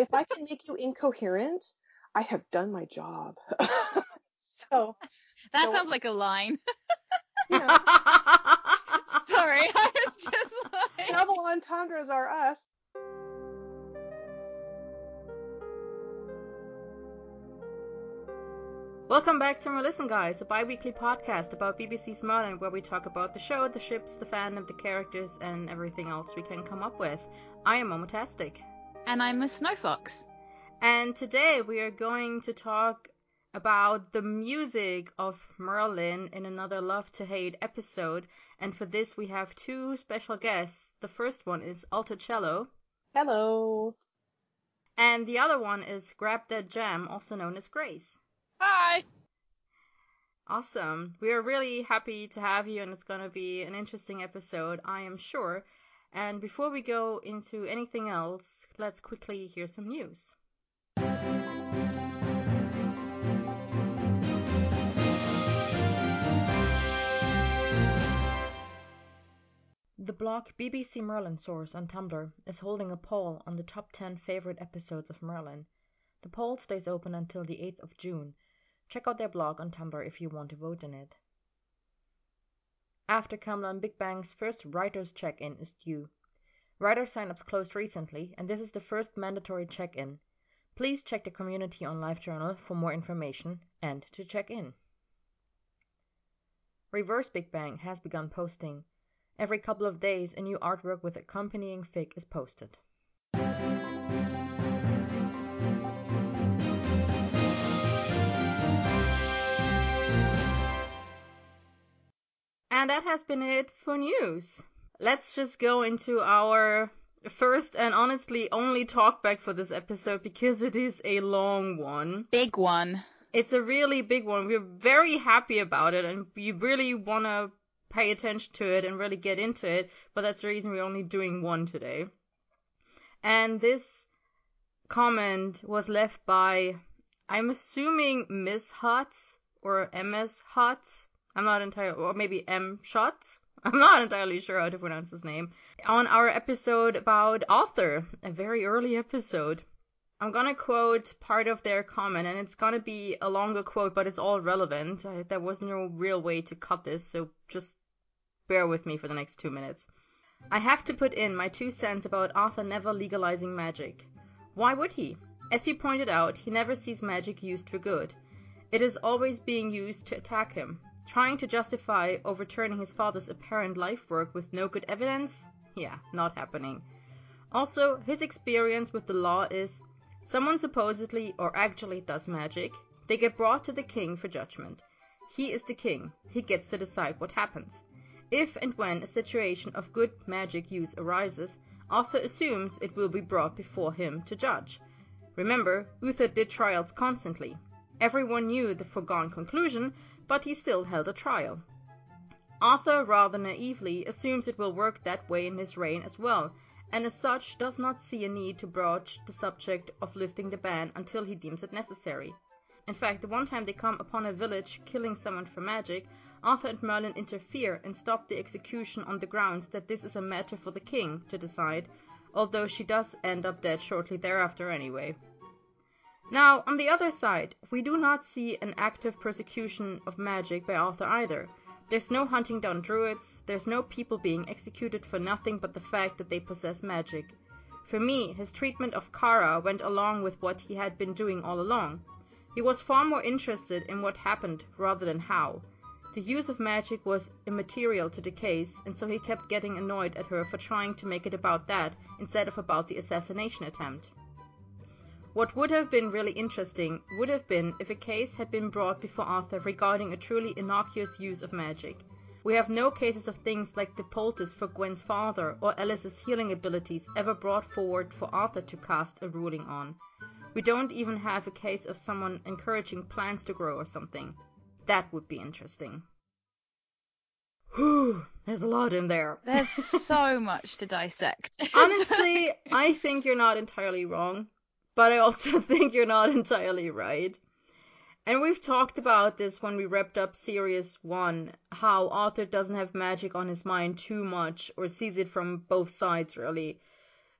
if I can make you incoherent, I have done my job. so that so, sounds like a line. You Sorry, I was just like double entendres are us. Welcome back to Listen Guys, a bi-weekly podcast about BBC's Merlin where we talk about the show, the ships, the fandom, the characters, and everything else we can come up with. I am Momotastic. And I'm Miss Snowfox. And today we are going to talk about the music of Merlin in another Love to Hate episode. And for this we have two special guests. The first one is Alto Cello. Hello. And the other one is Grab That Jam, also known as Grace. Hi. Awesome. We are really happy to have you, and it's going to be an interesting episode, I am sure. And before we go into anything else, let's quickly hear some news. The blog BBC Merlin Source on Tumblr is holding a poll on the top 10 favorite episodes of Merlin. The poll stays open until the 8th of June, Check out their blog on Tumblr if you want to vote in it. After Camlann Big Bang's first writers check-in is due. Writer signups closed recently, and this is the first mandatory check-in. Please check the community on LiveJournal for more information and to check in. Reverse Big Bang has begun posting. Every couple of days, a new artwork with accompanying fic is posted. And that has been it for news. Let's just go into our first and honestly only talkback for this episode because it is a long one. Big one. It's a really big one. We're very happy about it and we really want to pay attention to it and really get into it, but that's the reason we're only doing one today. And this comment was left by, I'm assuming Miss Hutz or MS Hutz. I'm not entirely, or maybe M. Shots. I'm not entirely sure how to pronounce his name. On our episode about Arthur, a very early episode. I'm gonna quote part of their comment, and it's gonna be a longer quote, but it's all relevant. I, there was no real way to cut this, so just bear with me for the next two minutes. I have to put in my two cents about Arthur never legalizing magic. Why would he? As he pointed out, he never sees magic used for good. It is always being used to attack him. Trying to justify overturning his father's apparent life work with no good evidence? Yeah, not happening. Also, his experience with the law is someone supposedly or actually does magic, they get brought to the king for judgment. He is the king, he gets to decide what happens. If and when a situation of good magic use arises, Arthur assumes it will be brought before him to judge. Remember, Uther did trials constantly. Everyone knew the foregone conclusion, but he still held a trial. Arthur rather naively assumes it will work that way in his reign as well, and as such does not see a need to broach the subject of lifting the ban until he deems it necessary. In fact, the one time they come upon a village killing someone for magic, Arthur and Merlin interfere and stop the execution on the grounds that this is a matter for the king to decide, although she does end up dead shortly thereafter anyway. Now, on the other side, we do not see an active persecution of magic by Arthur either. There's no hunting down druids, there's no people being executed for nothing but the fact that they possess magic. For me, his treatment of Kara went along with what he had been doing all along. He was far more interested in what happened rather than how. The use of magic was immaterial to the case, and so he kept getting annoyed at her for trying to make it about that instead of about the assassination attempt. What would have been really interesting would have been if a case had been brought before Arthur regarding a truly innocuous use of magic. We have no cases of things like the poultice for Gwen's father or Alice's healing abilities ever brought forward for Arthur to cast a ruling on. We don't even have a case of someone encouraging plants to grow or something. That would be interesting. Whew, there's a lot in there. There's so much to dissect. Honestly, I think you're not entirely wrong but I also think you're not entirely right. And we've talked about this when we wrapped up Series 1, how Arthur doesn't have magic on his mind too much, or sees it from both sides, really.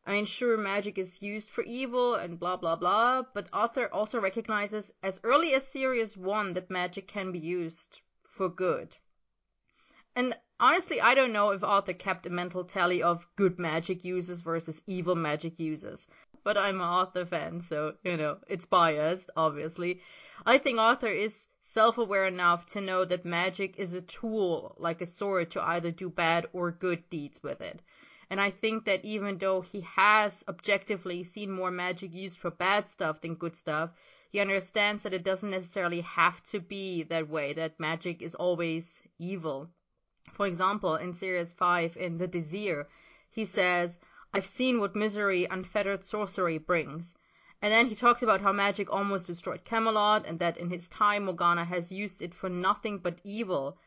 I mean, sure, magic is used for evil and blah blah blah, but Arthur also recognizes as early as Series 1 that magic can be used for good. And honestly, I don't know if Arthur kept a mental tally of good magic users versus evil magic users. But I'm an Arthur fan, so, you know, it's biased, obviously. I think Arthur is self aware enough to know that magic is a tool, like a sword, to either do bad or good deeds with it. And I think that even though he has objectively seen more magic used for bad stuff than good stuff, he understands that it doesn't necessarily have to be that way, that magic is always evil. For example, in Series 5 in The Disir, he says, I've seen what misery unfettered sorcery brings. And then he talks about how magic almost destroyed Camelot and that in his time Morgana has used it for nothing but evil.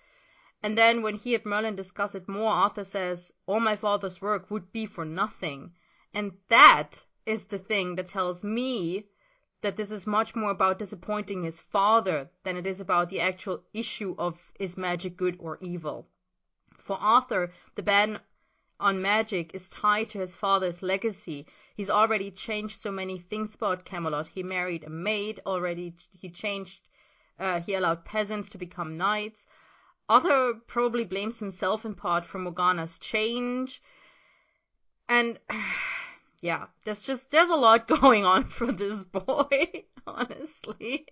And then when he and Merlin discuss it more, Arthur says, All my father's work would be for nothing. And that is the thing that tells me that this is much more about disappointing his father than it is about the actual issue of is magic good or evil. For Arthur, the ban on magic is tied to his father's legacy. He's already changed so many things about Camelot. He married a maid already. He changed. Uh, he allowed peasants to become knights. Arthur probably blames himself in part for Morgana's change. And yeah, there's just there's a lot going on for this boy, honestly.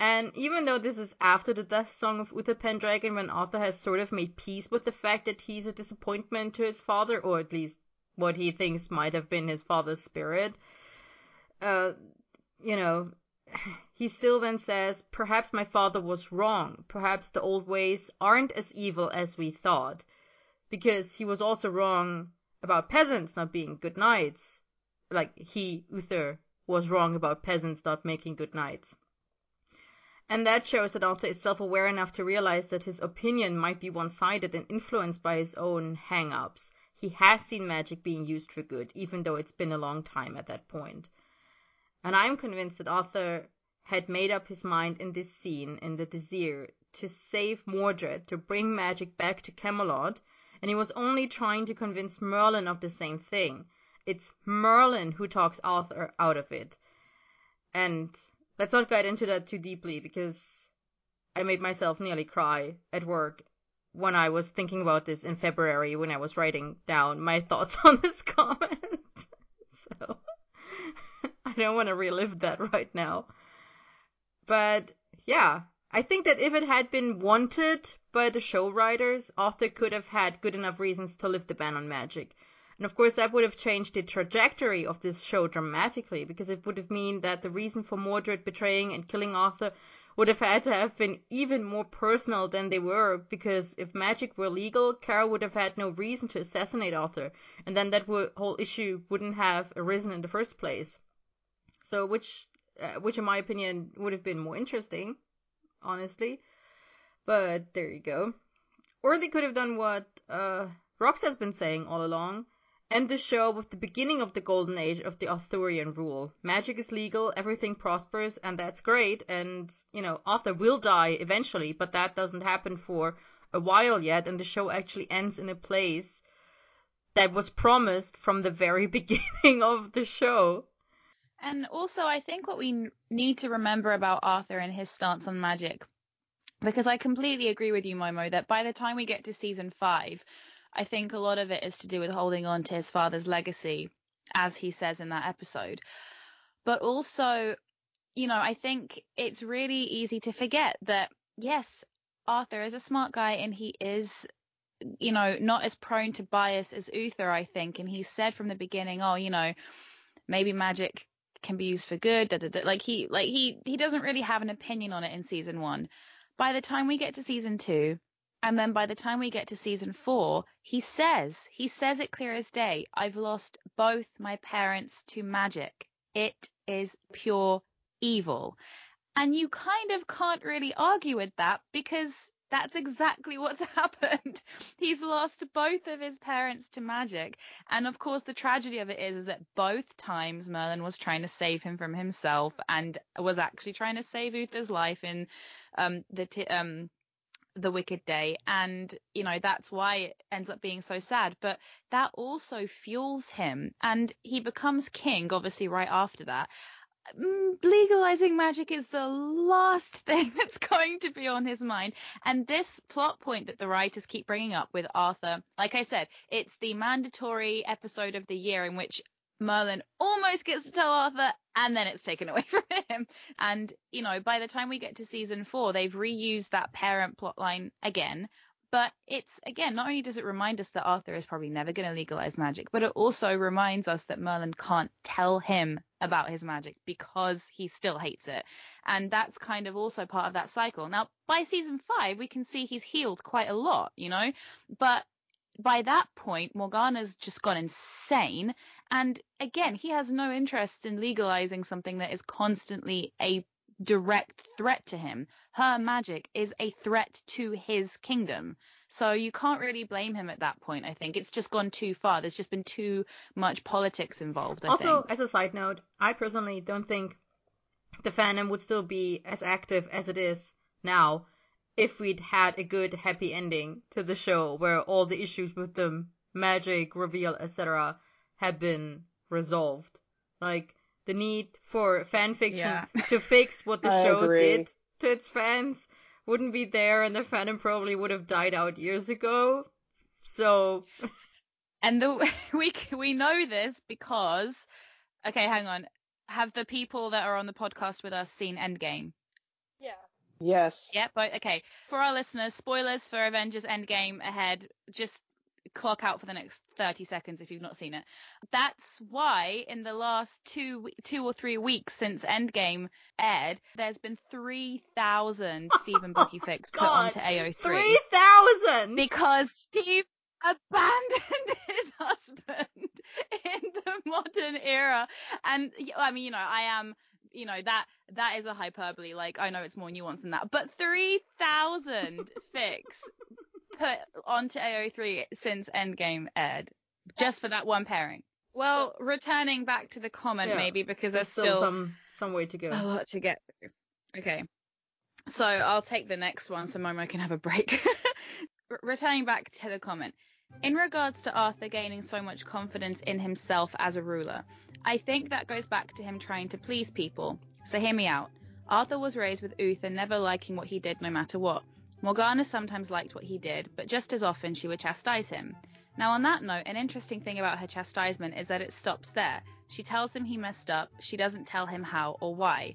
And even though this is after the death song of Uther Pendragon, when Arthur has sort of made peace with the fact that he's a disappointment to his father, or at least what he thinks might have been his father's spirit, uh, you know, he still then says, Perhaps my father was wrong. Perhaps the old ways aren't as evil as we thought. Because he was also wrong about peasants not being good knights. Like he, Uther, was wrong about peasants not making good knights. And that shows that Arthur is self aware enough to realize that his opinion might be one sided and influenced by his own hang ups. He has seen magic being used for good, even though it's been a long time at that point. And I'm convinced that Arthur had made up his mind in this scene in the Disir to save Mordred, to bring magic back to Camelot, and he was only trying to convince Merlin of the same thing. It's Merlin who talks Arthur out of it. And let's not get into that too deeply because I made myself nearly cry at work when I was thinking about this in February when I was writing down my thoughts on this comment. so I don't want to relive that right now. But yeah, I think that if it had been wanted by the show writers, Arthur could have had good enough reasons to lift the ban on magic. And of course, that would have changed the trajectory of this show dramatically because it would have mean that the reason for Mordred betraying and killing Arthur would have had to have been even more personal than they were because if magic were legal, Kara would have had no reason to assassinate Arthur, and then that whole issue wouldn't have arisen in the first place. So, which, uh, which in my opinion would have been more interesting, honestly. But there you go. Or they could have done what uh, Rox has been saying all along end the show with the beginning of the golden age of the Arthurian rule. Magic is legal, everything prospers, and that's great. And, you know, Arthur will die eventually, but that doesn't happen for a while yet, and the show actually ends in a place that was promised from the very beginning of the show. And also, I think what we need to remember about Arthur and his stance on magic, because I completely agree with you, Momo, that by the time we get to season five, I think a lot of it is to do with holding on to his father's legacy, as he says in that episode. But also, you know, I think it's really easy to forget that, yes, Arthur is a smart guy and he is, you know, not as prone to bias as Uther, I think. And he said from the beginning, oh, you know, maybe magic can be used for good. Da, da, da. Like he, like he, he doesn't really have an opinion on it in season one. By the time we get to season two, and then by the time we get to season four, he says, he says it clear as day, I've lost both my parents to magic. It is pure evil. And you kind of can't really argue with that because that's exactly what's happened. He's lost both of his parents to magic. And of course, the tragedy of it is, is that both times Merlin was trying to save him from himself and was actually trying to save Uther's life in um, the t- um, the wicked day and you know that's why it ends up being so sad but that also fuels him and he becomes king obviously right after that Mm, legalizing magic is the last thing that's going to be on his mind. And this plot point that the writers keep bringing up with Arthur, like I said, it's the mandatory episode of the year in which Merlin almost gets to tell Arthur and then it's taken away from him. And, you know, by the time we get to season four, they've reused that parent plotline again. But it's again, not only does it remind us that Arthur is probably never going to legalize magic, but it also reminds us that Merlin can't tell him about his magic because he still hates it. And that's kind of also part of that cycle. Now, by season five, we can see he's healed quite a lot, you know, but by that point, Morgana's just gone insane. And again, he has no interest in legalizing something that is constantly a direct threat to him. Her magic is a threat to his kingdom. So you can't really blame him at that point, I think. It's just gone too far. There's just been too much politics involved, I also, think. as a side note, I personally don't think the fandom would still be as active as it is now if we'd had a good happy ending to the show where all the issues with the magic reveal etc had been resolved like the need for fan fiction Yeah. to fix what the show agree. did to its fans wouldn't be there and the fandom probably would have died out years ago. So And the we we know this because okay, hang on. Have the people that are on the podcast with us seen Endgame? Yeah. Yes. Yep. But okay, for our listeners, spoilers for Avengers Endgame ahead. Just clock out for the next 30 seconds if you've not seen it. That's why in the last two two or three weeks since Endgame aired, there's been 3,000 Stephen Bucky fix put God, onto AO3 three thousand. because Steve abandoned his husband in the modern era. And I mean, you know, I am, you know, that that is a hyperbole. Like I know it's more nuanced than that, but three thousand fics put onto AO3 since Endgame aired, just for that one pairing. Well, returning back to the comment Yeah, maybe because There's there's still still some some way to go. a lot to get through. Okay. So I'll take the next one so Momo can have a break. R- Returning back to the comment. In regards to Arthur gaining so much confidence in himself as a ruler, I think that goes back to him trying to please people. So hear me out. Arthur was raised with Uther never liking what he did no matter what. Morgana sometimes liked what he did, but just as often she would chastise him. Now, on that note, an interesting thing about her chastisement is that it stops there. She tells him he messed up, she doesn't tell him how or why.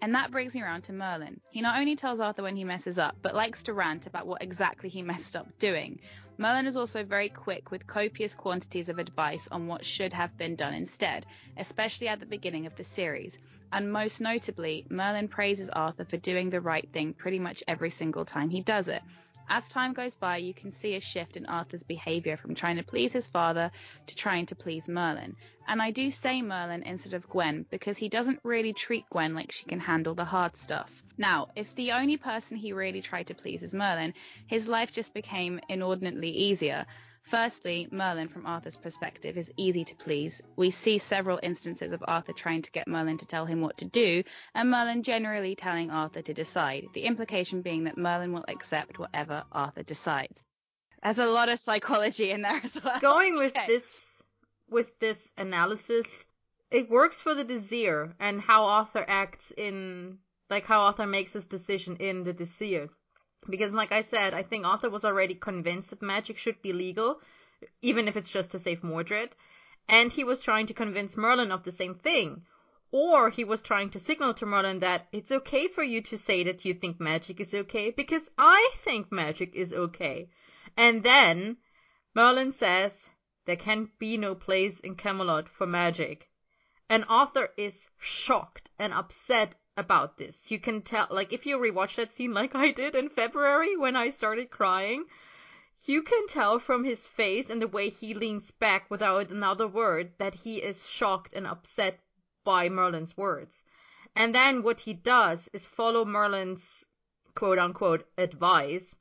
And that brings me around to Merlin. He not only tells Arthur when he messes up, but likes to rant about what exactly he messed up doing. Merlin is also very quick with copious quantities of advice on what should have been done instead, especially at the beginning of the series. And most notably, Merlin praises Arthur for doing the right thing pretty much every single time he does it. As time goes by, you can see a shift in Arthur's behavior from trying to please his father to trying to please Merlin. And I do say Merlin instead of Gwen because he doesn't really treat Gwen like she can handle the hard stuff. Now, if the only person he really tried to please is Merlin, his life just became inordinately easier. Firstly, Merlin, from Arthur's perspective, is easy to please. We see several instances of Arthur trying to get Merlin to tell him what to do, and Merlin generally telling Arthur to decide, the implication being that Merlin will accept whatever Arthur decides. There's a lot of psychology in there as well. Going with Okay. this with this analysis, it works for the Disir and how Arthur acts in like how Arthur makes his decision in the Disir. Because like I said, I think Arthur was already convinced that magic should be legal, even if it's just to save Mordred. And he was trying to convince Merlin of the same thing. Or he was trying to signal to Merlin that it's okay for you to say that you think magic is okay because I think magic is okay. And then Merlin says there can be no place in Camelot for magic. And Arthur is shocked and upset about this. You can tell, like, if you rewatch that scene like I did in February when I started crying, you can tell from his face and the way he leans back without another word that he is shocked and upset by Merlin's words. And then what he does is follow Merlin's quote unquote advice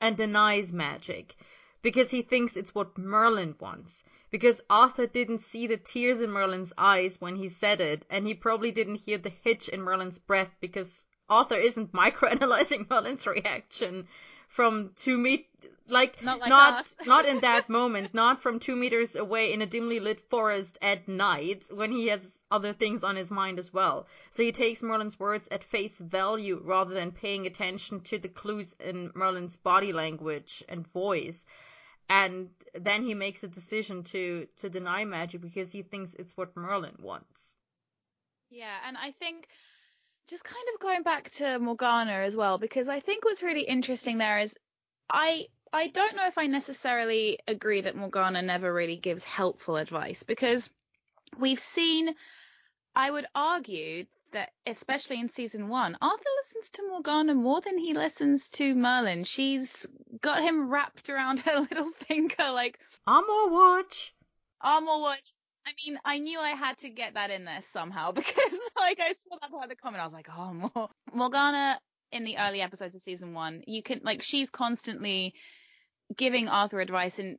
and denies magic because he thinks it's what Merlin wants. Because Arthur didn't see the tears in Merlin's eyes when he said it, and he probably didn't hear the hitch in Merlin's breath because Arthur isn't microanalyzing Merlin's reaction from two meet like Not like not not in that moment, not from two meters away in a dimly lit forest at night when he has other things on his mind as well. So he takes Merlin's words at face value rather than paying attention to the clues in Merlin's body language and voice. And then he makes a decision to to deny magic because he thinks it's what Merlin wants. Yeah, and I think just kind of going back to Morgana as well, because I think what's really interesting there is I I don't know if I necessarily agree that Morgana never really gives helpful advice because we've seen I would argue that especially in season one, Arthur listens to Morgana more than he listens to Merlin. She's got him wrapped around her little finger like Armor watch. armor watch. I mean, I knew I had to get that in there somehow because, like, I saw that part of the comment. I was like, oh, Mor- Morgana in the early episodes of season one, you can, like, she's constantly giving Arthur advice in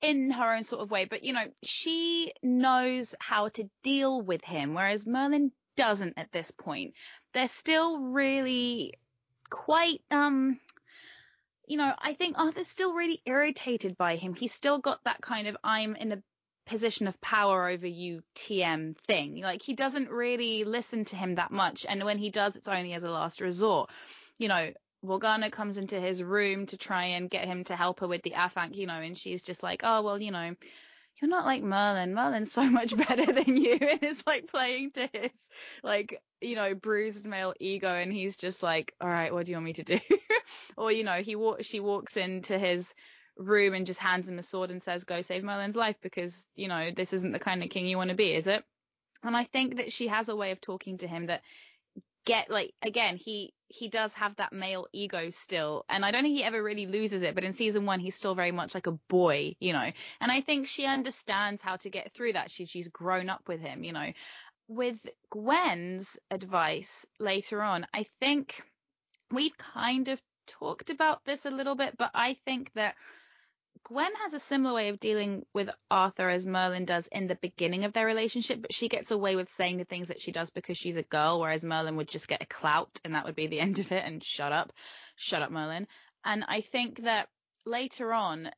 in her own sort of way, but you know, she knows how to deal with him, whereas Merlin doesn't at this point. They're still really quite um you know, I think Arthur's still really irritated by him. He's still got that kind of I'm in a position of power over you TM thing. Like he doesn't really listen to him that much, and when he does, it's only as a last resort. You know, Morgana comes into his room to try and get him to help her with the Afanc, you know, and she's just like, oh well, you know, you're not like Merlin. Merlin's so much better than you, and it's like playing to his like you know bruised male ego, and he's just like, all right, what do you want me to do? or you know, he wa- she walks into his room and just hands him a sword and says, go save Merlin's life because you know this isn't the kind of king you want to be, is it? And I think that she has a way of talking to him that get like again he he does have that male ego still and i don't think he ever really loses it but in season one he's still very much like a boy you know? And i think she understands how to get through that. She she's grown up with him you know? With gwen's advice later on i think we've kind of talked about this a little bit but i think that Gwen has a similar way of dealing with Arthur as Merlin does in the beginning of their relationship, but she gets away with saying the things that she does because she's a girl, whereas Merlin would just get a clout and that would be the end of it and shut up. Shut up, Merlin. And I think that later on,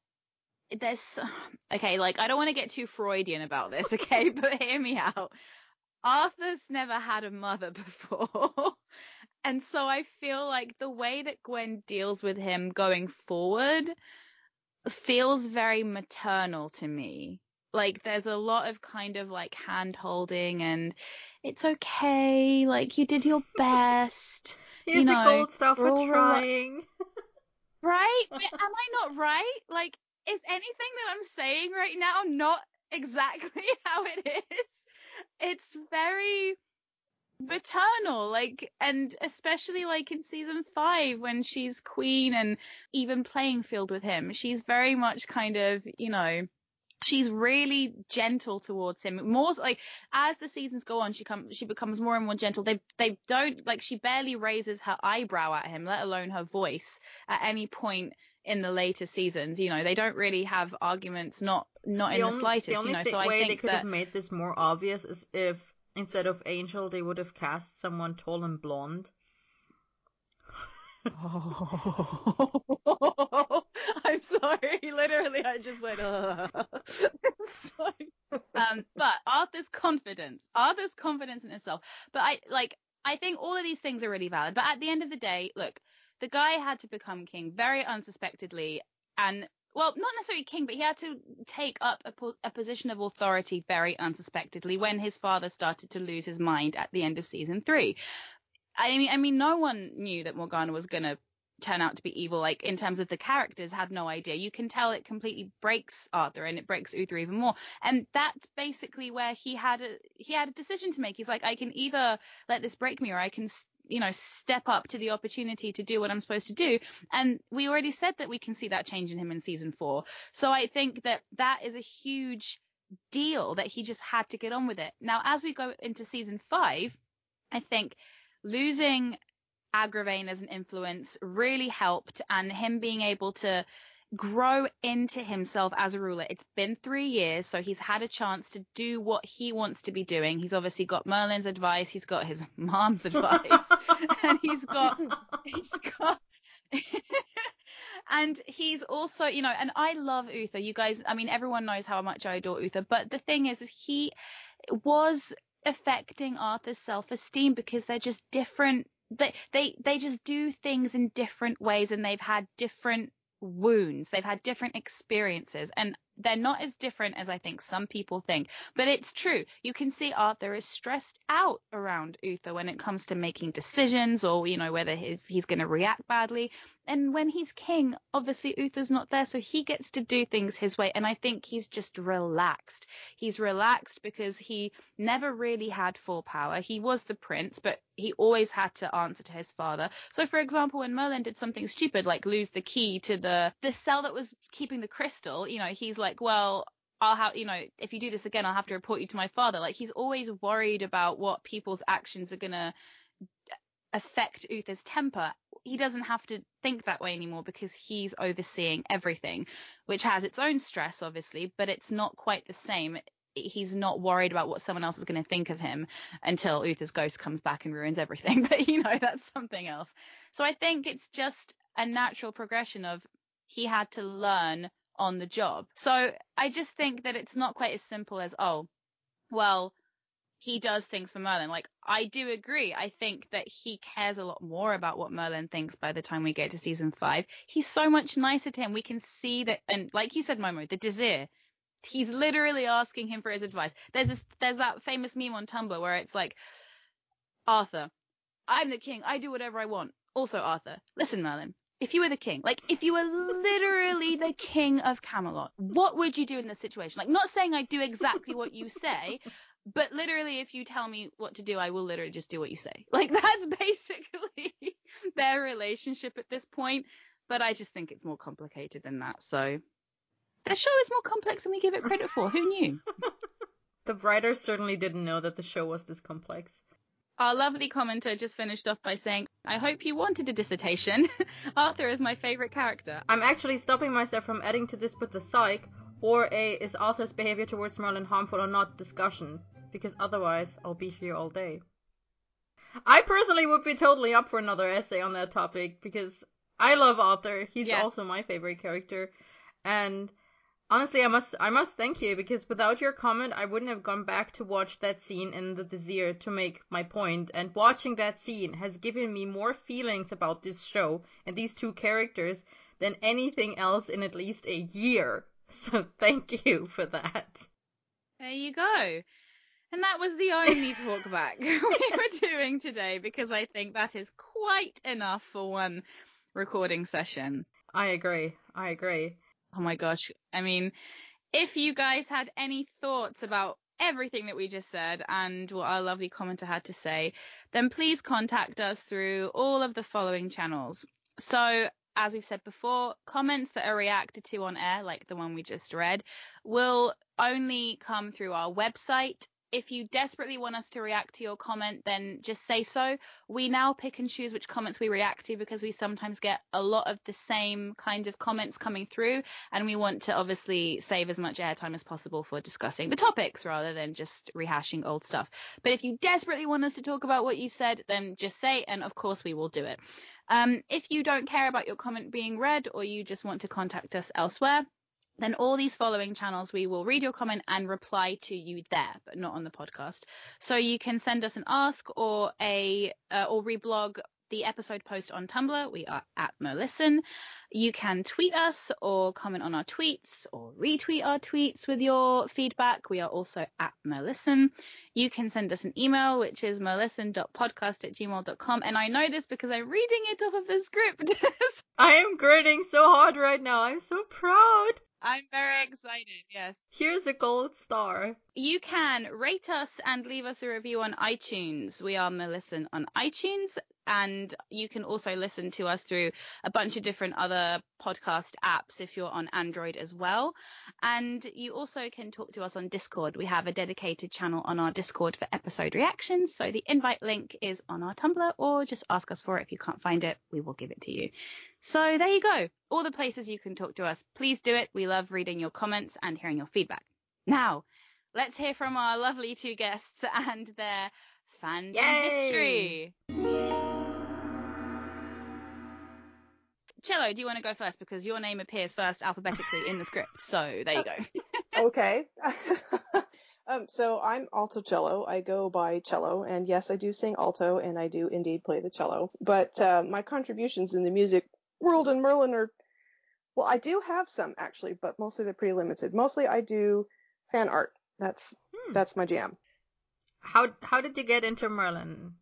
there's okay, like I don't want to get too Freudian about this, okay, but hear me out. Arthur's never had a mother before. and so I feel like the way that Gwen deals with him going forward feels very maternal to me. Like there's a lot of kind of like hand holding and it's okay, like you did your best. Here's you a know, gold star we're for trying. Right? But am I not right? Like, is anything that I'm saying right now not exactly how it is? It's very maternal, like, and especially like in season five when she's queen and even playing field with him, she's very much kind of, you know, she's really gentle towards him. More like as the seasons go on, she comes she becomes more and more gentle. They they don't like she barely raises her eyebrow at him, let alone her voice at any point in the later seasons. You know, they don't really have arguments, not not in the slightest. the only you know, so I think the way they could that have made this more obvious is if instead of Angel, they would have cast someone tall and blonde. oh. I'm sorry. Literally, I just went. Uh. Sorry. Um, but Arthur's confidence, Arthur's confidence in himself. But I like. I think all of these things are really valid. But at the end of the day, look, the guy had to become king very unsuspectedly, and well, not necessarily king, but he had to take up a, po- a position of authority very unsuspectedly when his father started to lose his mind at the end of season three. I mean, I mean, no one knew that Morgana was gonna turn out to be evil. Like in terms of the characters, had no idea. You can tell it completely breaks Arthur and it breaks Uther even more. And that's basically where he had a he had a decision to make. He's like, I can either let this break me, or I can, you know, step up to the opportunity to do what I'm supposed to do. And we already said that we can see that change in him in season four. So I think that that is a huge deal that he just had to get on with it. Now, as we go into season five, I think losing Agravain as an influence really helped, and him being able to grow into himself as a ruler. It's been three years, so he's had a chance to do what he wants to be doing. He's obviously got Merlin's advice, he's got his mom's advice, and he's got he's got and he's also, you know, and I love Uther. You guys, I mean, everyone knows how much I adore Uther, but the thing is, is he was affecting Arthur's self-esteem because they're just different. They they they just do things in different ways, and they've had different wounds. They've had different experiences, and they're not as different as I think some people think. But it's true. You can see Arthur is stressed out around Uther when it comes to making decisions or, you know, whether he's, he's going to react badly. And when he's king, obviously Uther's not there, so he gets to do things his way. And I think he's just relaxed. He's relaxed because he never really had full power. He was the prince, but he always had to answer to his father. So, for example, when Merlin did something stupid like lose the key to the the cell that was keeping the crystal, you know, he's like, well, I'll have, you know, if you do this again, I'll have to report you to my father. Like he's always worried about what people's actions are gonna affect Uther's temper. He doesn't have to think that way anymore because he's overseeing everything, which has its own stress, obviously, but it's not quite the same. He's not worried about what someone else is going to think of him until Uther's ghost comes back and ruins everything. But you know, that's something else. So I think it's just a natural progression of he had to learn on the job. So I just think that it's not quite as simple as, oh, well, he does things for Merlin. Like, I do agree. I think that he cares a lot more about what Merlin thinks by the time we get to season five. He's so much nicer to him. We can see that, and like you said, Momo, the Disir. He's literally asking him for his advice. There's this, there's that famous meme on Tumblr where it's like, Arthur, I'm the king. I do whatever I want. Also, Arthur, listen, Merlin if you were the king, like if you were literally the king of Camelot, what would you do in this situation? Like, not saying I do exactly what you say, but literally, if you tell me what to do, I will literally just do what you say. Like, that's basically their relationship at this point. But I just think it's more complicated than that. So the show is more complex than we give it credit for. Who knew? the writers certainly didn't know that the show was this complex. Our lovely commenter just finished off by saying, I hope you wanted a dissertation. Arthur is my favourite character. I'm actually stopping myself from adding to this with the psych or a is Arthur's behavior towards Merlin harmful or not discussion, because otherwise I'll be here all day. I personally would be totally up for another essay on that topic because I love Arthur. He's yes. also my favorite character. And honestly, I must I must thank you because without your comment, I wouldn't have gone back to watch that scene in the Disir to make my point. And watching that scene has given me more feelings about this show and these two characters than anything else in at least a year. So thank you for that. There you go. And that was the only talkback we were doing today because I think that is quite enough for one recording session. I agree. I agree. Oh my gosh. I mean, if you guys had any thoughts about everything that we just said and what our lovely commenter had to say, then please contact us through all of the following channels. So, as we've said before, comments that are reacted to on air, like the one we just read, will only come through our website if you desperately want us to react to your comment, then just say so. We now pick and choose which comments we react to because we sometimes get a lot of the same kind of comments coming through, and we want to obviously save as much airtime as possible for discussing the topics rather than just rehashing old stuff. But if you desperately want us to talk about what you said, then just say, and of course we will do it. Um, if you don't care about your comment being read or you just want to contact us elsewhere, then all these following channels we will read your comment and reply to you there but not on the podcast so you can send us an ask or a uh, or reblog the episode post on Tumblr. We are at Merlisten. You can tweet us or comment on our tweets or retweet our tweets with your feedback. We are also at Merlisten. You can send us an email, which is merlisten.podcast at gmail.com. And I know this because I'm reading it off of the script. I am grinning so hard right now. I'm so proud. I'm very excited, yes. Here's a gold star. You can rate us and leave us a review on iTunes. We are Merlisten on iTunes, and you can also listen to us through a bunch of different other podcast apps if you're on Android as well. And you also can talk to us on Discord. We have a dedicated channel on our Discord for episode reactions. So the invite link is on our Tumblr, or just ask us for it. If you can't find it, we will give it to you. So there you go. All the places you can talk to us. Please do it. We love reading your comments and hearing your feedback. Now, let's hear from our lovely two guests and their fandom history. Cello, do you want to go first because your name appears first alphabetically in the script? So there you go. okay. um, so I'm alto cello. I go by cello, and yes, I do sing alto, and I do indeed play the cello. But uh, my contributions in the music world and Merlin are, well, I do have some actually, but mostly they're pretty limited. Mostly I do fan art. That's hmm. that's my jam. How how did you get into Merlin?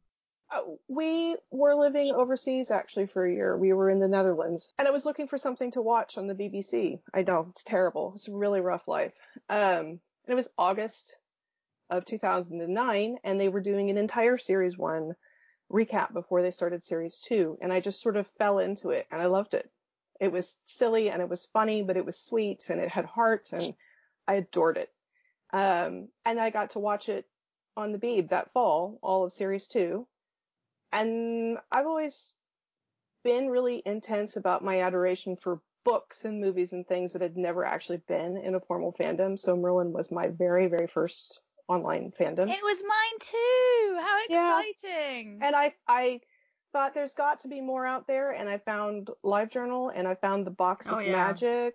Oh, we were living overseas actually for a year. We were in the Netherlands, and I was looking for something to watch on the BBC. I know it's terrible. It's a really rough life. Um, and it was August of 2009, and they were doing an entire series one recap before they started series two, and I just sort of fell into it, and I loved it. It was silly and it was funny, but it was sweet and it had heart, and I adored it. Um, and I got to watch it on the Beeb that fall, all of series two. And I've always been really intense about my adoration for books and movies and things, but had never actually been in a formal fandom. So Merlin was my very, very first online fandom. It was mine too. How exciting! Yeah. And I, I thought there's got to be more out there, and I found LiveJournal, and I found the Box oh, of oh, yeah. Magic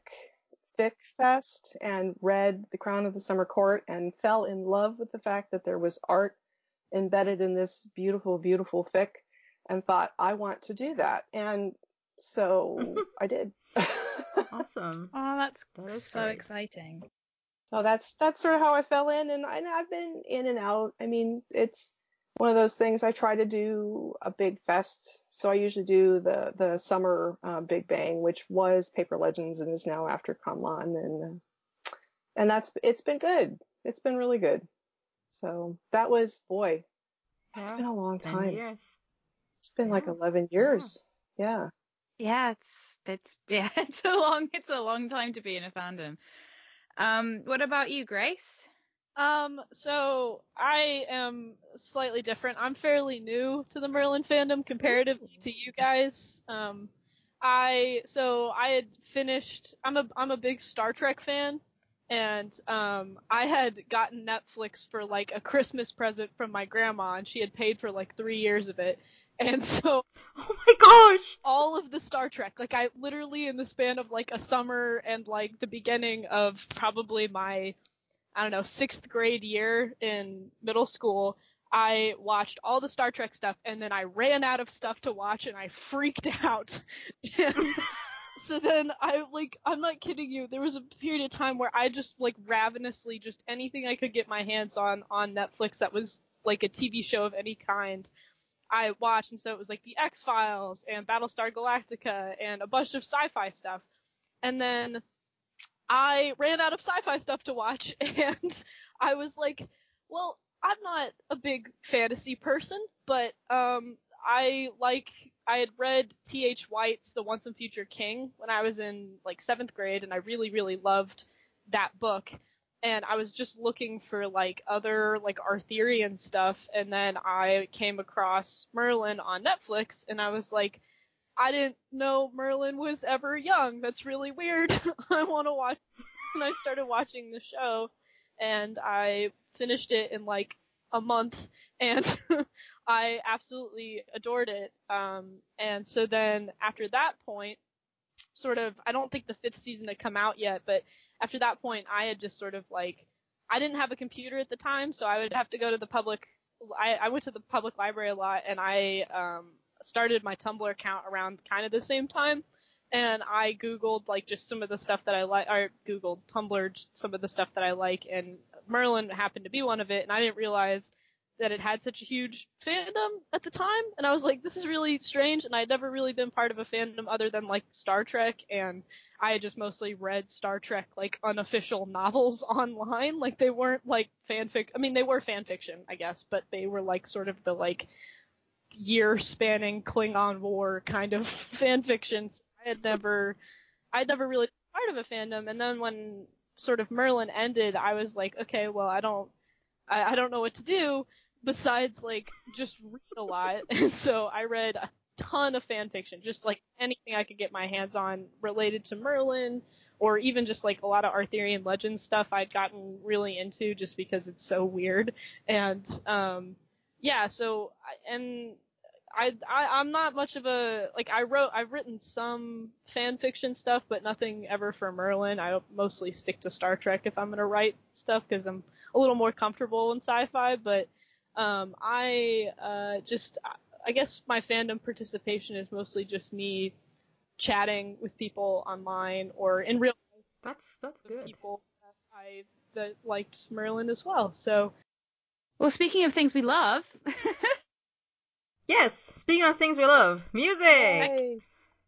Fic Fest, and read The Crown of the Summer Court, and fell in love with the fact that there was art embedded in this beautiful, beautiful fic, and thought I want to do that, and so I did. awesome. Oh, that's that so great. exciting. So that's that's sort of how I fell in, and I, I've been in and out. I mean, it's one of those things. I try to do a big fest, so I usually do the the summer uh, Big Bang, which was Paper Legends and is now After Camlann, and and that's it's been good. It's been really good. So that was boy, it's yeah, been a long time. Years. It's been yeah. like 11 years. Yeah. Yeah, it's it's yeah, it's a long it's a long time to be in a fandom. Um, what about you, Grace? Um, so I am slightly different. I'm fairly new to the Merlin fandom comparatively to you guys. Um, I so I had finished. I'm a I'm a big Star Trek fan, and um, I had gotten Netflix for like a Christmas present from my grandma, and she had paid for like three years of it. And so, oh my gosh, all of the Star Trek, like I literally in the span of like a summer and like the beginning of probably my, I don't know, sixth grade year in middle school, I watched all the Star Trek stuff and then I ran out of stuff to watch and I freaked out. and so then I like I'm not kidding you. There was a period of time where I just like ravenously just anything I could get my hands on on Netflix that was like a TV show of any kind I watched, and so it was like the X Files and Battlestar Galactica and a bunch of sci-fi stuff. And then I ran out of sci-fi stuff to watch, and I was like, well, I'm not a big fantasy person, but um, I like I had read T.H. White's The Once and Future King when I was in like seventh grade, and I really really loved that book and I was just looking for like other like Arthurian stuff, and then I came across Merlin on Netflix, and I was like, I didn't know Merlin was ever young. That's really weird. I want to watch. And I started watching the show, and I finished it in like a month, and I absolutely adored it. Um, and so then after that point, sort of, I don't think the fifth season had come out yet, but after that point, I had just sort of like, I didn't have a computer at the time, so I would have to go to the public. I, I went to the public library a lot, and I um, started my Tumblr account around kind of the same time. And I googled like just some of the stuff that I like, or googled Tumblr some of the stuff that I like, and Merlin happened to be one of it. And I didn't realize that it had such a huge fandom at the time. And I was like, this is really strange. And I'd never really been part of a fandom other than like Star Trek and I had just mostly read Star Trek like unofficial novels online. Like they weren't like fanfic. I mean, they were fan fiction, I guess, but they were like sort of the like year spanning Klingon War kind of fan fictions. I had never, I'd never really been part of a fandom. And then when sort of Merlin ended, I was like, okay, well, I don't, I don't know what to do besides like just read a lot. And so I read a ton of fan fiction, just like anything I could get my hands on related to Merlin, or even just like a lot of Arthurian legends stuff I'd gotten really into just because it's so weird. And um, yeah, so and I, I I'm not much of a like I wrote I've written some fan fiction stuff, but nothing ever for Merlin. I mostly stick to Star Trek if I'm gonna write stuff because I'm a little more comfortable in sci-fi. But um, I uh, just I guess my fandom participation is mostly just me chatting with people online or in real life. That's that's good. People that I that liked Merlin as well. So Well, speaking of things we love, Yes. Speaking of things we love, music. Yay.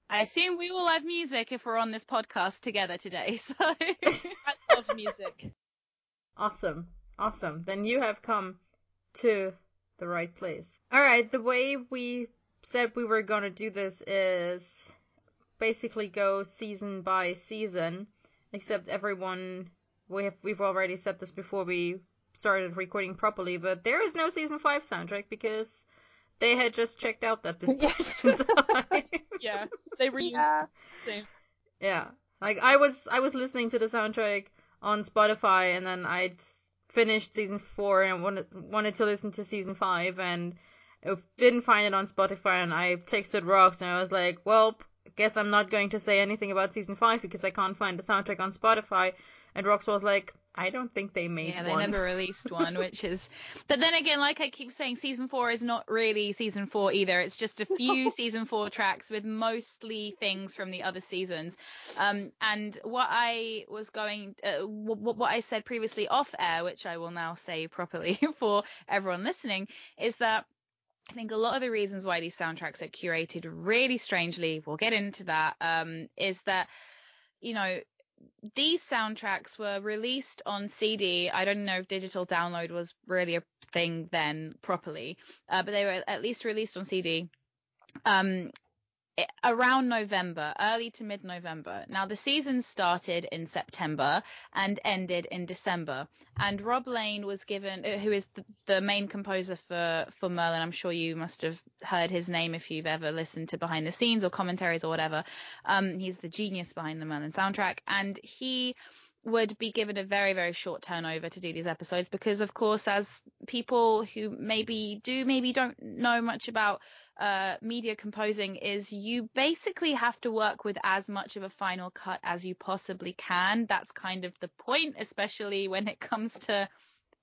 I assume we all have music if we're on this podcast together today. So I love music. Awesome. Awesome. Then you have come to the right place. Alright, the way we said we were gonna do this is basically go season by season, except everyone we have we've already said this before we started recording properly, but there is no season five soundtrack because they had just checked out that this Yes. point time. Yeah, they were Yeah. using Yeah. Like I was I was listening to the soundtrack on Spotify and then I'd finished season 4 and wanted wanted to listen to season 5 and didn't find it on Spotify and I texted Rox and I was like, "Well, guess I'm not going to say anything about season 5 because I can't find the soundtrack on Spotify." And Roxwell's like, "I don't think they made one. yeah, they one." never released one, which is. But then again, like I keep saying, season four is not really season four either. It's just a few season four tracks with mostly things from the other seasons. Um, and what I was going, uh, what, what I said previously off air, which I will now say properly for everyone listening, is that. I think a lot of the reasons why these soundtracks are curated really strangely, we'll get into that, um, is that, you know, these soundtracks were released on CD. I don't know if digital download was really a thing then properly, uh, but they were at least released on CD. Um, around November, early to mid November. Now, the season started in September and ended in December. And Rob Lane was given, uh, who is the, the main composer for, for Merlin. I'm sure you must have heard his name if you've ever listened to behind the scenes or commentaries or whatever. Um, he's the genius behind the Merlin soundtrack. And he would be given a very, very short turnover to do these episodes because, of course, as people who maybe do, maybe don't know much about uh, media composing is you basically have to work with as much of a final cut as you possibly can. That's kind of the point, especially when it comes to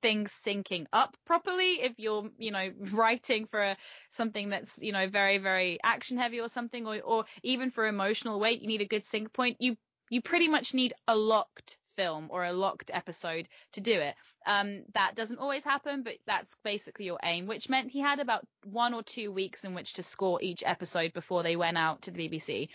things syncing up properly. If you're, you know, writing for a, something that's, you know, very, very action heavy or something, or, or even for emotional weight, you need a good sync point. You, you pretty much need a locked film or a locked episode to do it. Um, that doesn't always happen, but that's basically your aim, which meant he had about one or two weeks in which to score each episode before they went out to the BBC.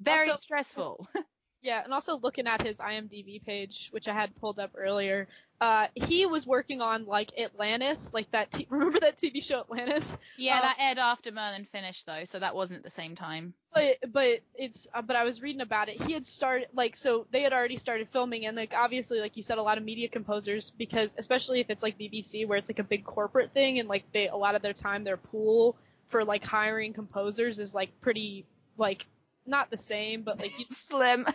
Very Also- stressful. Yeah, and also looking at his IMDb page, which I had pulled up earlier, uh, he was working on like Atlantis, like that. T- remember that TV show Atlantis? yeah, Uh, that aired after Merlin finished though, so that wasn't at the same time. But but it's uh, but I was reading about it. He had started like so they had already started filming, and like obviously like you said, a lot of media composers because especially if it's like BBC where it's like a big corporate thing, and like they a lot of their time their pool for like hiring composers is like pretty like not the same, but like you, Slim.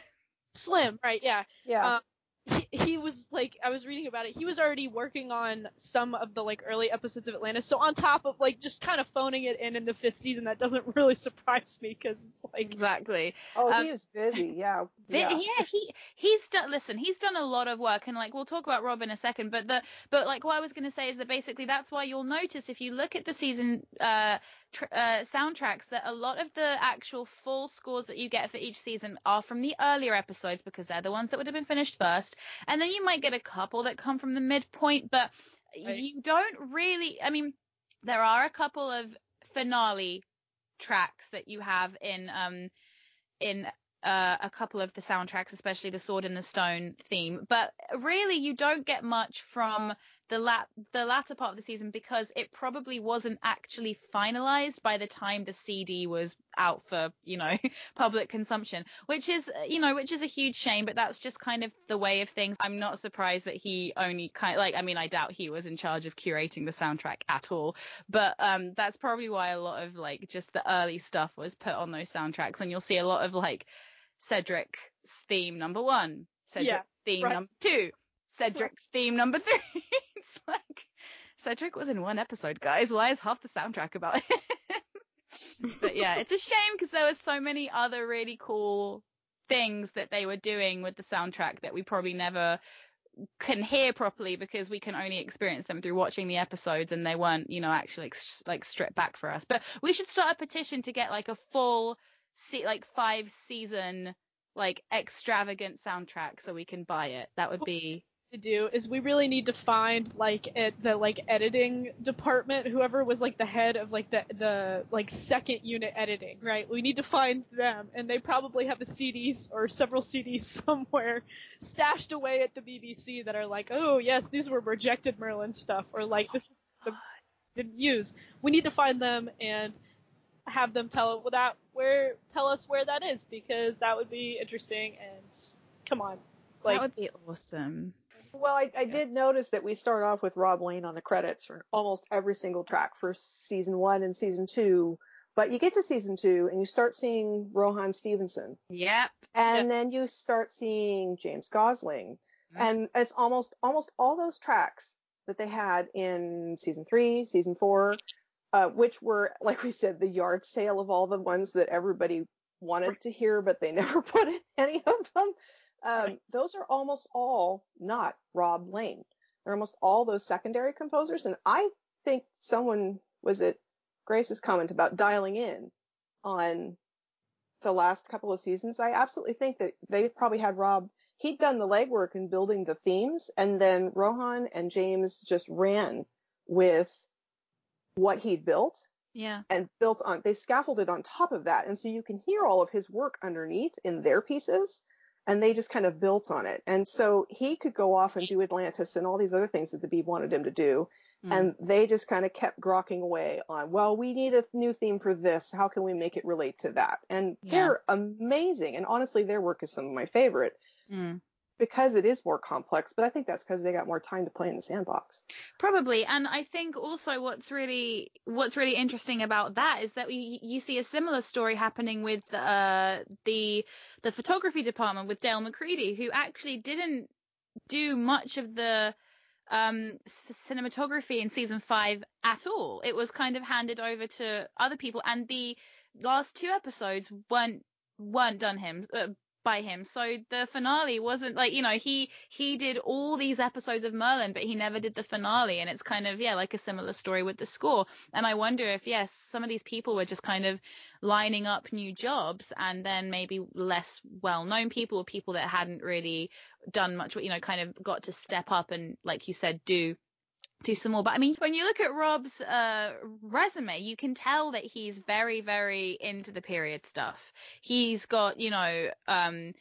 Slim, right? Yeah. Yeah. Um, he, he was like I was reading about it. He was already working on some of the like early episodes of Atlantis. So on top of like just kind of phoning it in in the fifth season, that doesn't really surprise me because it's like Exactly. oh, um, he was busy. Yeah. Yeah. yeah, he he's done. Listen, he's done a lot of work, and like we'll talk about Rob in a second. But the but like what I was going to say is that basically that's why you'll notice if you look at the season uh, tr- uh soundtracks that a lot of the actual full scores that you get for each season are from the earlier episodes because they're the ones that would have been finished first, and then you might get a couple that come from the midpoint, but Right. you don't really. I mean, there are a couple of finale tracks that you have in um in uh, a couple of the soundtracks, especially the Sword in the Stone theme. But really, you don't get much from the lat the latter part of the season because it probably wasn't actually finalized by the time the CD was out for you know public consumption, which is you know which is a huge shame. But that's just kind of the way of things. I'm not surprised that he only kind like I mean I doubt he was in charge of curating the soundtrack at all, but um that's probably why a lot of like just the early stuff was put on those soundtracks, and you'll see a lot of like Cedric's theme number one, Cedric's Yeah, theme right. number two, Cedric's theme number three. it's like Cedric was in one episode, guys. Why is half the soundtrack about him? But yeah, it's a shame because there were so many other really cool things that they were doing with the soundtrack that we probably never can hear properly because we can only experience them through watching the episodes and they weren't, you know, actually like stripped back for us. But we should start a petition to get like a full, like five season, like extravagant soundtrack so we can buy it. That would be to do is we really need to find like at the like editing department whoever was like the head of like the the like second unit editing right? We need to find them and they probably have a CDs or several CDs somewhere stashed away at the BBC that are like oh yes these were rejected Merlin stuff or like this the, oh, didn't use. We need to find them and have them tell that where tell us where that is because that would be interesting and come on. Like that would be awesome well, I, I did notice that we start off with Rob Lane on the credits for almost every single track for season one and season two. But you get to season two and you start seeing Rohan Stevenson. Yep. And yep. then you start seeing James Gosling. Mm-hmm. And it's almost almost all those tracks that they had in season three, season four, uh, which were, like we said, the yard sale of all the ones that everybody wanted to hear, but they never put in any of them. Um, right. Those are almost all not Rob Lane. They're almost all those secondary composers. And I think someone was it Grace's comment about dialing in on the last couple of seasons. I absolutely think that they probably had Rob. He'd done the legwork in building the themes, and then Rohan and James just ran with what he'd built. Yeah. And built on, they scaffolded on top of that. And so you can hear all of his work underneath in their pieces and they just kind of built on it. And so he could go off and do Atlantis and all these other things that the Beeb wanted him to do. Mm. And they just kind of kept grokking away on, well, we need a new theme for this. How can we make it relate to that? And yeah. they're amazing. And honestly, their work is some of my favorite. Mm because it is more complex, but I think that's because they got more time to play in the sandbox. Probably, and I think also what's really what's really interesting about that is that we, you see a similar story happening with uh, the the photography department with Dale McCready, who actually didn't do much of the um, cinematography in season five at all. It was kind of handed over to other people, and the last two episodes weren't weren't done him uh, by him. So the finale wasn't like, you know, he he did all these episodes of Merlin, but he never did the finale. And it's kind of, yeah, like a similar story with the score. And I wonder if, yes, some of these people were just kind of lining up new jobs and then maybe less well known people or people that hadn't really done much, you know, kind of got to step up and, like you said, do do some more. But I mean, when you look at Rob's uh, resume, you can tell that he's very, very into the period stuff. He's got, you know, um,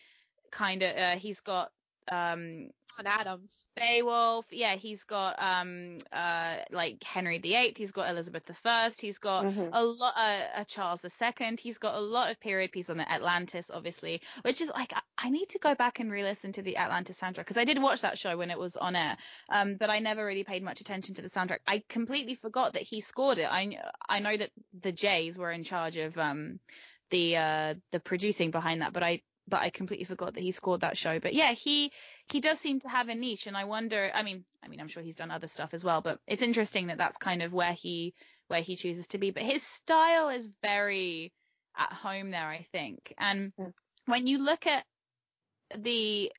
kind of, uh, he's got um, on Adams. Beowulf. Yeah, he's got um uh like Henry VIII. He's got Elizabeth I. He's got mm-hmm. a lot uh, uh, Charles II. He's got a lot of period pieces on the Atlantis, obviously, which is like I, I need to go back and re-listen to the Atlantis soundtrack because I did watch that show when it was on air, um, but I never really paid much attention to the soundtrack. I completely forgot that he scored it. I I know that the Jays were in charge of um the uh the producing behind that, but I but I completely forgot that he scored that show. But yeah, he he does seem to have a niche, and I wonder. I mean, I mean, I'm sure he's done other stuff as well, but it's interesting that that's kind of where he where he chooses to be. But his style is very at home there, I think. And when you look at the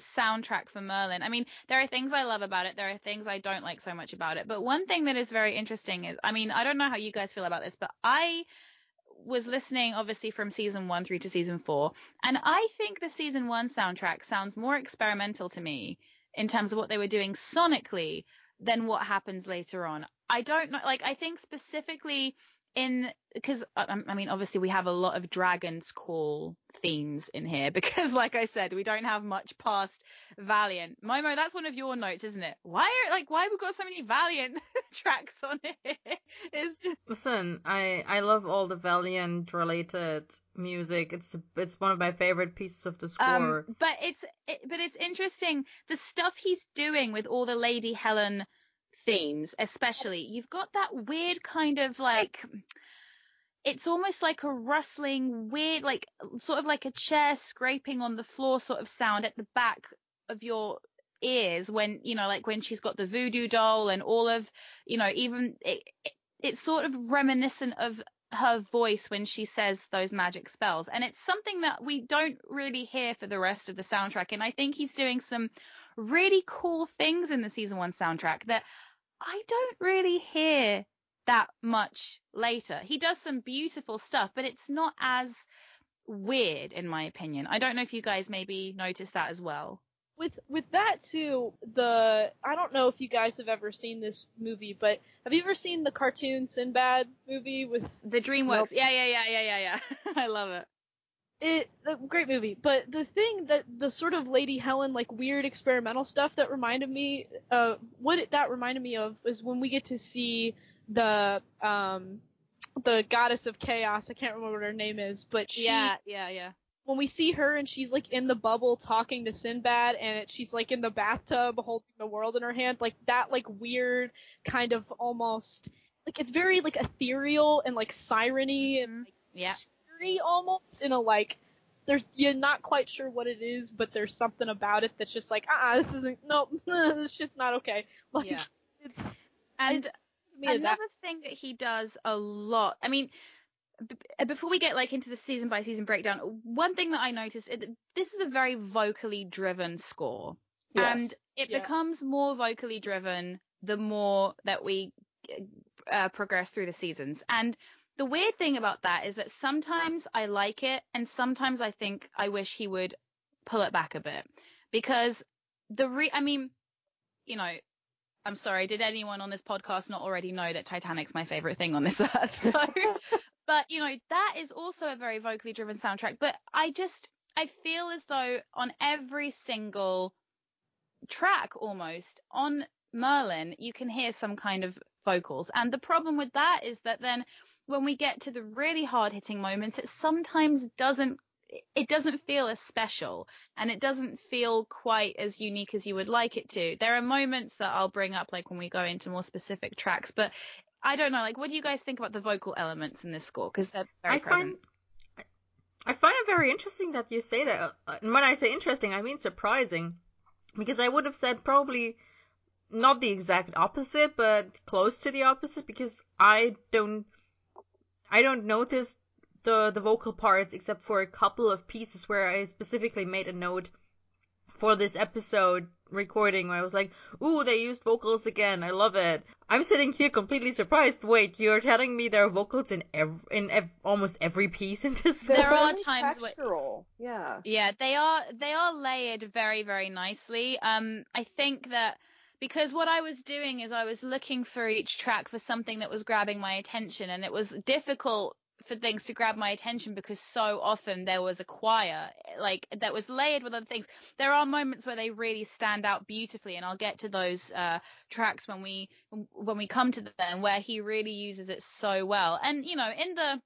soundtrack for Merlin. I mean, there are things I love about it. There are things I don't like so much about it. But one thing that is very interesting is, I mean, I don't know how you guys feel about this, but I was listening obviously from season one through to season four, and I think the season one soundtrack sounds more experimental to me in terms of what they were doing sonically than what happens later on. I don't know, like, I think specifically in because uh, I mean obviously we have a lot of dragons call themes in here because like I said we don't have much past Valiant. Momo, that's one of your notes, isn't it? Why are like why have we got so many Valiant tracks on it? It's just listen. I I love all the Valiant related music. It's it's one of my favorite pieces of the score. Um, but it's it, but it's interesting the stuff he's doing with all the Lady Helen themes, especially, you've got that weird kind of like it's almost like a rustling, weird, like sort of like a chair scraping on the floor sort of sound at the back of your ears when you know like when she's got the voodoo doll and all of you know even it, it, it's sort of reminiscent of her voice when she says those magic spells. And it's something that we don't really hear for the rest of the soundtrack. And I think he's doing some really cool things in the season one soundtrack that I don't really hear that much later. He does some beautiful stuff, but it's not as weird in my opinion. I don't know if you guys maybe noticed that as well. With with that too, the I don't know if you guys have ever seen this movie, but have you ever seen the cartoon Sinbad movie with the DreamWorks? Nope. Yeah, yeah, yeah, yeah, yeah, yeah. I love it. It a great movie, but the thing that the sort of Lady Helen like weird experimental stuff that reminded me, uh, what it, that reminded me of was when we get to see the um the goddess of chaos. I can't remember what her name is, but she, yeah, yeah, yeah. When we see her and she's like in the bubble talking to Sinbad, and she's like in the bathtub holding the world in her hand, like that, like weird kind of almost like it's very like ethereal and like sireny and like, yeah, almost in a like there's you're not quite sure what it is, but there's something about it that's just like ah, this isn't no, this shit's not okay. Like yeah. it's and another thing that he does a lot. I mean, b- uh, before we get like into the season by season breakdown, one thing that I noticed it, this is a very vocally driven score, yes. and it yeah. becomes more vocally driven the more that we uh, progress through the seasons. And the weird thing about that is that sometimes I like it, and sometimes I think I wish he would pull it back a bit because the re I mean, you know, I'm sorry, did anyone on this podcast not already know that Titanic's my favorite thing on this earth? So, but you know, that is also a very vocally driven soundtrack. But I just, I feel as though on every single track almost on Merlin, you can hear some kind of vocals. And the problem with that is that then when we get to the really hard hitting moments, it sometimes doesn't it doesn't feel as special and it doesn't feel quite as unique as you would like it to. There are moments that I'll bring up like when we go into more specific tracks, but I don't know, like what do you guys think about the vocal elements in this score because they're very I present. Find, I find it very interesting that you say that. Uh, and when I say interesting, I mean surprising because I would have said probably not the exact opposite, but close to the opposite because I don't I don't notice the the vocal parts except for a couple of pieces where I specifically made a note for this episode recording where I was like, "Ooh, they used vocals again. I love it." I'm sitting here completely surprised. Wait, you're telling me there are vocals in every in ev- almost every piece in this song? There are times textural. Where, yeah. Yeah, they are they are layered very very nicely. Um, I think that because what I was doing is I was looking for each track for something that was grabbing my attention, and it was difficult for things to grab my attention because so often there was a choir like that was layered with other things. There are moments where they really stand out beautifully, and I'll get to those uh, tracks when we when we come to them where he really uses it so well. And you know, in the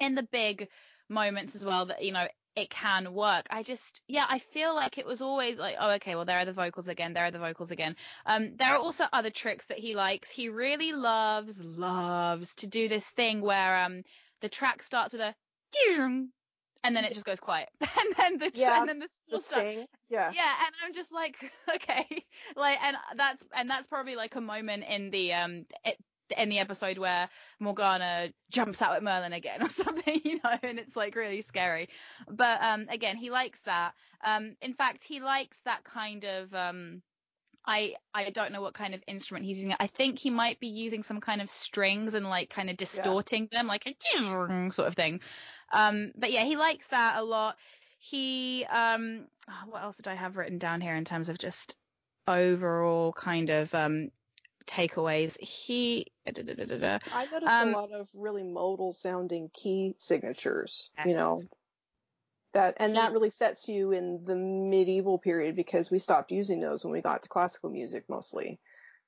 in the big moments as well that you know it can work. I just, yeah, I feel like it was always like, oh, okay, well, there are the vocals again. There are the vocals again. Um, there are also other tricks that he likes. He really loves, loves to do this thing where, um, the track starts with a and then it just goes quiet and then the yeah, and then the, the sting yeah yeah and i'm just like okay like and that's and that's probably like a moment in the um it, in the episode where Morgana jumps out at Merlin again or something, you know, and it's like really scary. But um again, he likes that. Um in fact, he likes that kind of um I I don't know what kind of instrument he's using. I think he might be using some kind of strings and like kind of distorting yeah. them, like a sort of thing. Um, but yeah, he likes that a lot. He um, what else did I have written down here in terms of just overall kind of um takeaways? He da, da, da, I noticed um, a lot of really modal sounding key signatures. Yes. You know, that and that really sets you in the medieval period because we stopped using those when we got to classical music mostly.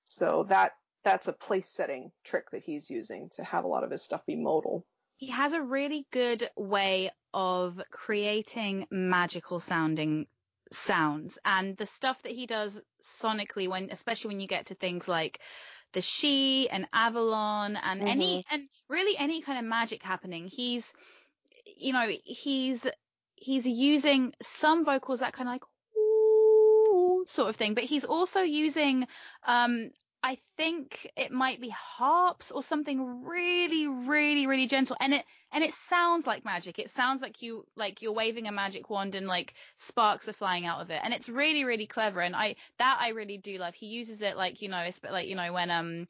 So that that's a place setting trick that he's using to have a lot of his stuff be modal. He has a really good way of creating magical sounding sounds and the stuff that he does sonically when especially when you get to things like the Sidhe and Avalon and mm-hmm. any and really any kind of magic happening he's you know he's he's using some vocals that kind of like sort of thing, but he's also using um I think it might be harps or something really, really, really gentle and it and it sounds like magic it sounds like you like you're waving a magic wand and like sparks are flying out of it and it's really really clever and i that i really do love he uses it like you know like you know when um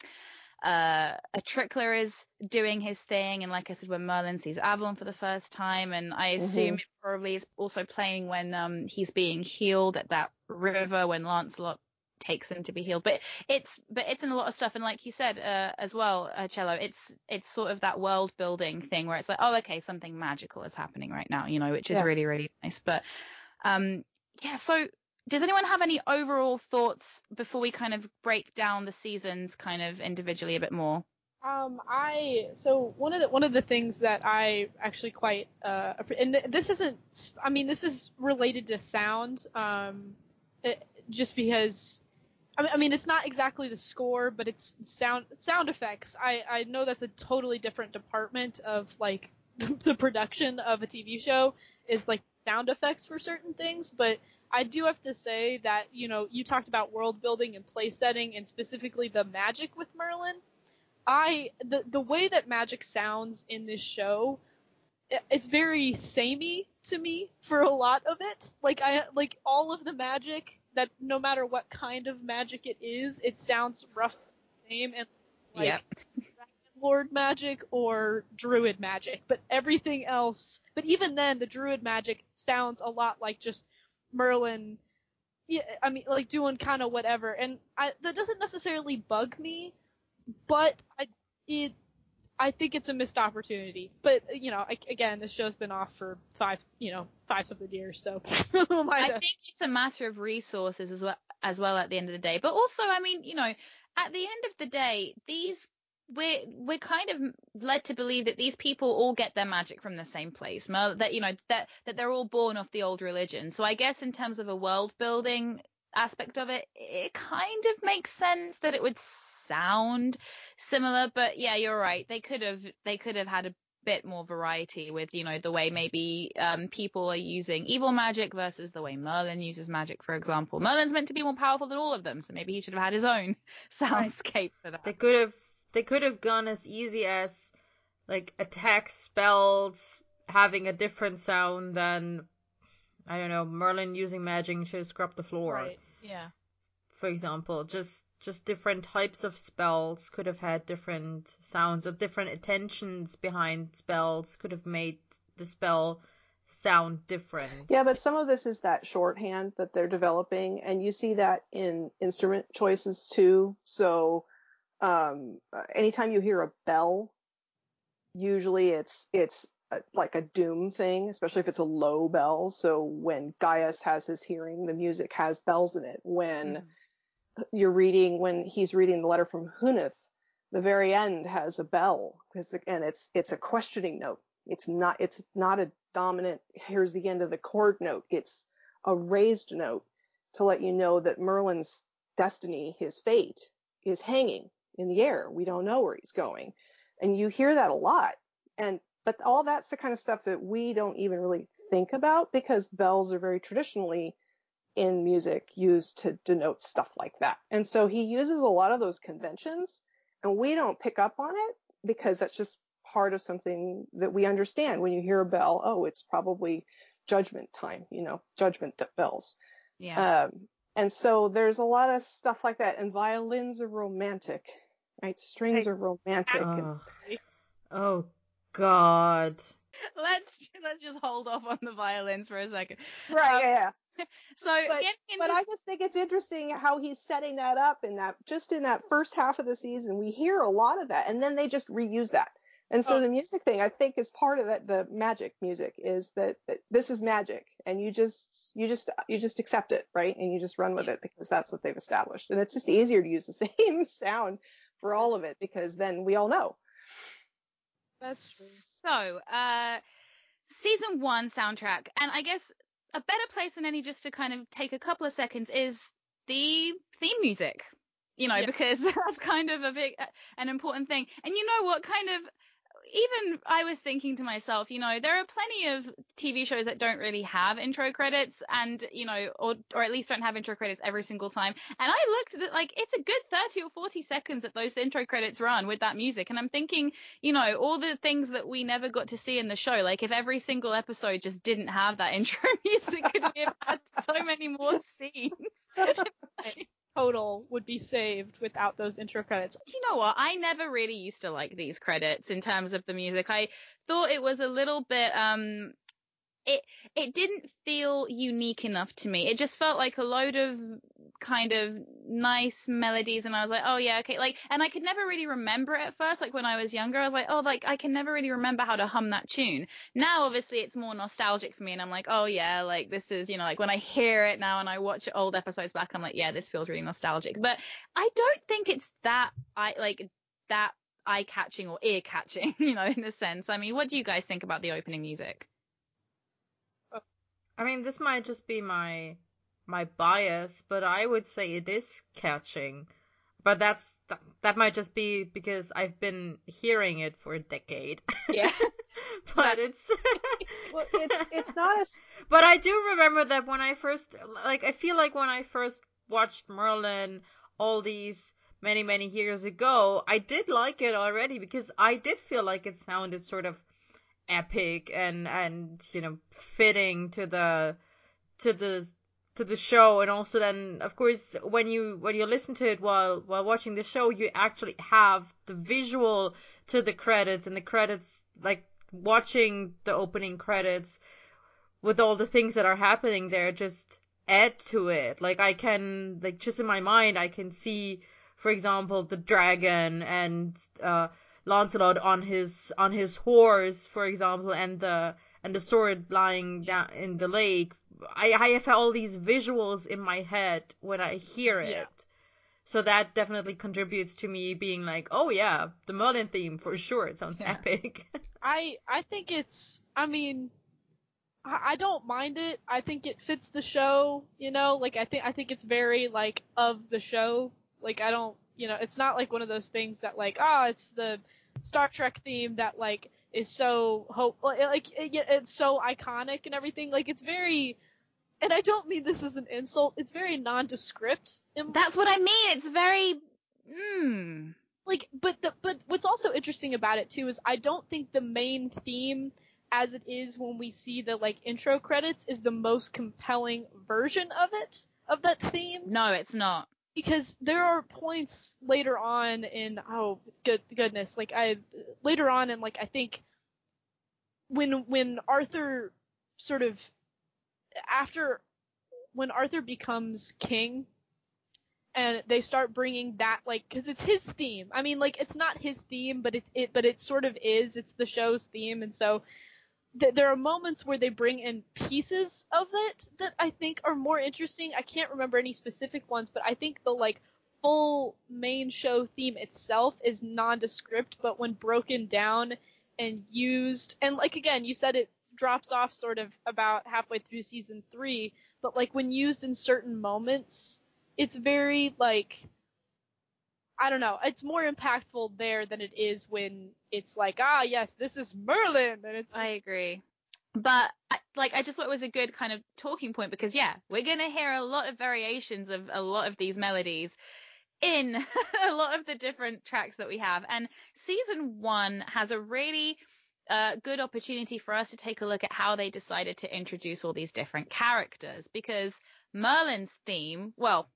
uh, a trickler is doing his thing, and like I said, when Merlin sees Avalon for the first time, and I assume mm-hmm. it probably is also playing when um, he's being healed at that river when Lancelot takes them to be healed. But it's but it's in a lot of stuff, and like you said uh, as well, uh, Cello, it's it's sort of that world building thing where it's like, oh, okay, something magical is happening right now, you know, which is yeah. really really nice. But um, yeah, so does anyone have any overall thoughts before we kind of break down the seasons kind of individually a bit more? Um, I so one of the one of the things that I actually quite uh, and this isn't I mean this is related to sound um, it, just because I mean, it's not exactly the score but it's sound sound effects I I know that's a totally different department of like the production of a TV show is like sound effects for certain things but I do have to say that, you know, you talked about world building and place setting and specifically the magic with Merlin. I the the way that magic sounds in this show it's very samey to me for a lot of it. Like I like all of the magic that no matter what kind of magic it is, it sounds rough same and like yep. Lord magic or druid magic. But everything else but even then the druid magic sounds a lot like just Merlin, yeah, I mean, like doing kind of whatever, and I that doesn't necessarily bug me, but I it I think it's a missed opportunity. But uh, you know, I, again, this show's been off for five, you know, five something years, so I think it's a matter of resources as well as well at the end of the day. But also, I mean, you know, at the end of the day, these we're we're kind of led to believe that these people all get their magic from the same place that you know that that they're all born off the old religion so i guess in terms of a world building aspect of it it kind of makes sense that it would sound similar but yeah you're right they could have they could have had a bit more variety with you know the way maybe um, people are using evil magic versus the way Merlin uses magic for example Merlin's meant to be more powerful than all of them so maybe he should have had his own soundscape right. for that they could have they could have gone as easy as like attack spells having a different sound than I don't know Merlin using magic to scrub the floor. Right. Yeah. For example, just just different types of spells could have had different sounds or different intentions behind spells could have made the spell sound different. Yeah, but some of this is that shorthand that they're developing, and you see that in instrument choices too. So um, anytime you hear a bell, usually it's it's a, like a doom thing, especially if it's a low bell. So when Gaius has his hearing, the music has bells in it. When mm. You're reading, when he's reading the letter from Hunith, the very end has a bell because and it's it's a questioning note. It's not it's not a dominant. Here's the end of the chord note. It's a raised note to let you know that Merlin's destiny, his fate, is hanging in the air. We don't know where he's going. And you hear that a lot. And, but all that's the kind of stuff that we don't even really think about because bells are very traditionally in music used to denote stuff like that. And so he uses a lot of those conventions and we don't pick up on it because that's just part of something that we understand. When you hear a bell, oh, it's probably judgment time, you know, judgment bells. Yeah. Um, and so there's a lot of stuff like that. And violins are romantic right? Strings are romantic. Oh, and... oh God. Let's let's just hold off on the violins for a second. Right. Um, yeah. So, but, in, in but this... I just think it's interesting how he's setting that up in that just in that first half of the season. We hear a lot of that, and then they just reuse that. And so oh. the music thing, I think, is part of that. The magic music is that, that, this is magic, and you just you just you just accept it, right? And you just run with it because that's what they've established. And it's just easier to use the same sound for all of it because then we all know. That's true. So, uh, season one soundtrack, and I guess a better place than any just to kind of take a couple of seconds is the theme music. You know, yeah. because that's kind of a big, an important thing. And you know what kind of even I was thinking to myself, you know, there are plenty of TV shows that don't really have intro credits and, you know, or, or at least don't have intro credits every single time. And I looked at like, it's a good 30 or 40 seconds that those intro credits run with that music. And I'm thinking, you know, all the things that we never got to see in the show, like if every single episode just didn't have that intro music, could we have had so many more scenes? total would be saved without those intro credits. You know what? I never really used to like these credits in terms of the music. I thought it was a little bit um it it didn't feel unique enough to me. It just felt like a load of kind of nice melodies and I was like, "Oh yeah, okay." Like and I could never really remember it at first like when I was younger. I was like, "Oh, like I can never really remember how to hum that tune." Now obviously it's more nostalgic for me and I'm like, "Oh yeah, like this is, you know, like when I hear it now and I watch old episodes back, I'm like, "Yeah, this feels really nostalgic." But I don't think it's that I like that eye catching or ear catching, you know, in a sense. I mean, what do you guys think about the opening music? I mean, this might just be my my bias, but I would say it is catching. But that's that, might just be because I've been hearing it for a decade. Yeah. but it's well, it's it's not as. But I do remember that when I first like I feel like when I first watched Merlin all these many many years ago, I did like it already because I did feel like it sounded sort of epic and and you know fitting to the to the to the show and also then of course when you when you listen to it while while watching the show you actually have the visual to the credits and the credits like watching the opening credits with all the things that are happening there just add to it like i can like just in my mind i can see for example the dragon and uh Lancelot on his on his horse, for example, and the and the sword lying down in the lake. I I have all these visuals in my head when I hear it. Yeah. So that definitely contributes to me being like, oh yeah, the Merlin theme for sure. It sounds Yeah. epic. I I think it's I mean I, I don't mind it. I think it fits the show, you know, like I think I think it's very like of the show. Like I don't you know, it's not like one of those things that like, ah, it's the Star Trek theme that like is so hope like like, it, it's so iconic and everything. Like it's very and I don't mean this as an insult. It's very nondescript. That's what I mean. It's very mm, like but the, but what's also interesting about it too is I don't think the main theme as it is when we see the like intro credits is the most compelling version of it of that theme no, it's not. because there are points later on in oh good goodness like I later on in like I think when when Arthur sort of after when Arthur becomes king and they start bringing that like because it's his theme. I mean like it's not his theme but it, it but it sort of is. It's the show's theme. And so th- there are moments where they bring in pieces of it that i think are more interesting. I can't remember any specific ones but i think the like full main show theme itself is nondescript but when broken down and used and like again you said it drops off sort of about halfway through season three but like when used in certain moments it's very like I don't know. It's more impactful there than it is when it's like, ah, yes, this is Merlin, and it's I agree. But I, like, I just thought it was a good kind of talking point because yeah, we're gonna hear a lot of variations of a lot of these melodies in a lot of the different tracks that we have. And season one has a really uh, good opportunity for us to take a look at how they decided to introduce all these different characters because Merlin's theme, well,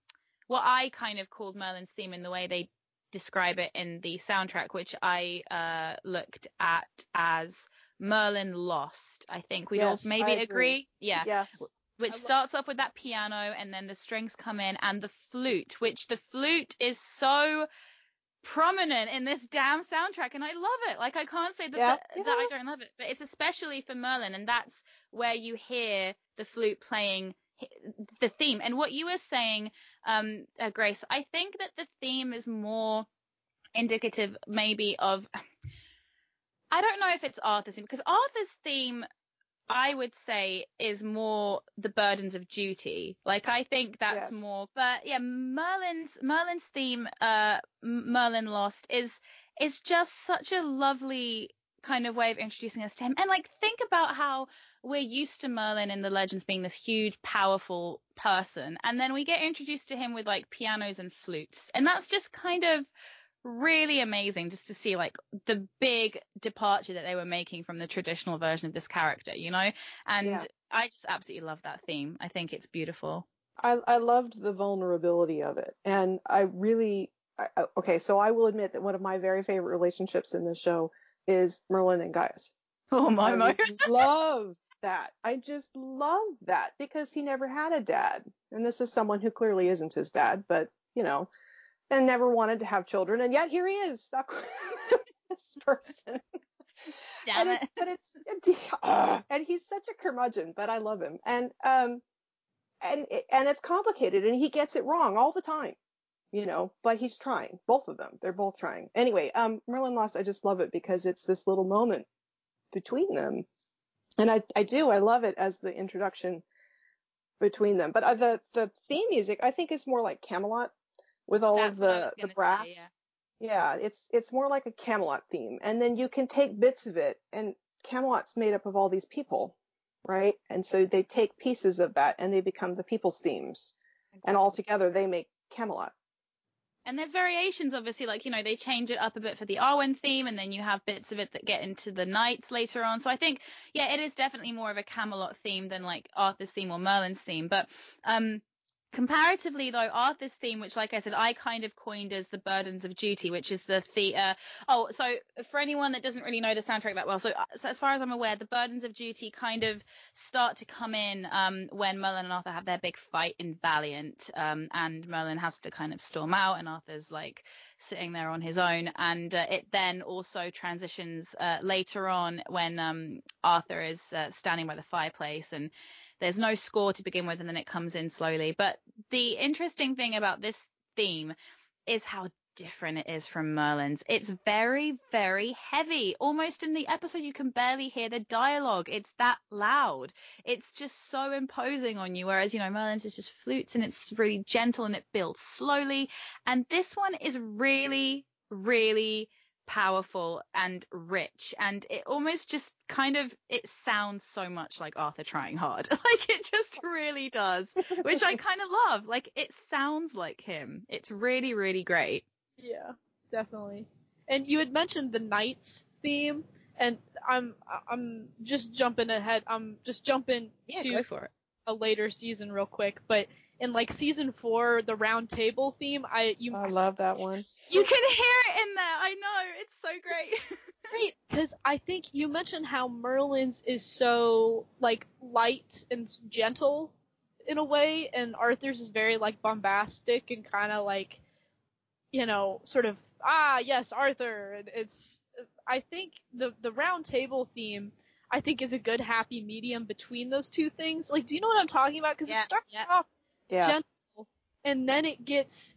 what I kind of called Merlin's theme in the way they describe it in the soundtrack, which I uh, looked at as Merlin Lost. I think we'd Yes, all maybe agree. agree. Yeah. Yes. Which starts off with that piano and then the strings come in and the flute, which the flute is so prominent in this damn soundtrack and I love it. Like I can't say that, Yeah. that, that I don't love it, but it's especially for Merlin and that's where you hear the flute playing the theme. And what you were saying, um, uh, Grace, I think that the theme is more indicative maybe of I don't know if it's Arthur's theme because Arthur's theme I would say is more the burdens of duty. Like I think that's Yes. more but yeah, Merlin's Merlin's theme uh Merlin Lost is is just such a lovely kind of way of introducing us to him. And like, think about how we're used to Merlin in the legends being this huge, powerful person, and then we get introduced to him with like pianos and flutes, and that's just kind of really amazing just to see like the big departure that they were making from the traditional version of this character, you know? And Yeah. I just absolutely love that theme. I think it's beautiful. I, I loved the vulnerability of it. And I really, I, I- okay, so I will admit that one of my very favorite relationships in this show is Merlin and Gaius. Oh my I my. love that. I just love that because he never had a dad. And this is someone who clearly isn't his dad, but, you know, and never wanted to have children. And yet here he is stuck with this person. Damn and it. But it's, Ugh. and he's such a curmudgeon, but I love him. And, um, and, and it's complicated and he gets it wrong all the time, you know, but he's trying. Both of them. They're both trying. Anyway, um, Merlin Lost, I just love it because it's this little moment between them. And I, I do, I love it as the introduction between them. But uh, the, the theme music, I think is more like Camelot with all That's of the, the gonna say, brass. yeah. Yeah, it's it's more like a Camelot theme, and then you can take bits of it. And Camelot's made up of all these people, right? And so they take pieces of that, and they become the people's themes, and all together they make Camelot. And there's variations, obviously, like, you know, they change it up a bit for the Arwen theme, and then you have bits of it that get into the knights later on. So I think, yeah, it is definitely more of a Camelot theme than like Arthur's theme or Merlin's theme. But um, comparatively, though, Arthur's theme, which, like I said, I kind of coined as the Burdens of Duty, which is the the uh, oh, so for anyone that doesn't really know the soundtrack that well, so, so as far as I'm aware, the Burdens of Duty kind of start to come in um, when Merlin and Arthur have their big fight in Valiant, um, and Merlin has to kind of storm out, and Arthur's like sitting there on his own, and uh, it then also transitions uh, later on when um, Arthur is uh, standing by the fireplace and there's no score to begin with, and then it comes in slowly. But the interesting thing about this theme is how different it is from Merlin's. It's very, very heavy. Almost in the episode, you can barely hear the dialogue. It's that loud. It's just so imposing on you. Whereas, you know, Merlin's is just flutes and it's really gentle and it builds slowly. And this one is really, really powerful and rich and it almost just kind of it sounds so much like Arthur trying hard. Like it just really does which I kind of love. Like it sounds like him. It's really really great. Yeah, definitely. And you had mentioned the knights theme, and I'm I'm just jumping ahead. I'm just jumping yeah to go for it. a later season real quick, but in like season four, the round table theme, I you I love that one. you can hear it in there I know it's so great great because I think you mentioned how Merlin's is so like light and gentle in a way, and Arthur's is very like bombastic and kind of like you know sort of ah yes Arthur. And it's I think the the round table theme I think is a good happy medium between those two things. Like, do you know what I'm talking about? Because Yeah, it starts yeah. off Yeah. gentle, and then it gets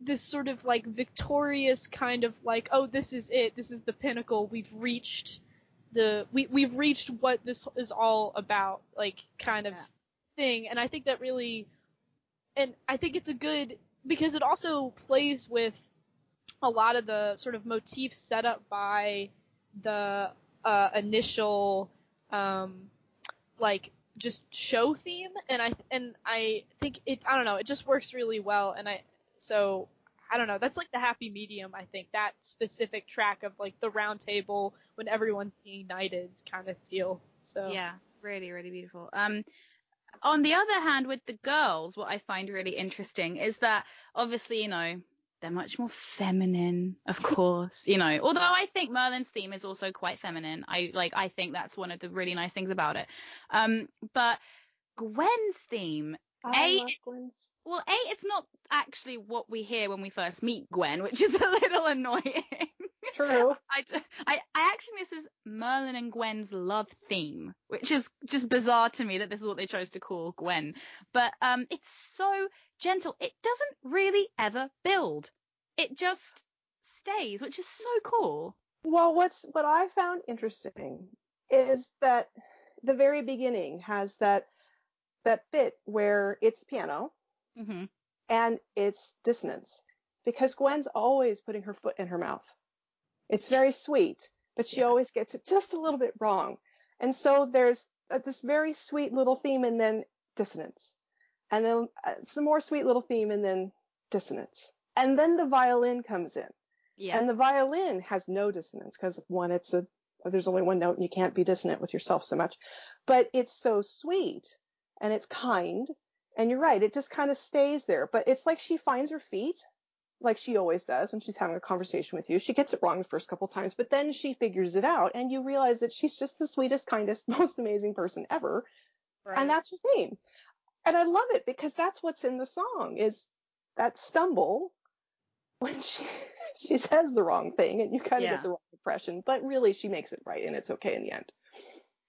this sort of like victorious kind of like, oh, this is it. This is the pinnacle. We've reached the we we've reached what this is all about, like kind of Yeah. thing. And I think that really, and I think it's a good because it also plays with a lot of the sort of motifs set up by the uh, initial um, like just show theme and I and I think it I don't know it just works really well and I so I don't know that's like the happy medium I think that specific track of like the round table when everyone's united kind of deal so Yeah, really, really beautiful. Um, on the other hand, with the girls, what I find really interesting is that obviously, you know, they're much more feminine, of course, you know, although I think Merlin's theme is also quite feminine. I like, I think that's one of the really nice things about it. Um, but Gwen's theme, I A, Gwen's. Well, A, it's not actually what we hear when we first meet Gwen, which is a little annoying. True. I I actually this is Merlin and Gwen's love theme, which is just bizarre to me that this is what they chose to call Gwen. But um, it's so gentle. It doesn't really ever build. It just stays, which is so cool. Well, what's what I found interesting is that the very beginning has that that bit where it's piano hmm and it's dissonance because Gwen's always putting her foot in her mouth. It's very sweet, but she Yeah. always gets it just a little bit wrong. And so there's uh, this very sweet little theme and then dissonance. And then uh, some more sweet little theme and then dissonance. And then the violin comes in. Yeah. And the violin has no dissonance because one, it's a, there's only one note and you can't be dissonant with yourself so much. But it's so sweet and it's kind. And you're right, it just kind of stays there. But it's like she finds her feet, like she always does when she's having a conversation with you. She gets it wrong the first couple times, but then she figures it out and you realize that she's just the sweetest, kindest, most amazing person ever. And that's her theme. And I love it because that's what's in the song is that stumble when she she says the wrong thing and you kind of Yeah. get the wrong impression, but really she makes it right and it's okay in the end.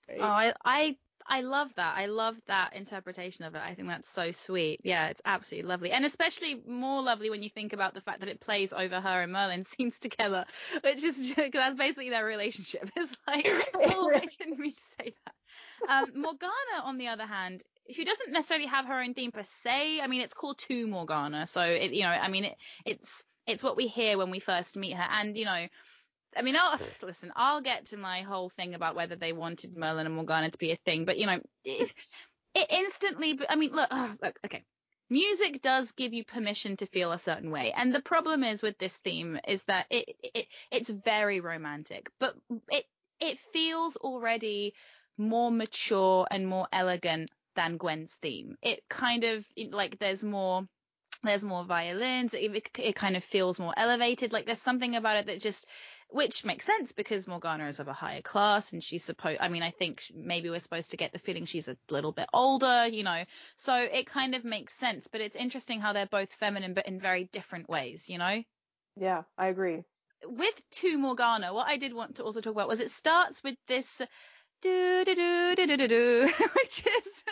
Oh, I, I I love that. I love that interpretation of it. I think that's so sweet. Yeah, it's absolutely lovely, and especially more lovely when you think about the fact that it plays over her and Merlin scenes together, which is just, that's basically their relationship. It's like, oh, why didn't we say that? Um, Morgana, on the other hand, who doesn't necessarily have her own theme per se. I mean, it's called To Morgana, so it, you know, I mean, it, it's it's what we hear when we first meet her, and you know. I mean, I'll listen. I'll get to my whole thing about whether they wanted Merlin and Morgana to be a thing, but you know, it, it instantly. I mean, look, oh, look, okay. Music does give you permission to feel a certain way, and the problem is with this theme is that it, it it's very romantic, but it it feels already more mature and more elegant than Gwen's theme. It kind of like there's more there's more violins. It, it, it kind of feels more elevated. Like there's something about it that just which makes sense because Morgana is of a higher class and she's supposed, I mean, I think maybe we're supposed to get the feeling she's a little bit older, you know, so it kind of makes sense, but it's interesting how they're both feminine, but in very different ways, you know? Yeah, I agree. With To Morgana, what I did want to also talk about was it starts with this do do do do do do do, which is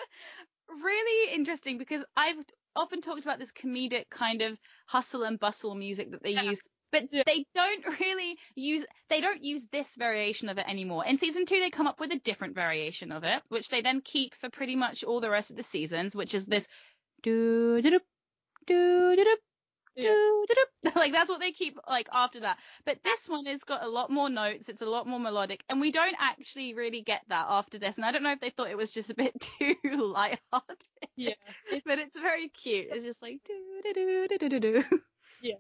really interesting because I've often talked about this comedic kind of hustle and bustle music that they Yeah. use, but Yeah. they don't really use they don't use this variation of it anymore. In season two, they come up with a different variation of it, which they then keep for pretty much all the rest of the seasons, which is this do do do do do do. Like that's what they keep like after that. But this one has got a lot more notes. It's a lot more melodic, and we don't actually really get that after this. And I don't know if they thought it was just a bit too lighthearted, Yeah. But it's very cute. It's just like do do do do do do. yeah.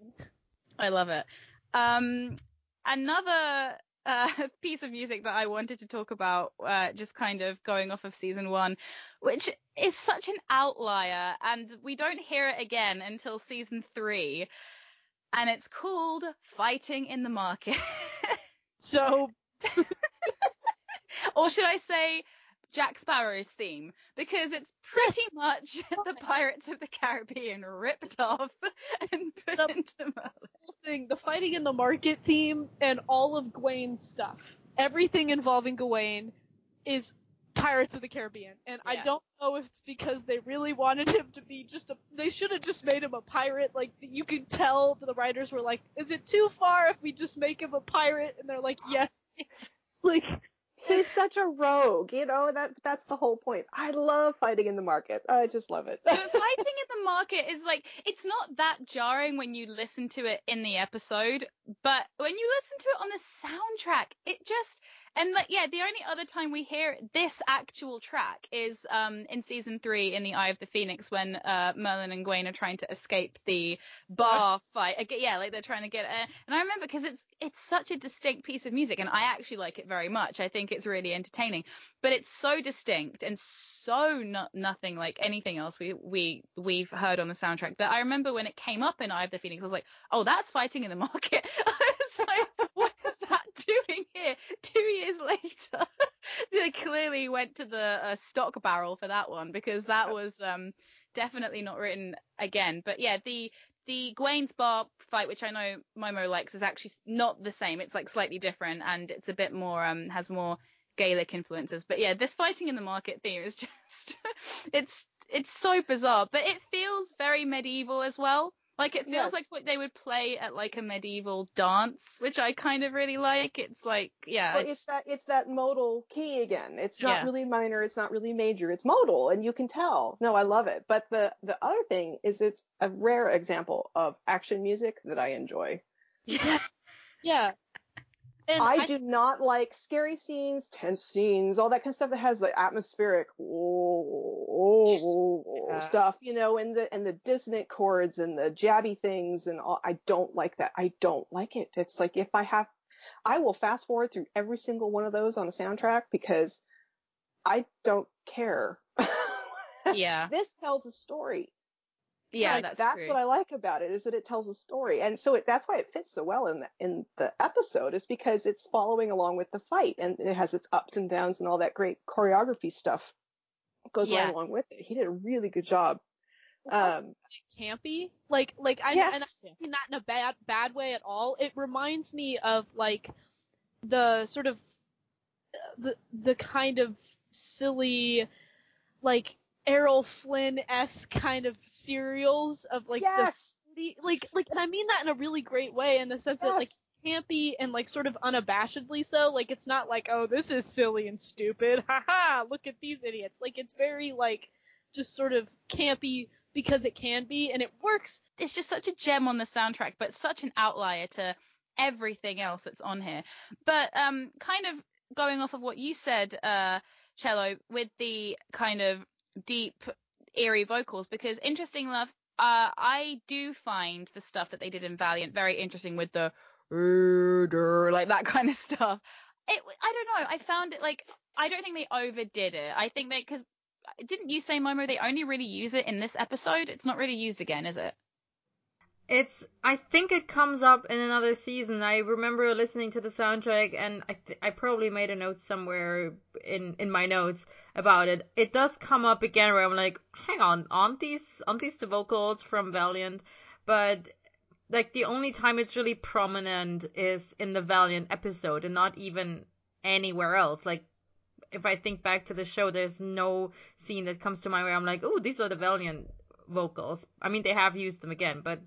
I love it. Um, another uh, piece of music that I wanted to talk about, uh, just kind of going off of season one, which is such an outlier, and we don't hear it again until season three, and it's called "Fighting in the Market," So or should I say? Jack Sparrow's theme because it's pretty much the Pirates of the Caribbean ripped off and put The- into Merlin. whole thing, the fighting in the market theme and all of Gawain's stuff, everything involving Gawain is Pirates of the Caribbean. And I don't know if it's because they really wanted him to be just a. They should have just made him a pirate. Like you can tell the writers were like, "Is it too far if we just make him a pirate?" And they're like, "Yes." like He's such a rogue, you know, that that's the whole point. I love fighting in the market. I just love it. fighting in the market is like it's not that jarring when you listen to it in the episode but when you listen to it on the soundtrack it just and like yeah the only other time we hear this actual track is um in season three in the eye of the phoenix when uh merlin and Gawain are trying to escape the bar fight. Yeah like they're trying to get uh, and i remember because it's it's such a distinct piece of music and i actually like it very much. I think it's really entertaining. But it's so distinct and so not nothing like anything else we we we've heard on the soundtrack that I remember when it came up in Eye of the Phoenix, I was like, oh, that's fighting in the market. I doing here? Two years later, they clearly went to the uh, stock barrel for that one because that was um definitely not written again. But yeah, the the Gawain's bar fight, which I know Momo likes, is actually not the same. It's like slightly different and it's a bit more um has more Gaelic influences. But yeah, this fighting in the market theme is just it's it's so bizarre, but it feels very medieval as well. Like it feels Yes. like what they would play at like a medieval dance, which I kind of really like. It's like yeah, it's, it's that it's that modal key again. It's not Yeah. really minor, it's not really major. It's modal, and you can tell. No, I love it. But the the other thing is, it's a rare example of action music that I enjoy. Yeah. yeah. And I, do not like scary scenes, tense scenes, all that kind of stuff that has like atmospheric oh, oh, Yeah. stuff, you know, and the and the dissonant chords and the jabby things and all. I don't like that. I don't like it. It's like if I have, I will fast forward through every single one of those on a soundtrack because I don't care. Yeah. this tells a story. Yeah, Like, that's, that's true. what I like about it is that it tells a story, and so it, that's why it fits so well in the, in the episode is because it's following along with the fight, and it has its ups and downs and all that great choreography stuff goes Yeah. right along with it. He did a really good job. Um, campy. Like like I Yes. and I mean that in a bad bad way at all. It reminds me of like the sort of the the kind of silly like Errol Flynn esque kind of serials of like yes, the like like and I mean that in a really great way in the sense that like Yes. campy and like sort of unabashedly so. Like it's not like, oh, this is silly and stupid. Haha, look at these idiots. Like it's very like just sort of campy because it can be and it works. it's just such a gem on the soundtrack, but such an outlier to everything else that's on here. But um, kind of going off of what you said, uh, Cello, with the kind of deep, eerie vocals, because interesting enough, uh, I do find the stuff that they did in Valiant very interesting with the like that kind of stuff. It, I don't know. I found it like I don't think they overdid it. I think they because didn't you say Momo they only really use it in this episode? It's not really used again, is it? It's. I think it comes up in another season. I remember listening to the soundtrack, and I th- I probably made a note somewhere in in my notes about it. It does come up again where I'm like, hang on, aren't these aren't these the vocals from Valiant? But like the only time it's really prominent is in the Valiant episode, and not even anywhere else. Like if I think back to the show, there's no scene that comes to mind where I'm like, oh, these are the Valiant vocals. I mean, they have used them again, but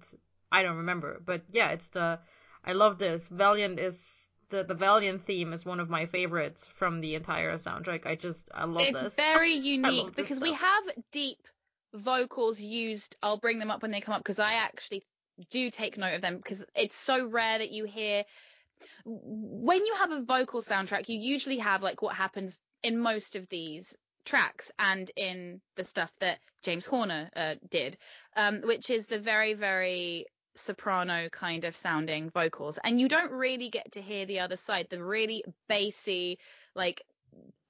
I don't remember. But yeah, it's the I love this. Valiant is the the Valiant theme is one of my favorites from the entire soundtrack. I just I love it's this. It's very unique because we have deep vocals used. I'll bring them up when they come up because I actually do take note of them because it's so rare that you hear when you have a vocal soundtrack, you usually have like what happens in most of these tracks and in the stuff that James Horner uh, did, um, which is the very, very soprano kind of sounding vocals. And you don't really get to hear the other side, the really bassy, like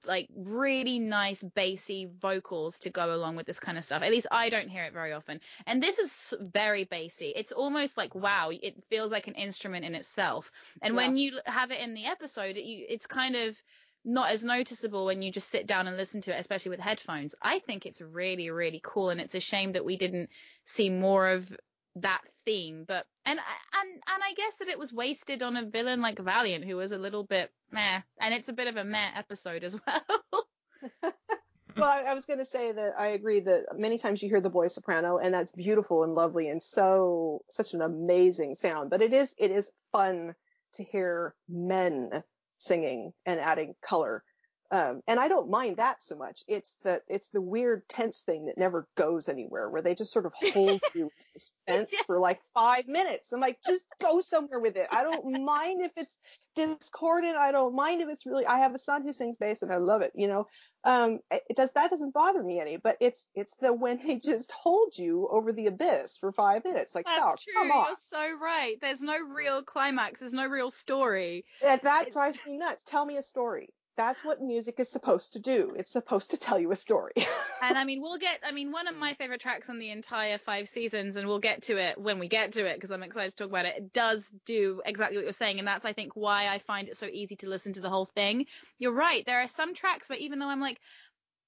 like really nice bassy vocals to go along with this kind of stuff. At least I don't hear it very often. And this is very bassy. It's almost like wow, it feels like an instrument in itself. And when you have it in the episode, it, you, it's kind of not as noticeable when you just sit down and listen to it, especially with headphones. I think it's really, really cool, and it's a shame that we didn't see more of that theme. But and and and I guess that it was wasted on a villain like Valiant, who was a little bit meh, and it's a bit of a meh episode as well. well, I, I was going to say that I agree that many times you hear the boy soprano, and that's beautiful and lovely, and so such an amazing sound. But it is it is fun to hear men singing and adding color. Um, and I don't mind that so much. It's the it's the weird tense thing that never goes anywhere, where they just sort of hold you in suspense Yeah. for like five minutes. I'm like, just go somewhere with it. I don't mind if it's discordant. I don't mind if it's really. I have a son who sings bass, and I love it. You know, um, it does that doesn't bother me any. But it's it's the when they just hold you over the abyss for five minutes. Like, oh, That's true. come on. You're so right. There's no real climax. There's no real story. That drives me nuts. Tell me a story. That's what music is supposed to do. It's supposed to tell you a story. And I mean, we'll get. I mean, one of my favorite tracks on the entire five seasons, and we'll get to it when we get to it because I'm excited to talk about it. It does do exactly what you're saying, and that's I think why I find it so easy to listen to the whole thing. You're right. There are some tracks where even though I'm like,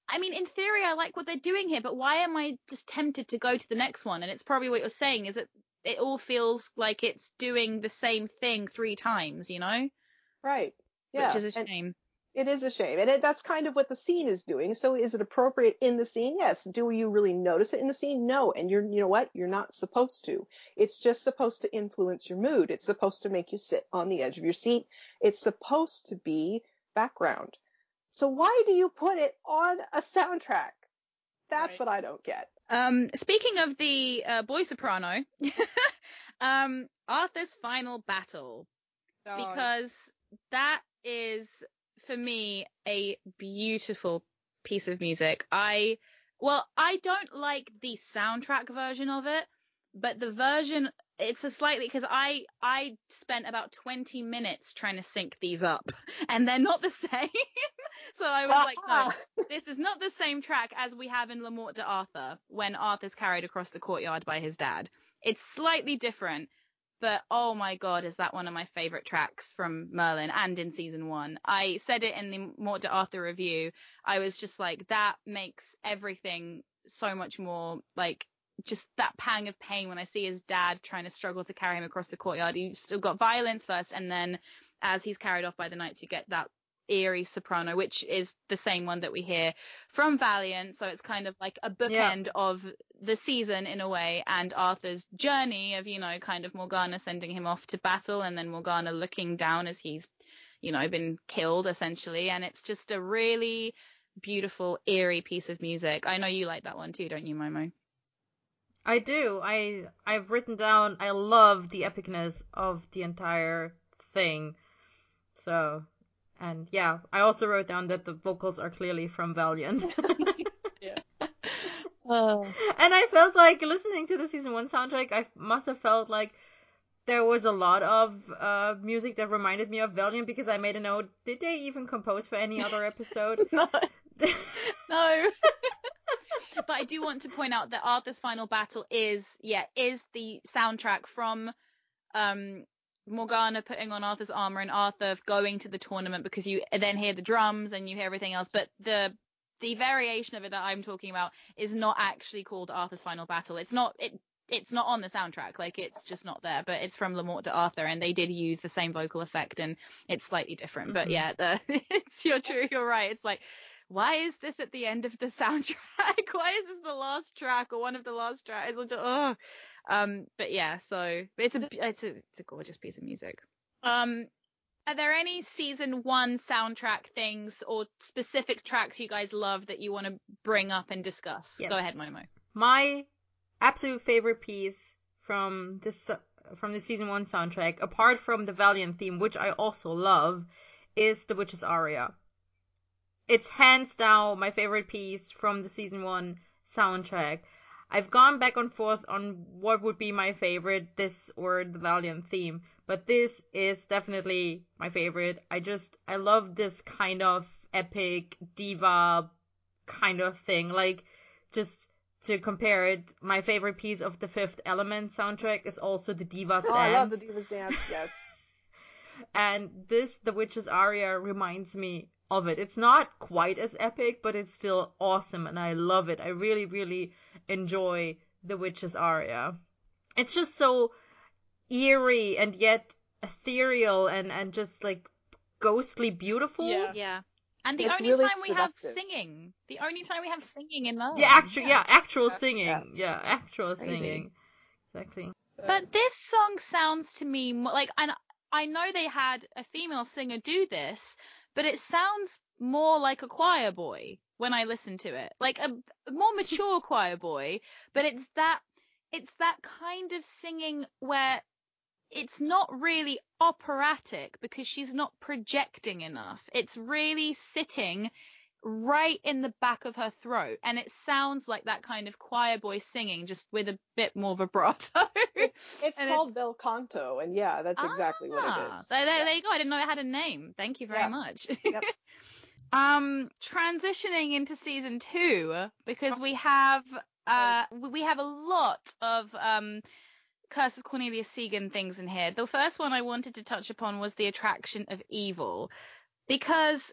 I mean, in theory, I like what they're doing here, but why am I just tempted to go to the next one? And it's probably what you're saying is that it all feels like it's doing the same thing three times, you know, right. Yeah. which is a and- shame. It is a shame. And it, that's kind of what the scene is doing. So is it appropriate in the scene? Yes. Do you really notice it in the scene? No. And you're, you know what? You're not supposed to. It's just supposed to influence your mood. It's supposed to make you sit on the edge of your seat. It's supposed to be background. So why do you put it on a soundtrack? That's Right. what I don't get. Um, speaking of the uh, boy soprano, um, Arthur's final battle, So, because that is for me a beautiful piece of music. I well, I don't like the soundtrack version of it, but the version it's a slightly because I I spent about 20 minutes trying to sync these up and they're not the same. so I was like, no, ah. this is not the same track as we have in La Morte d'Arthur when Arthur's carried across the courtyard by his dad. It's slightly different, but oh my god, is that one of my favorite tracks from Merlin and in season one. I said it in the Morte d'Arthur review. I was just like, that makes everything so much more like just that pang of pain when I see his dad trying to struggle to carry him across the courtyard. You've still got violence first, and then as he's carried off by the knights, you get that eerie soprano, which is the same one that we hear from Valiant. So it's kind of like a bookend yeah. of the season in a way, and Arthur's journey of, you know, kind of Morgana sending him off to battle, and then Morgana looking down as he's, you know, been killed essentially. And it's just a really beautiful, eerie piece of music. I know you like that one too, don't you, Momo? I do. I I've written down I love the epicness of the entire thing. So, and yeah, I also wrote down that the vocals are clearly from Valiant. yeah. Oh. And I felt like listening to the season 1 soundtrack, I must have felt like there was a lot of uh, music that reminded me of Valiant because I made a note. Did they even compose for any other episode? no. no but I do want to point out that Arthur's final battle is, yeah, is the soundtrack from um, Morgana putting on Arthur's armor and Arthur going to the tournament because you then hear the drums and you hear everything else. But the the variation of it that I'm talking about is not actually called Arthur's final battle. It's not it it's not on the soundtrack like it's just not there but it's from La Morte d'Arthur and they did use the same vocal effect and it's slightly different mm-hmm. but yeah the it's you're true you're right it's like why is this at the end of the soundtrack? why is this the last track or one of the last tracks? Oh. Um, but yeah, so it's a it's a it's a gorgeous piece of music. Um, are there any season one soundtrack things or specific tracks you guys love that you want to bring up and discuss? Yes. Go ahead, Momo. My absolute favorite piece from this from the season one soundtrack, apart from the Valiant theme, which I also love, is the Witch's aria it's hands down my favorite piece from the season one soundtrack. I've gone back and forth on what would be my favorite, this or the Valiant theme, but this is definitely my favorite. I just, I love this kind of epic diva kind of thing. Like, just to compare it, my favorite piece of the Fifth Element soundtrack is also the Divas oh, Dance. I love the Divas Dance, yes. and this, the Witch's Aria, reminds me of it. It's not quite as epic, but it's still awesome and I love it. I really, really enjoy The Witch's Aria. It's just so eerie and yet ethereal and, and just like ghostly beautiful. Yeah. Yeah. And the it's only really time we have singing, the only time we have singing in Merlin. Yeah, actual, yeah. yeah actual singing. Yeah, yeah actual singing. Exactly. But this song sounds to me more like, and I know they had a female singer do this, but it sounds more like a choir boy when I listen to it, like a, a more mature choir boy. But it's that it's that kind of singing where it's not really operatic because she's not projecting enough. It's really sitting right in the back of her throat and it sounds like that kind of choir boy singing just with a bit more vibrato it's called it's... bel canto and yeah that's exactly ah, what it is. ah, there, there, yeah. there, you go i didn't know it had a name thank you very yeah. much yep. um transitioning into season two because we have uh we have a lot of um Curse of Cornelius Sigan things in here. The first one I wanted to touch upon was the attraction of evil because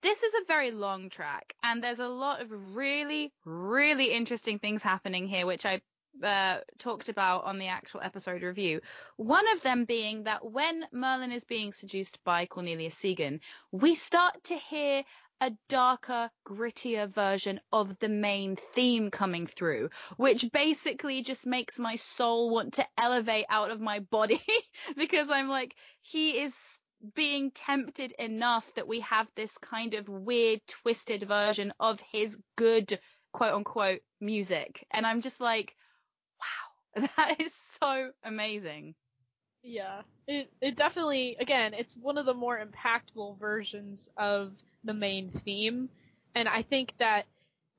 this is a very long track, and there's a lot of really, really interesting things happening here, which I uh, talked about on the actual episode review. One of them being that when Merlin is being seduced by Cornelius Sigan, we start to hear a darker, grittier version of the main theme coming through, which basically just makes my soul want to elevate out of my body because I'm like, he is being tempted enough that we have this kind of weird, twisted version of his good, quote unquote, music. And I'm just like, wow, that is so amazing. Yeah, it it definitely again it's one of the more impactful versions of the main theme, and I think that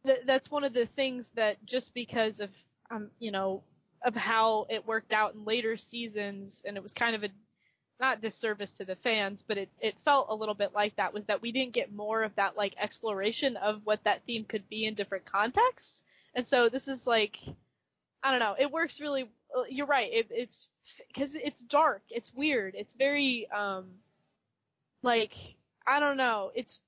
th- that's one of the things that just because of um you know of how it worked out in later seasons, and it was kind of a not disservice to the fans, but it it felt a little bit like that was that we didn't get more of that like exploration of what that theme could be in different contexts, and so this is like I don't know, it works really. uh, You're right, it, it's because it's dark. It's weird. It's very um like I don't know. It's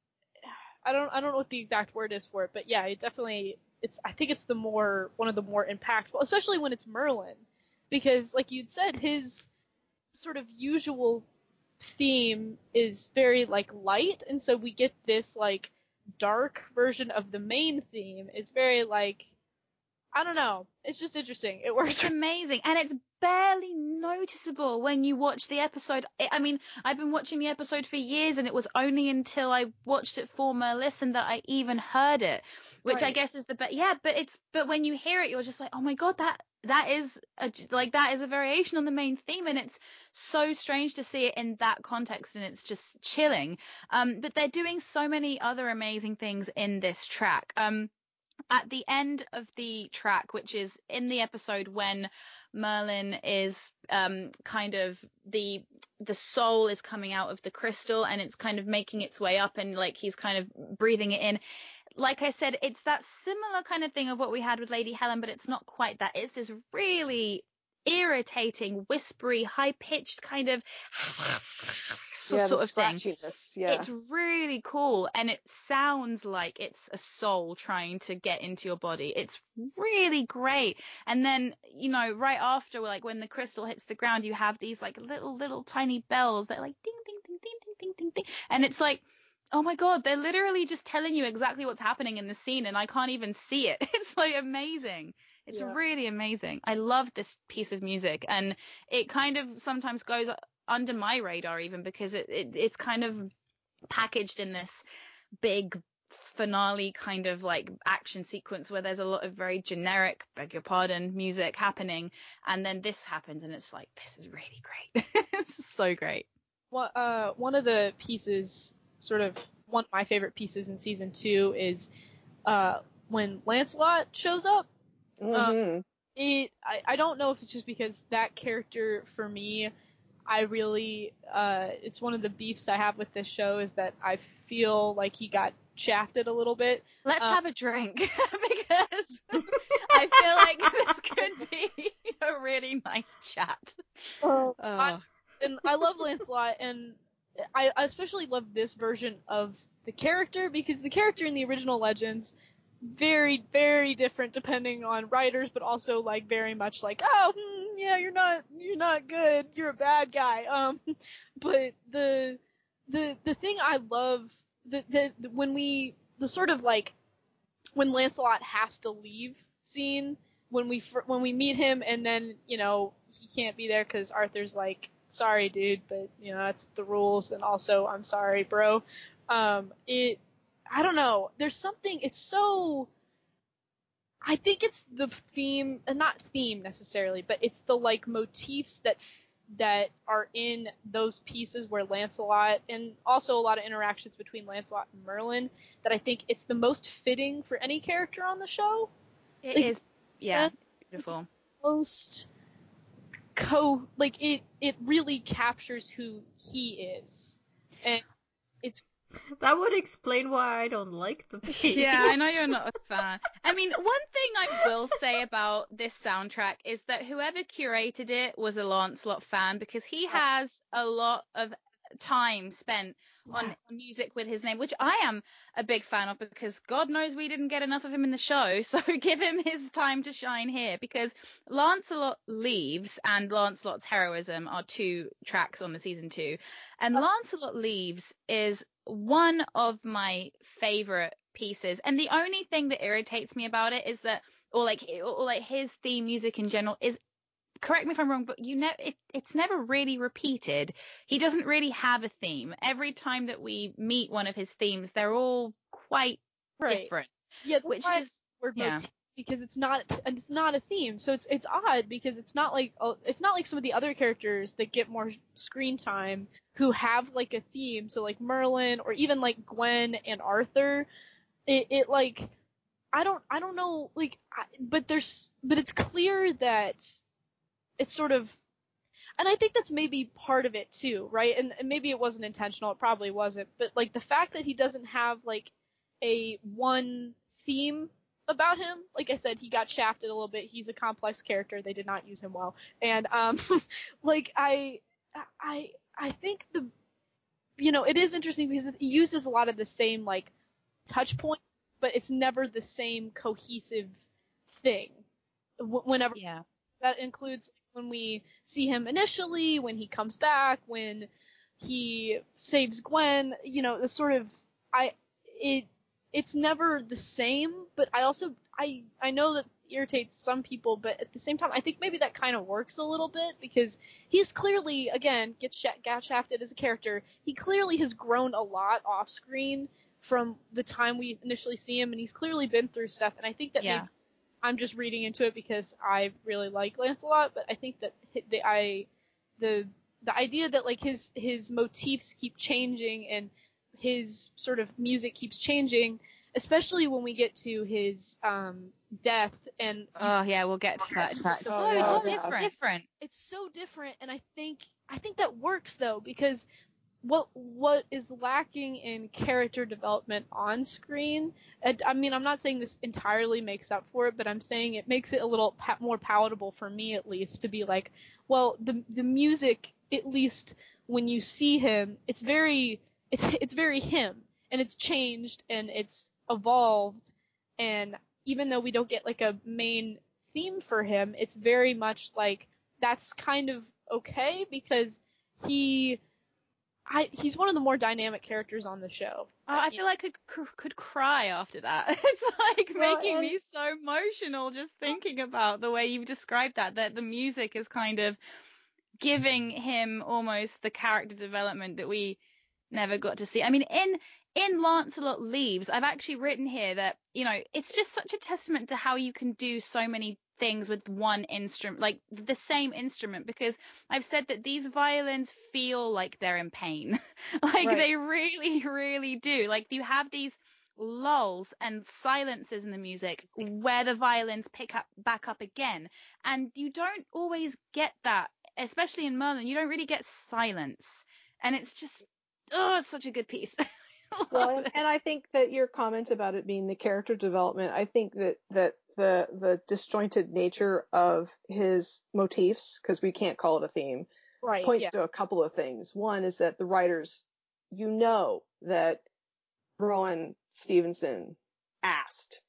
I don't I don't know what the exact word is for it, but yeah, it definitely it's I think it's the more one of the more impactful, especially when it's Merlin, because like you'd said, his sort of usual theme is very like light, and so we get this like dark version of the main theme. It's very like I don't know. It's just interesting. It works. It's amazing, and it's barely noticeable when you watch the episode. I- mean, I've been watching the episode for years, and it was only until I watched it for my Merlisten that I even heard it, which I guess is the best. Yeah, but it's but when you hear it, you're just like, oh my god, that that is a, like that is a variation on the main theme, and it's so strange to see it in that context, and it's just chilling. Um, but they're doing so many other amazing things in this track. Um, at the end of the track, which is in the episode when Merlin is um, kind of the the soul is coming out of the crystal and it's kind of making its way up and like he's kind of breathing it in. Like I said, it's that similar kind of thing of what we had with Lady Helen, but it's not quite that. It's this really irritating, whispery, high pitched kind of so- yeah, sort of thing. Yeah. It's really cool and it sounds like it's a soul trying to get into your body. It's really great. And then, you know, right after like when the crystal hits the ground, you have these like little little tiny bells that are like ding ding ding ding ding ding ding ding. And it's like Oh my god, they're literally just telling you exactly what's happening in the scene and I can't even see it. It's like amazing. It's Yeah. really amazing. I love this piece of music and it kind of sometimes goes under my radar even because it, it it's kind of packaged in this big finale kind of like action sequence where there's a lot of very generic beg your pardon music happening and then this happens and it's like this is really great is so great One, uh, one of the pieces, sort of one of my favorite pieces in season two is uh, when Lancelot shows up. hmm It I, I don't know if it's just because that character for me, I really uh, it's one of the beefs I have with this show is that I feel like he got shafted a little bit. let's Uh, have a drink because i feel like this could be a really nice chat Oh, oh and I love Lancelot, and I, especially love this version of the character because the character in the original Legends very very different depending on writers, but also like very much like oh hmm, yeah you're not you're not good you're a bad guy. Um, but the the the thing I love the, the the when we the sort of like when Lancelot has to leave scene when we when we meet him and then you know he can't be there because Arthur's like sorry dude but you know that's the rules and also I'm sorry bro. Um it I don't know. There's something it's so I think it's the theme uh, not theme necessarily but it's the like motifs that that are in those pieces where Lancelot and also a lot of interactions between Lancelot and Merlin that I think it's the most fitting for any character on the show. It Like, is, yeah, beautiful. most co like it it really captures who he is and it's That would explain why I don't like the piece. Yeah, I know you're not a fan. I mean, one thing I will say about this soundtrack is that whoever curated it was a Lancelot fan because he has a lot of time spent on music with his name, which I am a big fan of because God knows we didn't get enough of him in the show. So give him his time to shine here because Lancelot Leaves and Lancelot's Heroism are two tracks on the season two. And Lancelot Leaves is one of my favorite pieces. And the only thing that irritates me about it is that, or like, or like his theme music in general is correct me if I'm wrong, but you know, it, it's never really repeated. He doesn't really have a theme. Every time that we meet one of his themes, they're all quite right different, yeah which is word yeah. motif because it's not it's not a theme. So it's it's odd because it's not like oh, it's not like some of the other characters that get more screen time who have like a theme. So like Merlin or even like Gwen and Arthur, it, it like I don't I don't know like I, but there's but it's clear that it's sort of and I think that's maybe part of it too, right? And, and maybe it wasn't intentional, it probably wasn't, but like the fact that he doesn't have like a one theme about him. Like I said, he got shafted a little bit. He's a complex character. They did not use him well. And um like I I I think the you know, it is interesting because he uses a lot of the same like touch points, but it's never the same cohesive thing. Whenever yeah. that includes when we see him initially, when he comes back, when he saves Gwen, you know, the sort of I it it's never the same, but I also I I know that irritates some people, but at the same time, I think maybe that kind of works a little bit because he's clearly again gets sh- got shafted as a character. He clearly has grown a lot off screen from the time we initially see him, and he's clearly been through stuff. And I think that yeah. maybe I'm just reading into it because I really like Lancelot, but I think that the I the the idea that like his his motifs keep changing and his sort of music keeps changing, especially when we get to his um, death and oh yeah, we'll get to that. It's so, so different. different. It's so different, and I think I think that works though because what what is lacking in character development on screen I mean I'm not saying this entirely makes up for it but I'm saying it makes it a little pa- more palatable for me at least to be like well the the music at least when you see him it's very it's it's very him and it's changed and it's evolved and even though we don't get like a main theme for him it's very much like that's kind of okay because he I, he's one of the more dynamic characters on the show. Oh, I feel like I could, could cry after that. It's like well, making me so emotional just thinking about the way you've described that, that the music is kind of giving him almost the character development that we never got to see. I mean, in in Lancelot Leaves, I've actually written here that, you know, it's just such a testament to how you can do so many things with one instrument, like the same instrument, because I've said that these violins feel like they're in pain. like right. they really, really do. Like you have these lulls and silences in the music where the violins pick up back up again. And you don't always get that, especially in Merlin, you don't really get silence. And it's just, oh, it's such a good piece. well, and, and, I think that your comment about it being the character development, I think that that the the disjointed nature of his motifs, because we can't call it a theme, right, points yeah. to a couple of things. One is that the writers, you know, that Rohan Stevenson asked,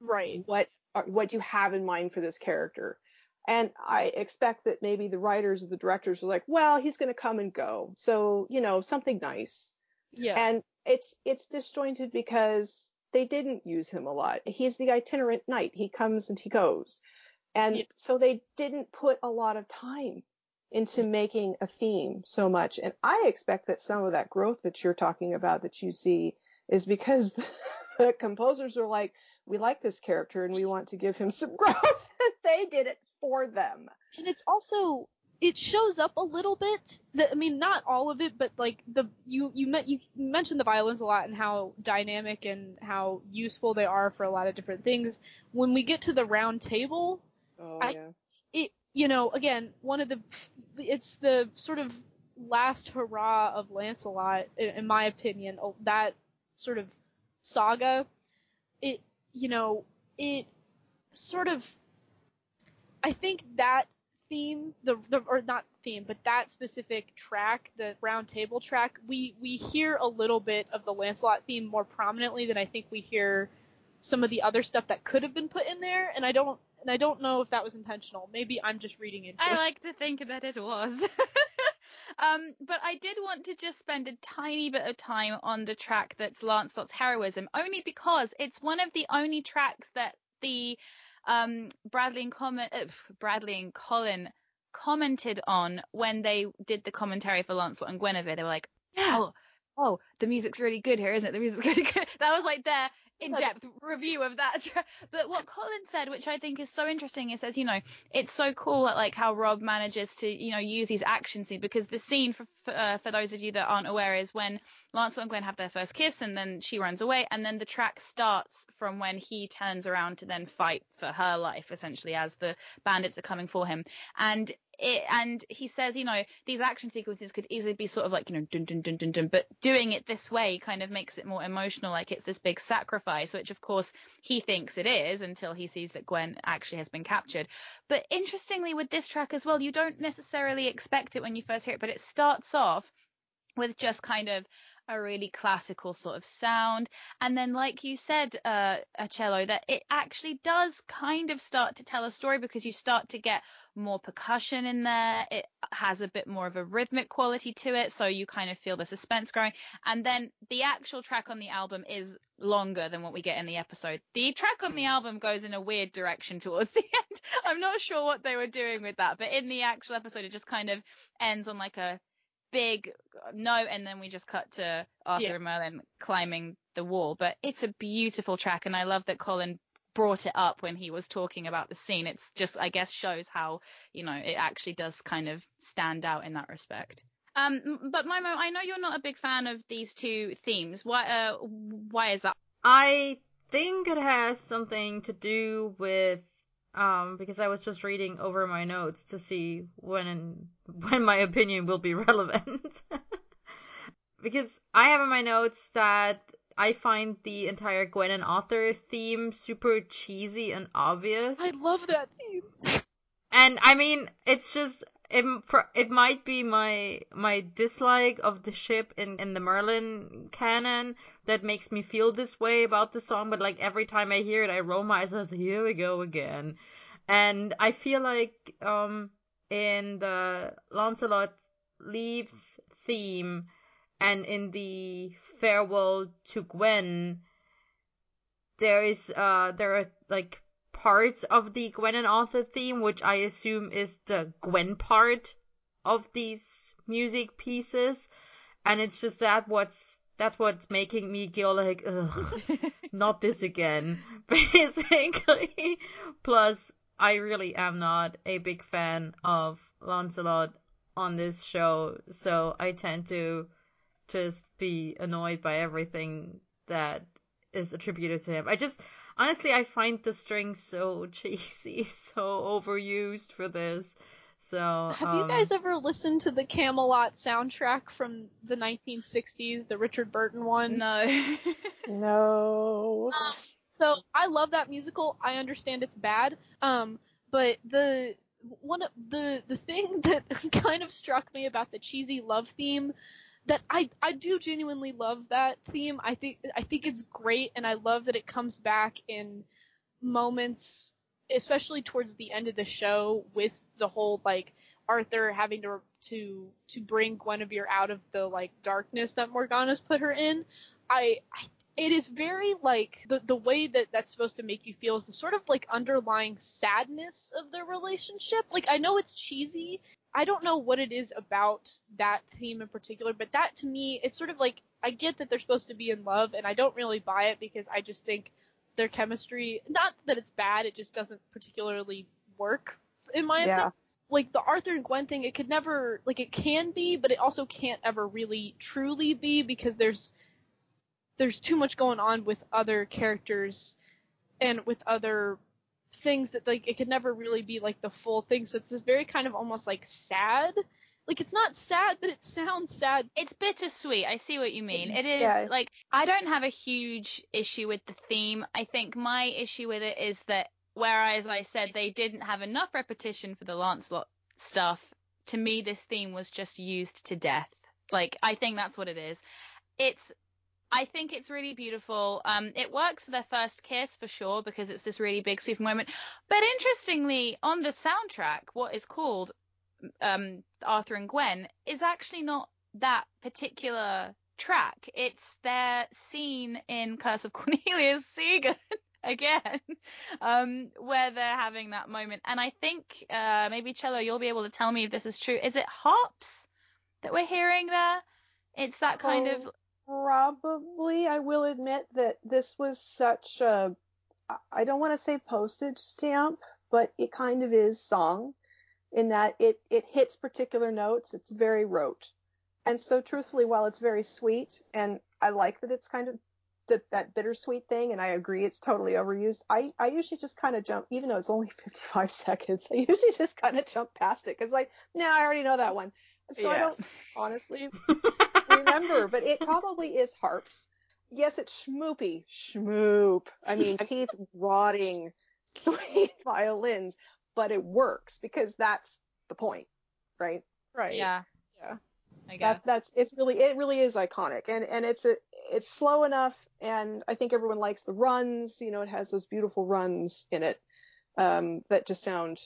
right, what what you have in mind for this character? And I expect that maybe the writers or the directors were like, well, he's going to come and go. So, you know, something nice. Yeah. And it's it's disjointed because they didn't use him a lot. He's the itinerant knight. He comes and he goes. And so they didn't put a lot of time into mm. making a theme so much. And I expect that some of that growth that you're talking about that you see is because the composers are like, we like this character and we want to give him some growth. they did it for them. And it's also it shows up a little bit. The, I mean, not all of it, but like the you you met you mentioned the violins a lot and how dynamic and how useful they are for a lot of different things. When we get to the round table, oh, I, yeah. it you know again one of the it's the sort of last hurrah of Lancelot in, in my opinion. Oh, that sort of saga, it you know it sort of I think that theme, the, the or not theme, but that specific track, the round table track, we we hear a little bit of the Lancelot theme more prominently than I think we hear some of the other stuff that could have been put in there, and I don't and I don't know if that was intentional. Maybe I'm just reading into I it. I like to think that it was. um, but I did want to just spend a tiny bit of time on the track that's Lancelot's heroism, only because it's one of the only tracks that the um, Bradley and comment, uh, Bradley and Colin commented on when they did the commentary for Lancelot and Guinevere. They were like, yeah. "Oh, oh, the music's really good here, isn't it? The music's really good. That was like their in-depth review of that. but what Colin said, which I think is so interesting, is says, you know, it's so cool that like how Rob manages to, you know, use these action scenes because the scene for for, uh, for those of you that aren't aware is when Lancelot and Gwen have their first kiss and then she runs away and then the track starts from when he turns around to then fight for her life essentially as the bandits are coming for him. And it, and he says, you know, these action sequences could easily be sort of like, you know, dun dun dun dun dun, but doing it this way kind of makes it more emotional, like it's this big sacrifice, which of course he thinks it is until he sees that Gwen actually has been captured. But interestingly, with this track as well, you don't necessarily expect it when you first hear it, but it starts off with just kind of a really classical sort of sound. And then, like you said, uh, cello, that it actually does kind of start to tell a story because you start to get more percussion in there. It has a bit more of a rhythmic quality to it, so you kind of feel the suspense growing. And then the actual track on the album is longer than what we get in the episode. The track on the album goes in a weird direction towards the end. I'm not sure what they were doing with that, but in the actual episode, it just kind of ends on like a big note, and then we just cut to Arthur yeah. and Merlin climbing the wall. But it's a beautiful track, and I love that Colin brought it up when he was talking about the scene. It's just, I guess, shows how, you know, it actually does kind of stand out in that respect. Um, but Momo, I know you're not a big fan of these two themes. Why, uh, why is that? I think it has something to do with, um, because I was just reading over my notes to see when, when my opinion will be relevant. because I have in my notes that I find the entire Gwen and Arthur theme super cheesy and obvious. I love that theme. And I mean, it's just it, it might be my my dislike of the ship in in the Merlin canon that makes me feel this way about the song. But like every time I hear it, I roll my eyes as "Here we go again." And I feel like um in the Lancelot leaves theme and in the farewell to Gwen, there is uh there are like parts of the Gwen and Arthur theme, which I assume is the Gwen part of these music pieces, and it's just that what's that's what's making me go like, ugh, not this again, basically. Plus, I really am not a big fan of Lancelot on this show, so I tend to just be annoyed by everything that is attributed to him. I just honestly I find the strings so cheesy, so overused for this. So Have um, you guys ever listened to the Camelot soundtrack from the 1960s, the Richard Burton one? No. no. Um, so I love that musical. I understand it's bad. Um, but the one of the the thing that kind of struck me about the cheesy love theme that I I do genuinely love that theme. I think I think it's great, and I love that it comes back in moments, especially towards the end of the show, with the whole like Arthur having to to to bring Guinevere out of the like darkness that Morgana's put her in. I, I it is very like the the way that that's supposed to make you feel is the sort of like underlying sadness of their relationship. Like I know it's cheesy I don't know what it is about that theme in particular, but that to me, it's sort of like I get that they're supposed to be in love, and I don't really buy it because I just think their chemistry, not that it's bad, it just doesn't particularly work in my yeah. opinion. Like the Arthur and Gwen thing, it could never, like it can be, but it also can't ever really truly be because there's there's too much going on with other characters and with other things that like it could never really be like the full thing. So it's this very kind of almost like sad. Like it's not sad, but it sounds sad. It's bittersweet. I see what you mean. It is yeah. like I don't have a huge issue with the theme. I think my issue with it is that whereas I said they didn't have enough repetition for the Lancelot stuff, to me this theme was just used to death. Like I think that's what it is. It's I think it's really beautiful. Um, it works for their first kiss for sure because it's this really big sweeping moment. But interestingly, on the soundtrack, what is called um, Arthur and Gwen is actually not that particular track. It's their scene in Curse of Cornelius Sigan again, um, where they're having that moment. And I think uh, maybe Cello, you'll be able to tell me if this is true. Is it harps that we're hearing there? It's that kind oh. of Probably, I will admit that this was such a, I don't want to say postage stamp, but it kind of is song in that it, it hits particular notes. It's very rote. And so truthfully, while it's very sweet and I like that it's kind of that, that bittersweet thing and I agree it's totally overused, I, I usually just kind of jump, even though it's only 55 seconds, I usually just kind of jump past it because like, nah, I already know that one. So I don't honestly remember, but it probably is harps. Yes, it's schmoopy. Schmoop. I mean, teeth rotting, sweet violins, but it works because that's the point, right? Right. Yeah. Yeah. I guess. That, that's, it's really, it really is iconic and, and it's a, it's slow enough and I think everyone likes the runs, you know, it has those beautiful runs in it, um, that just sound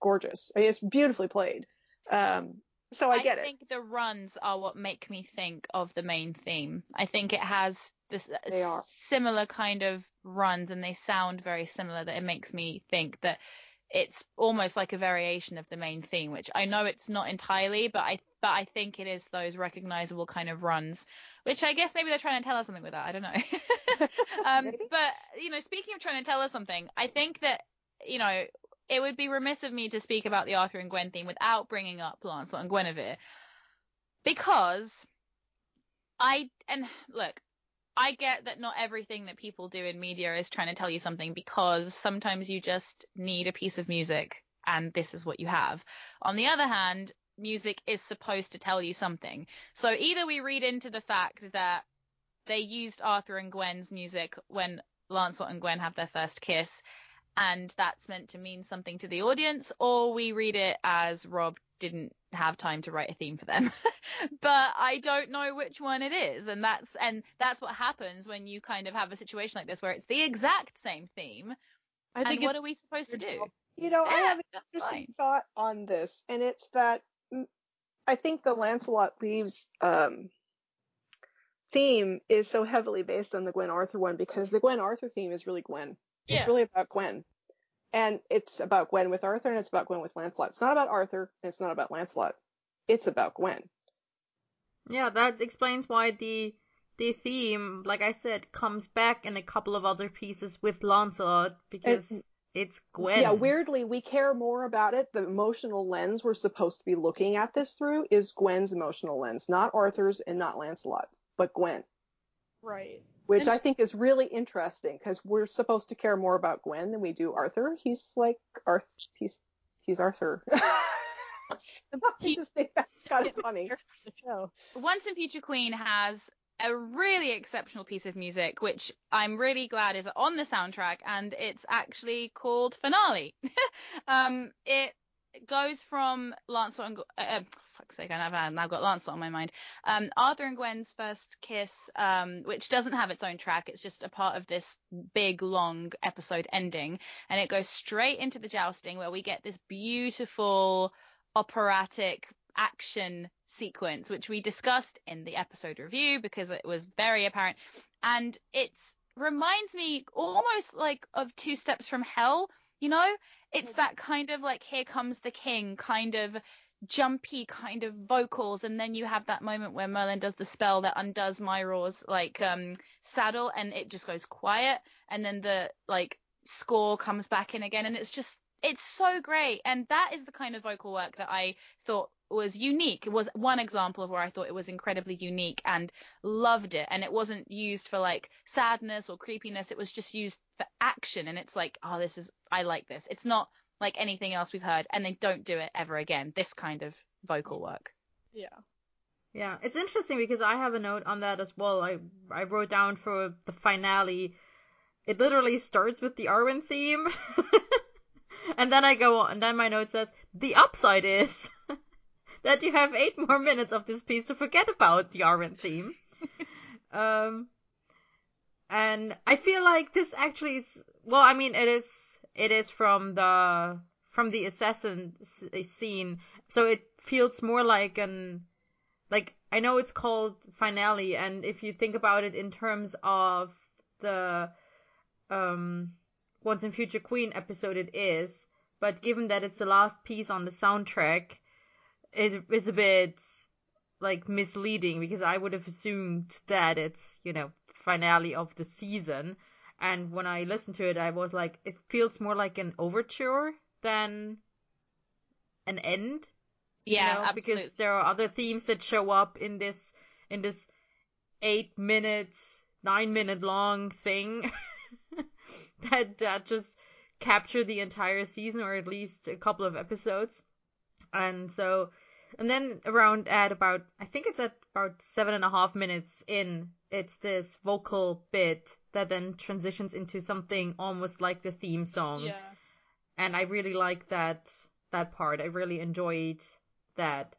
gorgeous. I mean, it's beautifully played. Um, so I get it. I think the runs are what make me think of the main theme. I think it has this uh, similar kind of runs and they sound very similar that it makes me think that it's almost like a variation of the main theme, which I know it's not entirely, but I but I think it is those recognizable kind of runs, which I guess maybe they're trying to tell us something with that. I don't know. um, but you know, speaking of trying to tell us something, I think that you know it would be remiss of me to speak about the Arthur and Gwen theme without bringing up Lancelot and Guinevere, because I and look, I get that not everything that people do in media is trying to tell you something because sometimes you just need a piece of music and this is what you have. On the other hand, music is supposed to tell you something. So either we read into the fact that they used Arthur and Gwen's music when Lancelot and Gwen have their first kiss and that's meant to mean something to the audience or we read it as Rob didn't have time to write a theme for them. but I don't know which one it is and that's and that's what happens when you kind of have a situation like this where it's the exact same theme I and think what are we supposed to do? You know, I have an interesting fine. thought on this, and it's that I think the Lancelot Leaves um, theme is so heavily based on the Gwen Arthur one because the Gwen Arthur theme is really Gwen. Yeah. It's really about Gwen. And it's about Gwen with Arthur and it's about Gwen with Lancelot. It's not about Arthur and it's not about Lancelot. It's about Gwen. Yeah, that explains why the the theme, like I said, comes back in a couple of other pieces with Lancelot because it's Gwen. Yeah, weirdly, we care more about it. The emotional lens we're supposed to be looking at this through is Gwen's emotional lens, not Arthur's and not Lancelot's, but Gwen. right. Which And- I think is really interesting because we're supposed to care more about Gwen than we do Arthur. He's like Arthur. He's he's Arthur. I just think that's kind of funny. Once and Future Queen has a really exceptional piece of music, which I'm really glad is on the soundtrack, and it's actually called Finale. um, it goes from Lancelot and uh, sake, I've I've now got Lancelot on my mind. Um, Arthur and Gwen's first kiss, um, which doesn't have its own track, it's just a part of this big long episode ending, and it goes straight into the jousting where we get this beautiful operatic action sequence, which we discussed in the episode review because it was very apparent. And it's reminds me almost like of Two Steps from Hell, you know? It's that kind of like Here Comes the King kind of jumpy kind of vocals and then you have that moment where Merlin does the spell that undoes Myror's like um saddle and it just goes quiet and then the like score comes back in again and it's just it's so great and that is the kind of vocal work that I thought was unique. It was one example of where I thought it was incredibly unique and loved it. And it wasn't used for like sadness or creepiness. It was just used for action. And it's like, oh, this is, I like this. It's not like anything else we've heard. And they don't do it ever again. This kind of vocal work. Yeah. Yeah, it's interesting because I have a note on that as well. I I wrote down for the finale. It literally starts with the Arwen theme. and then I go on, and then my note says, the upside is that you have eight more minutes of this piece to forget about the Arwen theme. um, and I feel like this actually is, well, I mean, it is, it is from the, from the assassin scene, so it feels more like an, like, I know it's called finale, and if you think about it in terms of the, um, Once and Future Queen episode, it is, but given that it's the last piece on the soundtrack, it is a bit like misleading because I would have assumed that it's you know finale of the season, and when I listened to it, I was like, it feels more like an overture than an end. Yeah, you know, absolutely. because there are other themes that show up in this in this eight minutes, nine minute long thing that that just capture the entire season or at least a couple of episodes. And so and then around at about I think it's at about seven and a half minutes in, it's this vocal bit that then transitions into something almost like the theme song. Yeah. And I really like that that part. I really enjoyed that.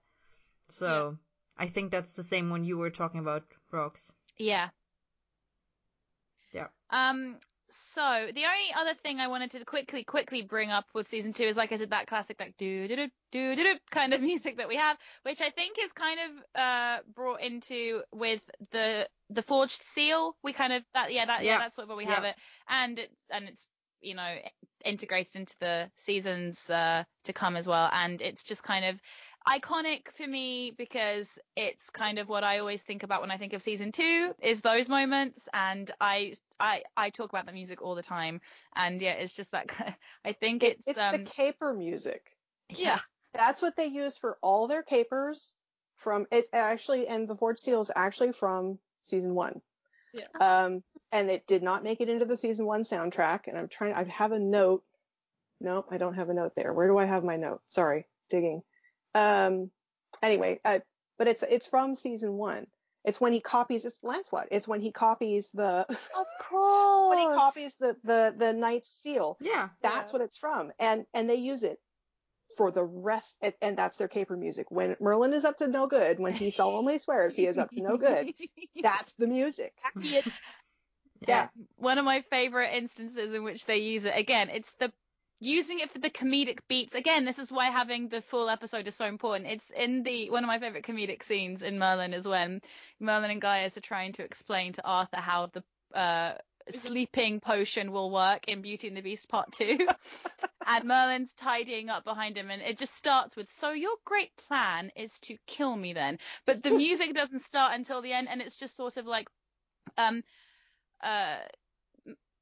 So I think that's the same one you were talking about, Rox. Yeah. Yeah. Um. So the only other thing I wanted to quickly, quickly bring up with season two is, like I said, that classic like do do do do do kind of music that we have, which I think is kind of uh brought into with the the forged seal. We kind of that yeah that yeah, Yeah. that's sort of where we have it, and it's and it's you know integrated into the seasons uh to come as well, and it's just kind of iconic for me because it's kind of what I always think about when I think of season two is those moments and I I I talk about the music all the time and yeah it's just that I think it's, it's um the caper music. yeah That's what they use for all their capers from it actually and the Forge Seal is actually from season one. Yeah. Um and it did not make it into the season one soundtrack and I'm trying I have a note. Nope, I don't have a note there. Where do I have my note? Sorry, digging. Um anyway, uh, but it's it's from season one. It's when he copies it's Lancelot. It's when he copies the of course when he copies the the the knight's seal. Yeah. That's Yeah. what it's from. And and they use it for the rest and, and that's their caper music. When Merlin is up to no good, when he solemnly swears he is up to no good, that's the music. Happy Yeah. one of my favorite instances in which they use it again it's the using it for the comedic beats again this is why having the full episode is so important it's in the one of my favorite comedic scenes in merlin is when merlin and gaius are trying to explain to arthur how the uh sleeping potion will work in beauty and the beast part 2 and merlin's tidying up behind him and it just starts with so your great plan is to kill me then but the music doesn't start until the end and it's just sort of like um uh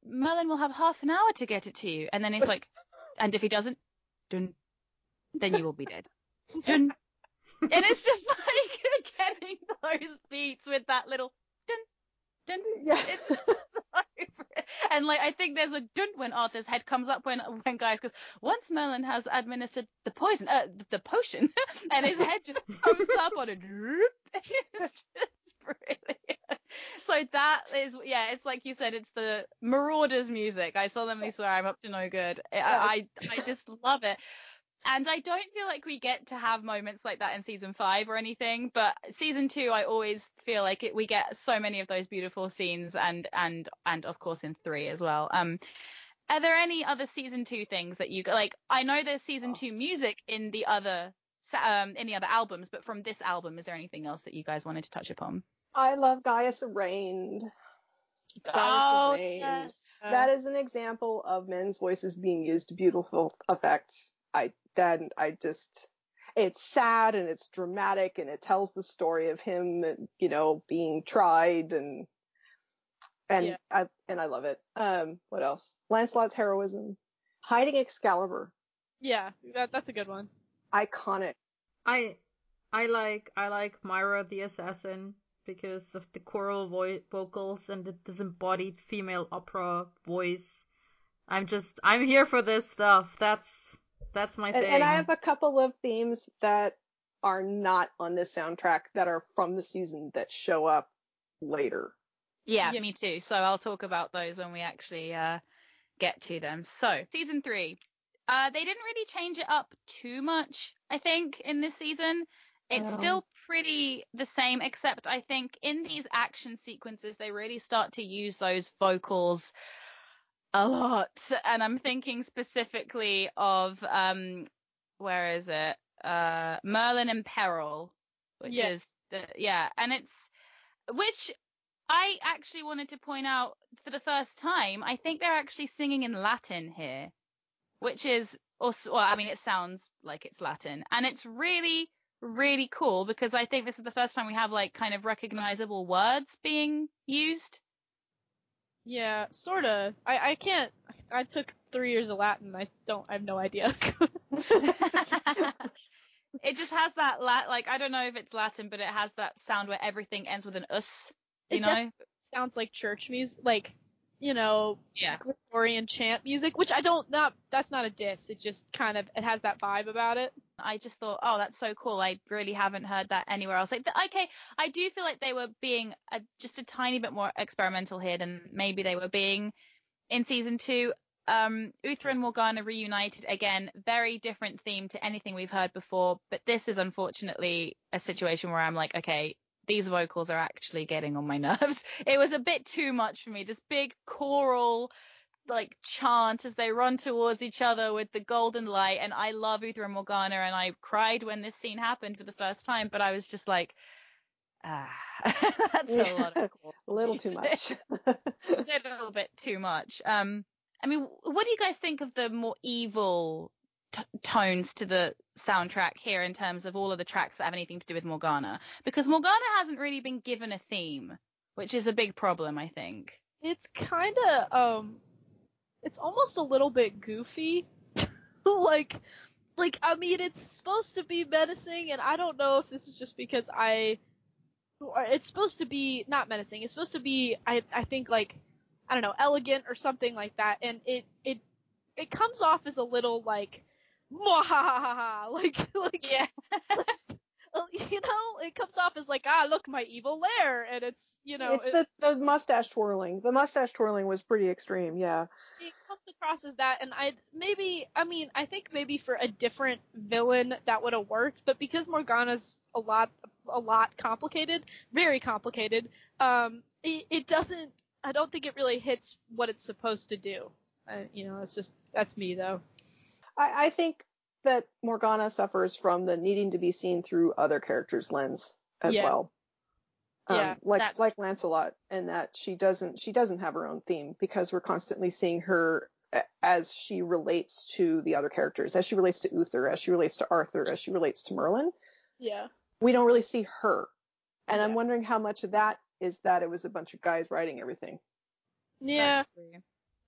Merlin will have half an hour to get it to you. And then he's like, and if he doesn't, dun, then you will be dead. Dun. And it's just like getting those beats with that little dun. Yes. It's so and like I think there's a dun when Arthur's head comes up when when Gaius goes once Merlin has administered the poison uh, the potion and his head just comes up on a droop. It's just brilliant. So that is yeah, it's like you said, it's the Marauders music. I solemnly swear I'm up to no good. I I, I just love it. And I don't feel like we get to have moments like that in season five or anything, but season two, I always feel like it, we get so many of those beautiful scenes, and and and of course in three as well. Um, are there any other season two things that you like? I know there's season two music in the other um in the other albums, but from this album, is there anything else that you guys wanted to touch upon? I love Gaius Arraigned. Gaius Oh, Arraigned. yes. That is an example of men's voices being used to beautiful effects. I that I just it's sad and it's dramatic and it tells the story of him, you know, being tried and and Yeah. I and I love it. Um, what else? Lancelot's heroism, hiding Excalibur, Yeah, that, that's a good one. iconic. I I like I like Myror the assassin because of the choral vo- vocals and the disembodied female opera voice. I'm just I'm here for this stuff. That's that's my And, thing. and I have a couple of themes that are not on this soundtrack that are from the season that show up later. Yeah, Yeah. me too. So I'll talk about those when we actually uh, get to them. So season three, uh, they didn't really change it up too much, I think, in this season. It's No. still pretty the same, except I think in these action sequences they really start to use those vocals a lot. And I'm thinking specifically of um, where is it? Uh, Merlin in Peril, which Yeah. is the yeah, and it's which I actually wanted to point out for the first time. I think they're actually singing in Latin here, which is also well, I mean, it sounds like it's Latin, and it's really really cool because I think this is the first time we have like kind of recognizable words being used. Yeah, sorta. I I can't. I took three years of Latin. I don't. I have no idea. it just has that lat like I don't know if it's Latin, but it has that sound where everything ends with an us. You It know? Sounds like church music, like you know, Yeah. Gregorian chant music, which I don't. Not that's not a diss. It just kind of it has that vibe about it. I just thought, oh, that's so cool. I really haven't heard that anywhere else. Like, okay, I do feel like they were being a, just a tiny bit more experimental here than maybe they were being in season two. Um, Uther and Morgana reunited again, very different theme to anything we've heard before. But this is unfortunately a situation where I'm like, okay, these vocals are actually getting on my nerves. It was a bit too much for me. This big choral like chant as they run towards each other with the golden light and I love Uther and Morgana and I cried when this scene happened for the first time but I was just like ah that's a lot of a little too much. a little bit too much um I mean what do you guys think of the more evil t- tones to the soundtrack here in terms of all of the tracks that have anything to do with Morgana because Morgana hasn't really been given a theme which is a big problem I think It's kind of um, it's almost a little bit goofy. like, like I mean, it's supposed to be menacing, and I don't know if this is just because I. It's supposed to be not menacing. It's supposed to be, I, I think like, I don't know, elegant or something like that, and it, it, it comes off as a little like, like, like yeah you know, it comes off as like, ah, look, my evil lair, and it's, you know, it's it, the, the mustache twirling. The mustache twirling was pretty extreme, yeah. it comes across as that, and I maybe, I mean, I think maybe for a different villain that would have worked, but because Morgana's a lot, a lot complicated, very complicated, um, it, it doesn't, I don't think it really hits what it's supposed to do. Uh, you know, that's just, that's me though. I, I think that Morgana suffers from the needing to be seen through other characters' lens as Yeah. well. Um, Yeah, like that's- like Lancelot, and that she doesn't she doesn't have her own theme because we're constantly seeing her as she relates to the other characters, as she relates to Uther, as she relates to Arthur, as she relates to Merlin. Yeah. We don't really see her, and I'm wondering how much of that is that it was a bunch of guys writing everything. Yeah,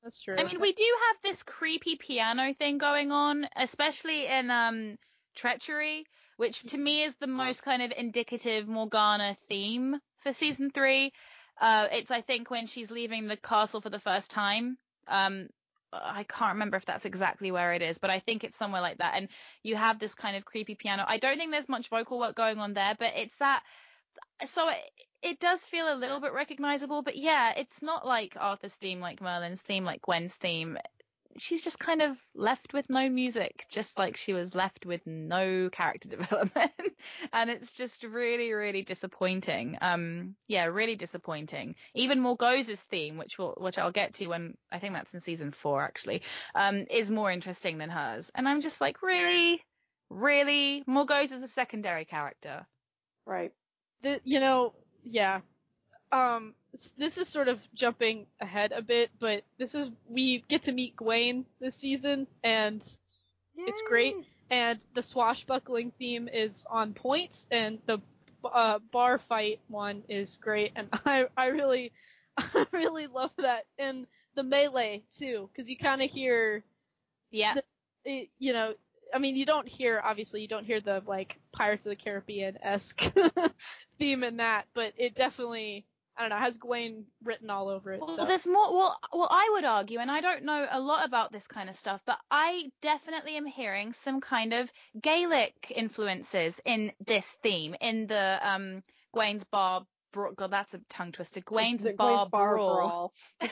That's true. I mean, we do have this creepy piano thing going on, especially in um Treachery, which to me is the most kind of indicative Morgana theme for season three. Uh, it's I think when she's leaving the castle for the first time. Um, I can't remember if that's exactly where it is, but I think it's somewhere like that. And you have this kind of creepy piano. I don't think there's much vocal work going on there, but it's that. So it, it does feel a little bit recognizable, but yeah, it's not like Arthur's theme, like Merlin's theme, like Gwen's theme. She's just kind of left with no music, just like she was left with no character development. and it's just really, really disappointing. Um, yeah, really disappointing. Even Morgause's theme, which will, which I'll get to when I think that's in season four actually, um, is more interesting than hers. And I'm just like, really, really, Morgose is a secondary character. Right. The, you know, yeah. Um, this is sort of jumping ahead a bit, but this is we get to meet Gwaine this season, and It's great. And the swashbuckling theme is on point, and the uh, bar fight one is great, and I I really I really love that, and the melee too, because you kind of hear Yeah. it, you know, I mean, you don't hear obviously you don't hear the like Pirates of the Caribbean esque theme in that, but it definitely I don't know has Gwaine written all over it. Well, so. there's more. Well, well, I would argue, and I don't know a lot about this kind of stuff, but I definitely am hearing some kind of Gaelic influences in this theme, in the um Gwaine's Bar. Bra- God, that's a tongue twister. Gwaine's The Bar, Gwaine's Bar Brawl. Brawl.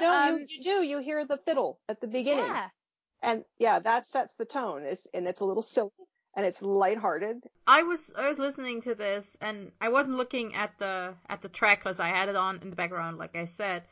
No, Um, you, you do. You hear the fiddle at the beginning. yeah. And yeah, that sets the tone. It's, and it's a little silly and it's lighthearted. I was I was listening to this and I wasn't looking at the at the track because I had it on in the background, like I said,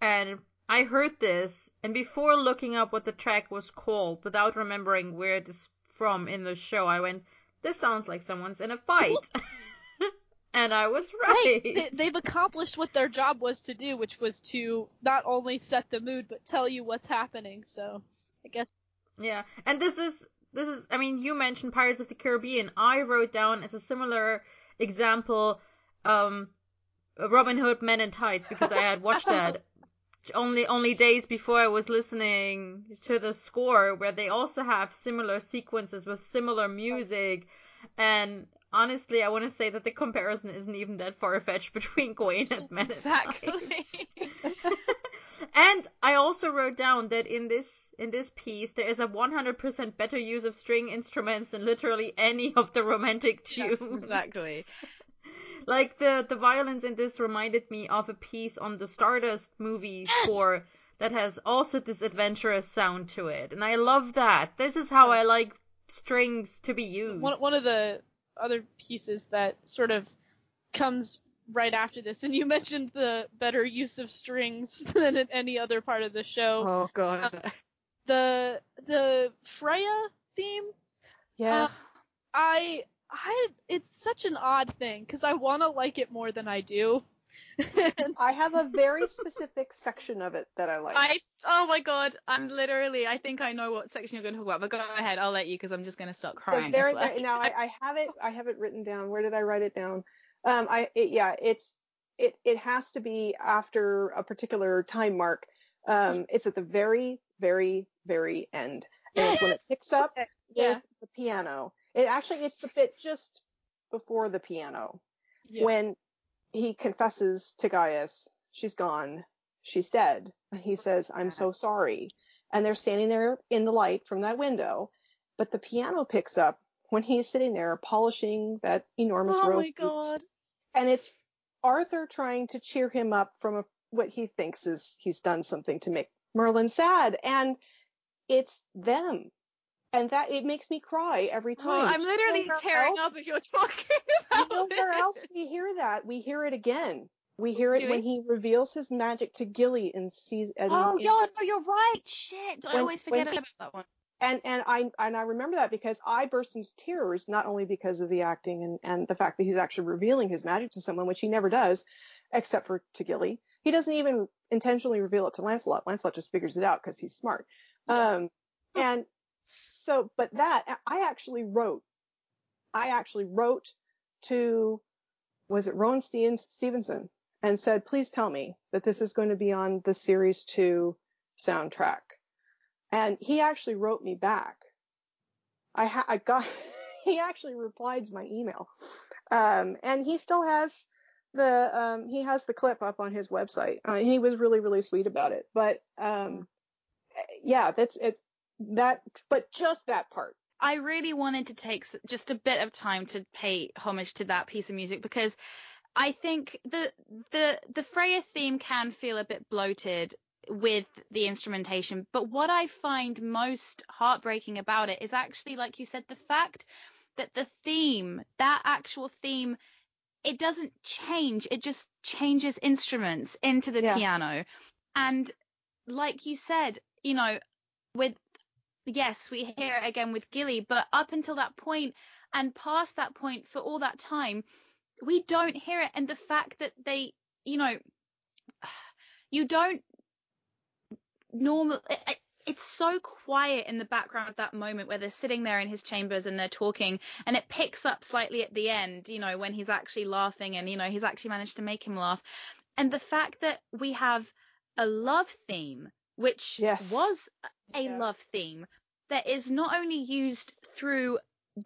and I heard this and before looking up what the track was called, without remembering where it is from in the show, I went, "This sounds like someone's in a fight," and I was right. Hey, they, they've accomplished what their job was to do, which was to not only set the mood but tell you what's happening. So I guess Yeah, and this is this is I mean you mentioned Pirates of the Caribbean. I wrote down as a similar example um Robin Hood Men in Tights because I had watched that only only days before I was listening to the score where they also have similar sequences with similar music and honestly I want to say that the comparison isn't even that far fetched between Gawain and Men exactly. and I also wrote down that in this in this piece there is a 100% better use of string instruments than literally any of the romantic tunes. exactly. like the the violins in this reminded me of a piece on the Stardust movie yes! score that has also this adventurous sound to it, and I love that. This is how yes. I like strings to be used. One one of the other pieces that sort of comes right after this, and you mentioned the better use of strings than in any other part of the show. Oh god. Uh, the the Freya theme. Yes. Uh, I I it's such an odd thing because I want to like it more than I do. I have a very specific section of it that I like. I oh my god, I'm literally I think I know what section you're going to talk about, but go ahead, I'll let you because I'm just going to start crying. very, very, now I, I have it I have it written down. Where did I write it down? Um, I it, yeah, it's it it has to be after a particular time mark. Um, it's at the very very very end, and it's when it picks up yeah. with the piano. It actually it's the bit just before the piano yeah. when he confesses to Gaius, she's gone, she's dead. And he says, I'm so sorry. And they're standing there in the light from that window, but the piano picks up when he's sitting there polishing that enormous oh rope. Oh my god. And it's Arthur trying to cheer him up from a, what he thinks is he's done something to make Merlin sad. And it's them and that it makes me cry every time. I'm literally tearing else, up if you're talking about you know where it. else we hear that? We hear it again. We hear it Do when we? he reveals his magic to Gilli in season. Oh, yeah, no, you're right. Shit, when, I always forget about that one. And and I and I remember that because I burst into tears not only because of the acting and and the fact that he's actually revealing his magic to someone, which he never does, except for to Gilli. He doesn't even intentionally reveal it to Lancelot. Lancelot just figures it out because he's smart. Um, and so, but that I actually wrote, I actually wrote to, was it Rohan Stevenson and said, please tell me that this is going to be on the series two soundtrack. And he actually wrote me back. I, ha- I got, he actually replied to my email. Um, and he still has the, um, he has the clip up on his website. Uh, he was really, really sweet about it. But, um, yeah, that's, it's, that, but just that part. I really wanted to take just a bit of time to pay homage to that piece of music because I think the the the Freya theme can feel a bit bloated with the instrumentation, but what I find most heartbreaking about it is actually, like you said, the fact that the theme, that actual theme, it doesn't change. It just changes instruments into the yeah. piano, and like you said, you know, with yes, we hear it again with Gilli, but up until that point and past that point for all that time, we don't hear it. And the fact that they, you know, you don't normal. It, it's so quiet in the background of that moment where they're sitting there in his chambers and they're talking, and it picks up slightly at the end, you know, when he's actually laughing and, you know, he's actually managed to make him laugh. And the fact that we have a love theme which yes. was a yeah. love theme that is not only used through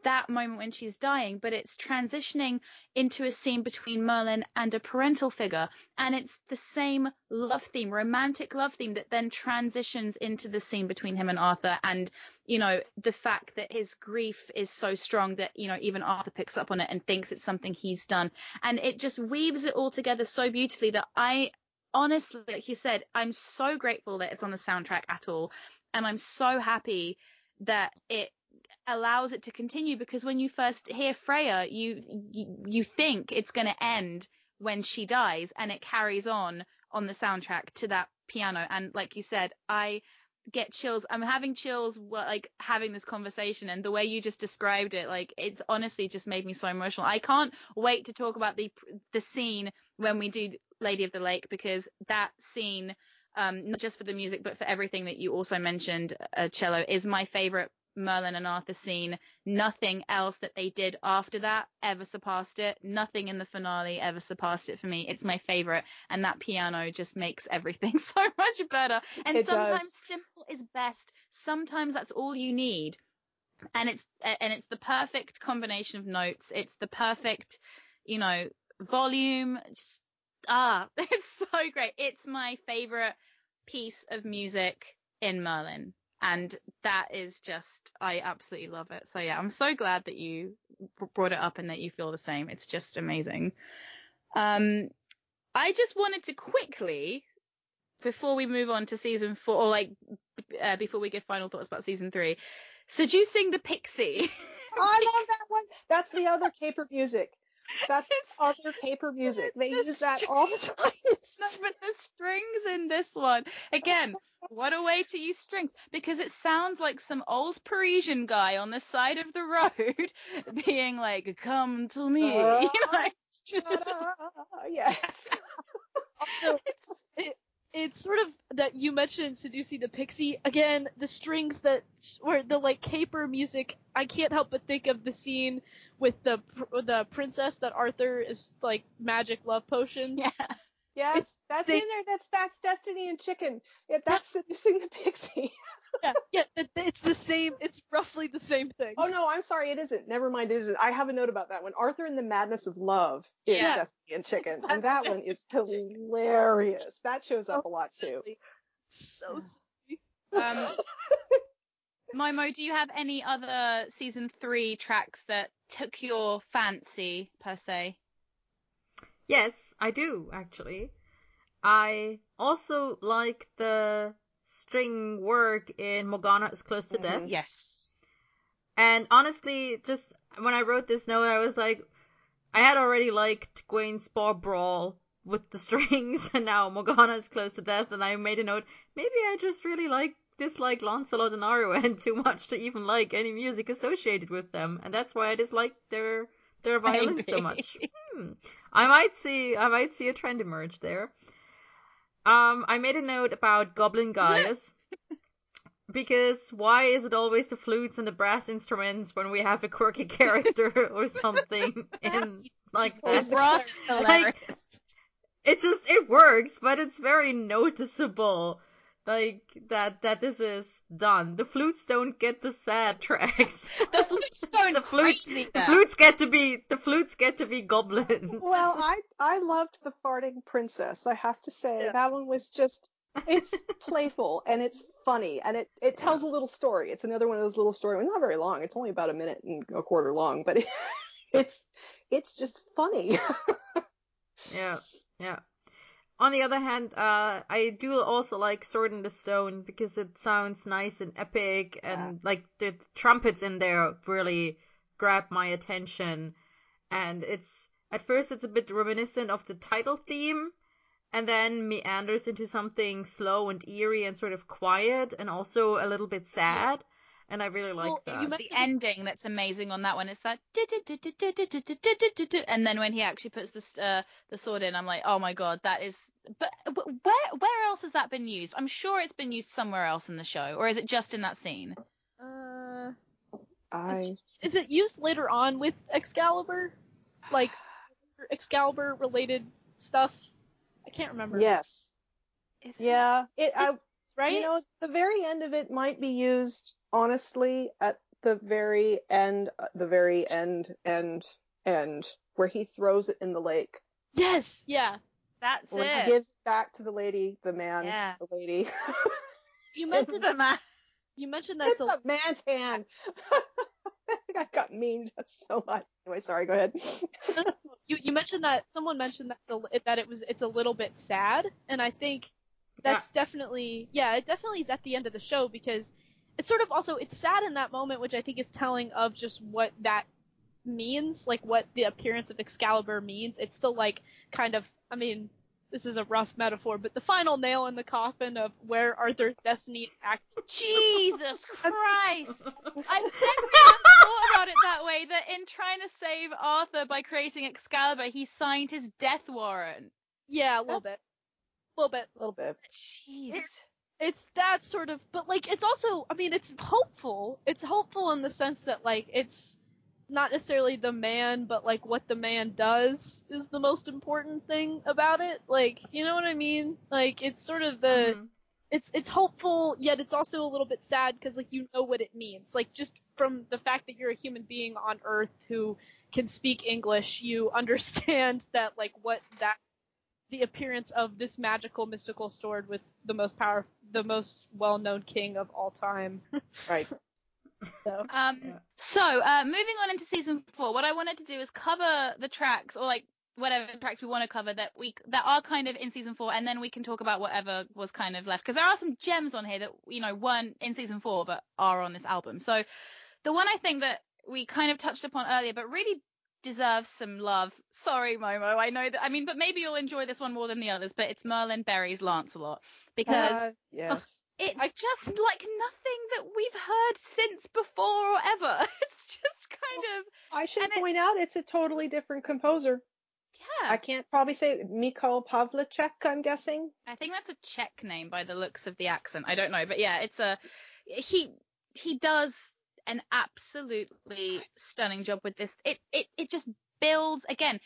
that moment when she's dying, but it's transitioning into a scene between Merlin and a parental figure. And it's the same love theme, romantic love theme that then transitions into the scene between him and Arthur. And, you know, the fact that his grief is so strong that, you know, even Arthur picks up on it and thinks it's something he's done. And it just weaves it all together so beautifully that I honestly, like you said, I'm so grateful that it's on the soundtrack at all. And I'm so happy that it allows it to continue because when you first hear Freya, you you, you think it's going to end when she dies and it carries on on the soundtrack to that piano and like you said, I get chills. I'm having chills like having this conversation and the way you just described it like it's honestly just made me so emotional. I can't wait to talk about the the scene when we do Lady of the Lake because that scene um, not just for the music but for everything that you also mentioned uh, cello is my favorite Merlin and Arthur scene. Nothing else that they did after that ever surpassed it. Nothing in the finale ever surpassed it for me. It's my favorite, and that piano just makes everything so much better. And It does. sometimes simple is best. Sometimes that's all you need. And it's and it's the perfect combination of notes. It's the perfect, you know, volume. Just ah, it's so great. It's my favorite piece of music in Merlin and that is just I absolutely love it. So yeah, I'm so glad that you brought it up and that you feel the same. It's just amazing. Um, I just wanted to quickly, before we move on to season four, or like uh, before we give final thoughts about season three, seducing the pixie. I love that one. That's the other caper music. That's It's- other caper music. They the use that all the time. It's No, but the strings in this one, again, what a way to use strings because it sounds like some old Parisian guy on the side of the road being like, "Come to me," uh, you know, it's uh, just uh, yes. Also, it, it's sort of that you mentioned seducing the pixie again. The strings that were the like caper music. I can't help but think of the scene with the the princess that Arthur is like magic love potion. yeah. Yes, that's they- in there. That's that's Destiny and Chicken. Yeah, that's seducing the pixie. yeah, yeah. it- It's the same. It's roughly the same thing. Oh no, I'm sorry, it isn't. Never mind, it isn't. I have a note about that one. Arthur and the Madness of Love is Yeah. Destiny and Chicken, and that one is hilarious. That shows up a lot too. So silly. Um, Momo, do you have any other season three tracks that took your fancy per se? Yes, I do actually. I also like the string work in Morgana is Close to Death. Mhm. Yes. And honestly, just when I wrote this note, I was like, I had already liked Gwen's Bar Brawl with the strings, and now Morgana is Close to Death, and I made a note, maybe I just really like dislike Lancelot and Arwen too much to even like any music associated with them, and that's why I dislike their their violin so much. Hmm. I might see I might see a trend emerge there. Um, I made a note about Goblin Guys. Because why is it always the flutes and the brass instruments when we have a quirky character or something in like The that? brass Like- It just it works, but it's very noticeable like that that this is done. The flutes don't get the sad tracks. The flutes going the flutes crazy the flutes get to be the flutes get to be goblins. Well, I I loved the farting princess. I have to say Yeah. that one was just it's playful and it's funny and it it tells a little story. It's another one of those little stories. Not very long. It's only about a minute and a quarter long, but it, it's it's just funny. Yeah, yeah. On the other hand, uh, I do also like Sword in the Stone because it sounds nice and epic, and like the trumpets in there really grab my attention. And it's at first it's a bit reminiscent of the title theme, and then meanders into something slow and eerie and sort of quiet, and also a little bit sad. And I really like Well, that. you It's mentioned the ending that's amazing on that one. It's that and then when he actually puts the uh, the sword in, I'm like, oh my god, that is. But where where else has that been used? I'm sure it's been used somewhere else in the show, or is it just in that scene? Uh, I is it used later on with Excalibur? Like Excalibur related stuff? I can't remember. yes. Is it- Yeah. It I Right? you know the very end of it might be used honestly at the very end uh, the very end end end where he throws it in the lake. yes. Yeah. That's when it. he gives back to the lady, the man, Yeah. the lady. You mentioned the man. you mentioned that's it's a man's hand. I got memed so much. Anyway, sorry. Go ahead. you you mentioned that someone mentioned that the, that it was it's a little bit sad, and I think that's definitely yeah, it definitely is at the end of the show because it's sort of also it's sad in that moment, which I think is telling of just what that means, like what the appearance of Excalibur means. It's the like kind of I mean. This is a rough metaphor, but the final nail in the coffin of where Arthur's destiny actually Jesus Christ! I've never even thought about it that way. That in trying to save Arthur by creating Excalibur, he signed his death warrant. Yeah, a little bit. A little bit. A little bit. Jeez. It's that sort of but like it's also I mean it's hopeful. It's hopeful in the sense that like it's not necessarily the man, but like what the man does is the most important thing about it. Like, you know what I mean? Like it's sort of the Mhm. it's it's hopeful yet it's also a little bit sad because like you know what it means. Like just from the fact that you're a human being on Earth who can speak English, you understand that like what that the appearance of this magical mystical sword with the most power the most well-known king of all time. Right. So Um, Yeah. so uh, moving on into season four, what I wanted to do is cover the tracks or like whatever tracks we want to cover that we that are kind of in season four, and then we can talk about whatever was kind of left because there are some gems on here that you know weren't in season four but are on this album. So the one I think that we kind of touched upon earlier, but really deserves some love. Sorry, Momo. I know that. I mean, but maybe you'll enjoy this one more than the others. But it's Merlin Buries Lancelot because Uh, yes. it's I- just like nothing that we've heard since before or ever. It's just kind of I should and it- point out it's a totally different composer. yeah. I can't probably say Mikhail Pavlicek, I'm guessing. I think that's a Czech name by the looks of the accent. I don't know, but yeah, it's a he he does an absolutely stunning job with this. It it it just builds again.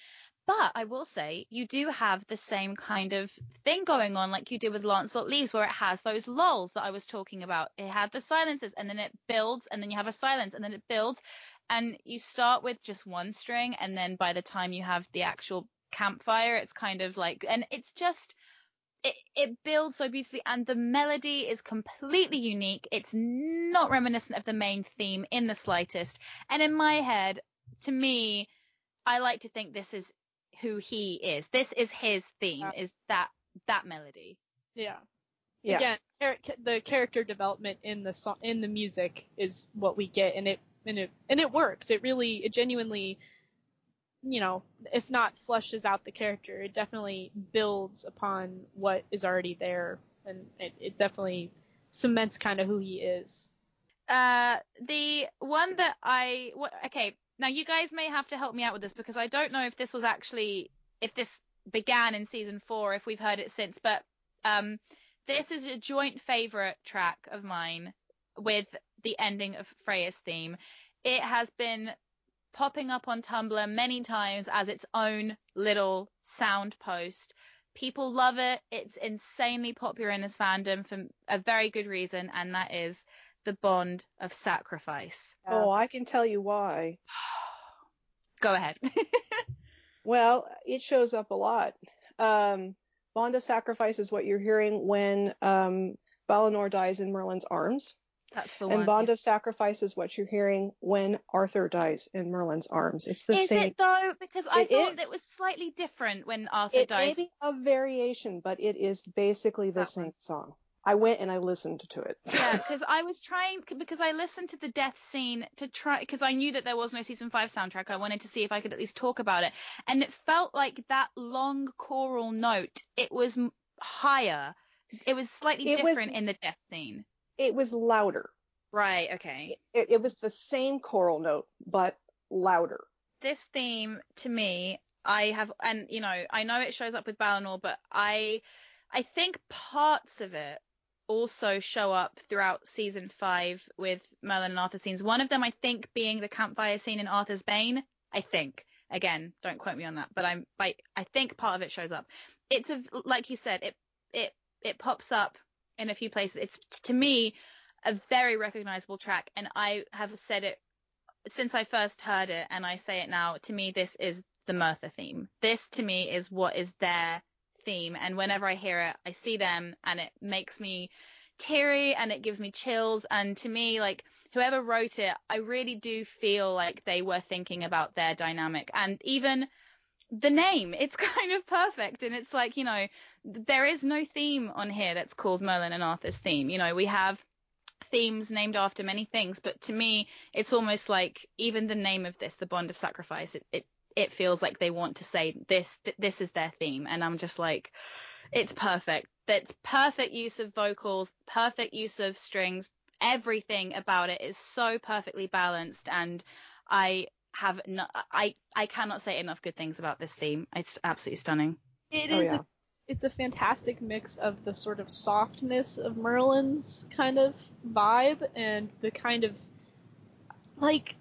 But I will say you do have the same kind of thing going on like you did with Lancelot Leaves where it has those lulls that I was talking about. It had the silences and then it builds and then you have a silence and then it builds and you start with just one string and then by the time you have the actual campfire it's kind of like and it's just it, it builds so beautifully and the melody is completely unique it's not reminiscent of the main theme in the slightest and in my head to me i like to think this is who he is this is his theme Yeah. is that that melody yeah. Yeah. Again, char- the character development in the song in the music is what we get, and it and it and it works. It really, it genuinely, you know, if not flushes out the character, it definitely builds upon what is already there, and it, it definitely cements kind of who he is. Uh, the one that I okay now you guys may have to help me out with this because I don't know if this was actually if this began in season four if we've heard it since but um this is a joint favorite track of mine with the ending of Freya's theme. It has been popping up on Tumblr many times as its own little sound post. People love it. It's insanely popular in this fandom for a very good reason, and that is the bond of sacrifice. Oh, I can tell you why. Go ahead. Well, it shows up a lot. Um, Bond of Sacrifice is what you're hearing when um, Balinor dies in Merlin's arms. That's the and one. Bond of Sacrifice is what you're hearing when Arthur dies in Merlin's arms. It's the is same. Is it though? Because I It thought is. it was slightly different when Arthur It dies. be a variation, but it is basically the That same one. song. I went and I listened to it. Yeah, because I was trying because I listened to the death scene to try because I knew that there was no season five soundtrack. I wanted to see if I could at least talk about it, and it felt like that long choral note. It was higher. It was slightly It was- different in the death scene. It was louder. Right. Okay. It, it was the same choral note, but louder. this theme to me, I have, and you know, I know it shows up with Balinor, but I, I think parts of it also show up throughout season five with Merlin and Arthur scenes. One of them, I think, being the campfire scene in Arthur's Bane. I think. Again, don't quote me on that, but I'm, I, I think part of it shows up. It's a, like you said, it, it, it pops up in a few places. It's to me a very recognizable track, and I have said it since I first heard it, and I say it now, to me, this is the Merthur theme. This, to me, is what is their theme. And whenever I hear it, I see them, and it makes me teary and it gives me chills. And to me, like, whoever wrote it, I really do feel like they were thinking about their dynamic. And even the name, it's kind of perfect. And it's like, you know, there is no theme on here that's called Merlin and Arthur's theme. You know, we have themes named after many things, but to me, it's almost like even the name of this, the Bond of Sacrifice, it it, it feels like they want to say this th- this is their theme, and I'm just like, it's perfect. That's perfect use of vocals, perfect use of strings. Everything about it is so perfectly balanced, and I have not, I I cannot say enough good things about this theme. It's absolutely stunning. It Oh, is yeah. a it's a fantastic mix of the sort of softness of Merlin's kind of vibe and the kind of like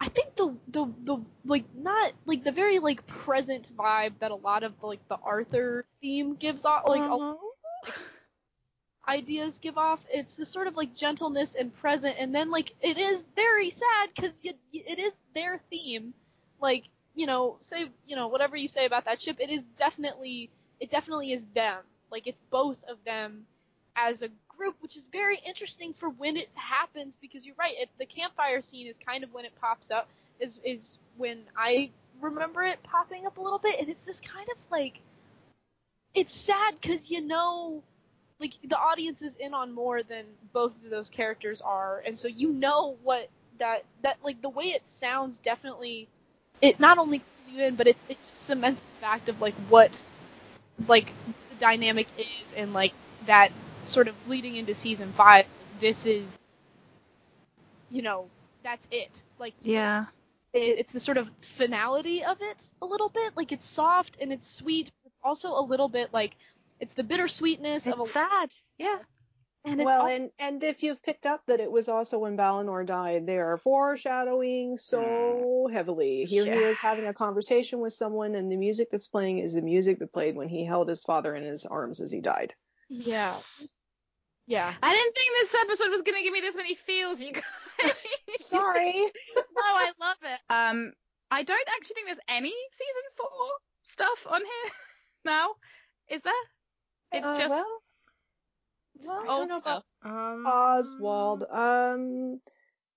I think the the the like not like the very like present vibe that a lot of like the Arthur theme gives off like Uh-huh. Ideas give off. It's the sort of like gentleness and present, and then like it is very sad because it is their theme. Like you know, say you know whatever you say about that ship, it is definitely it definitely is them. Like it's both of them as a group, which is very interesting for when it happens because you're right. It, the campfire scene is kind of when it pops up. Is is when I remember it popping up a little bit, and it's this kind of like it's sad because you know like the audience is in on more than both of those characters are, and so you know what that that like the way it sounds definitely it not only pulls you in, but it, it just cements the fact of like what like the dynamic is, and like that sort of leading into season five. This is you know that's it. Like Yeah. it, it's the sort of finality of it a little bit. Like it's soft and it's sweet, but also a little bit like it's the bittersweetness of a sad. Yeah. and it's well, all- and and if you've picked up that it was also when Balinor died, they are foreshadowing so heavily. Here he is having a conversation with someone, and the music that's playing is the music that played when he held his father in his arms as he died. yeah, yeah. I didn't think this episode was gonna give me this many feels, you guys. Sorry. no, I love it. Um, I don't actually think there's any season four stuff on here now. Is there? It's Uh, just well, well, old know stuff. Um, Oswald. Um,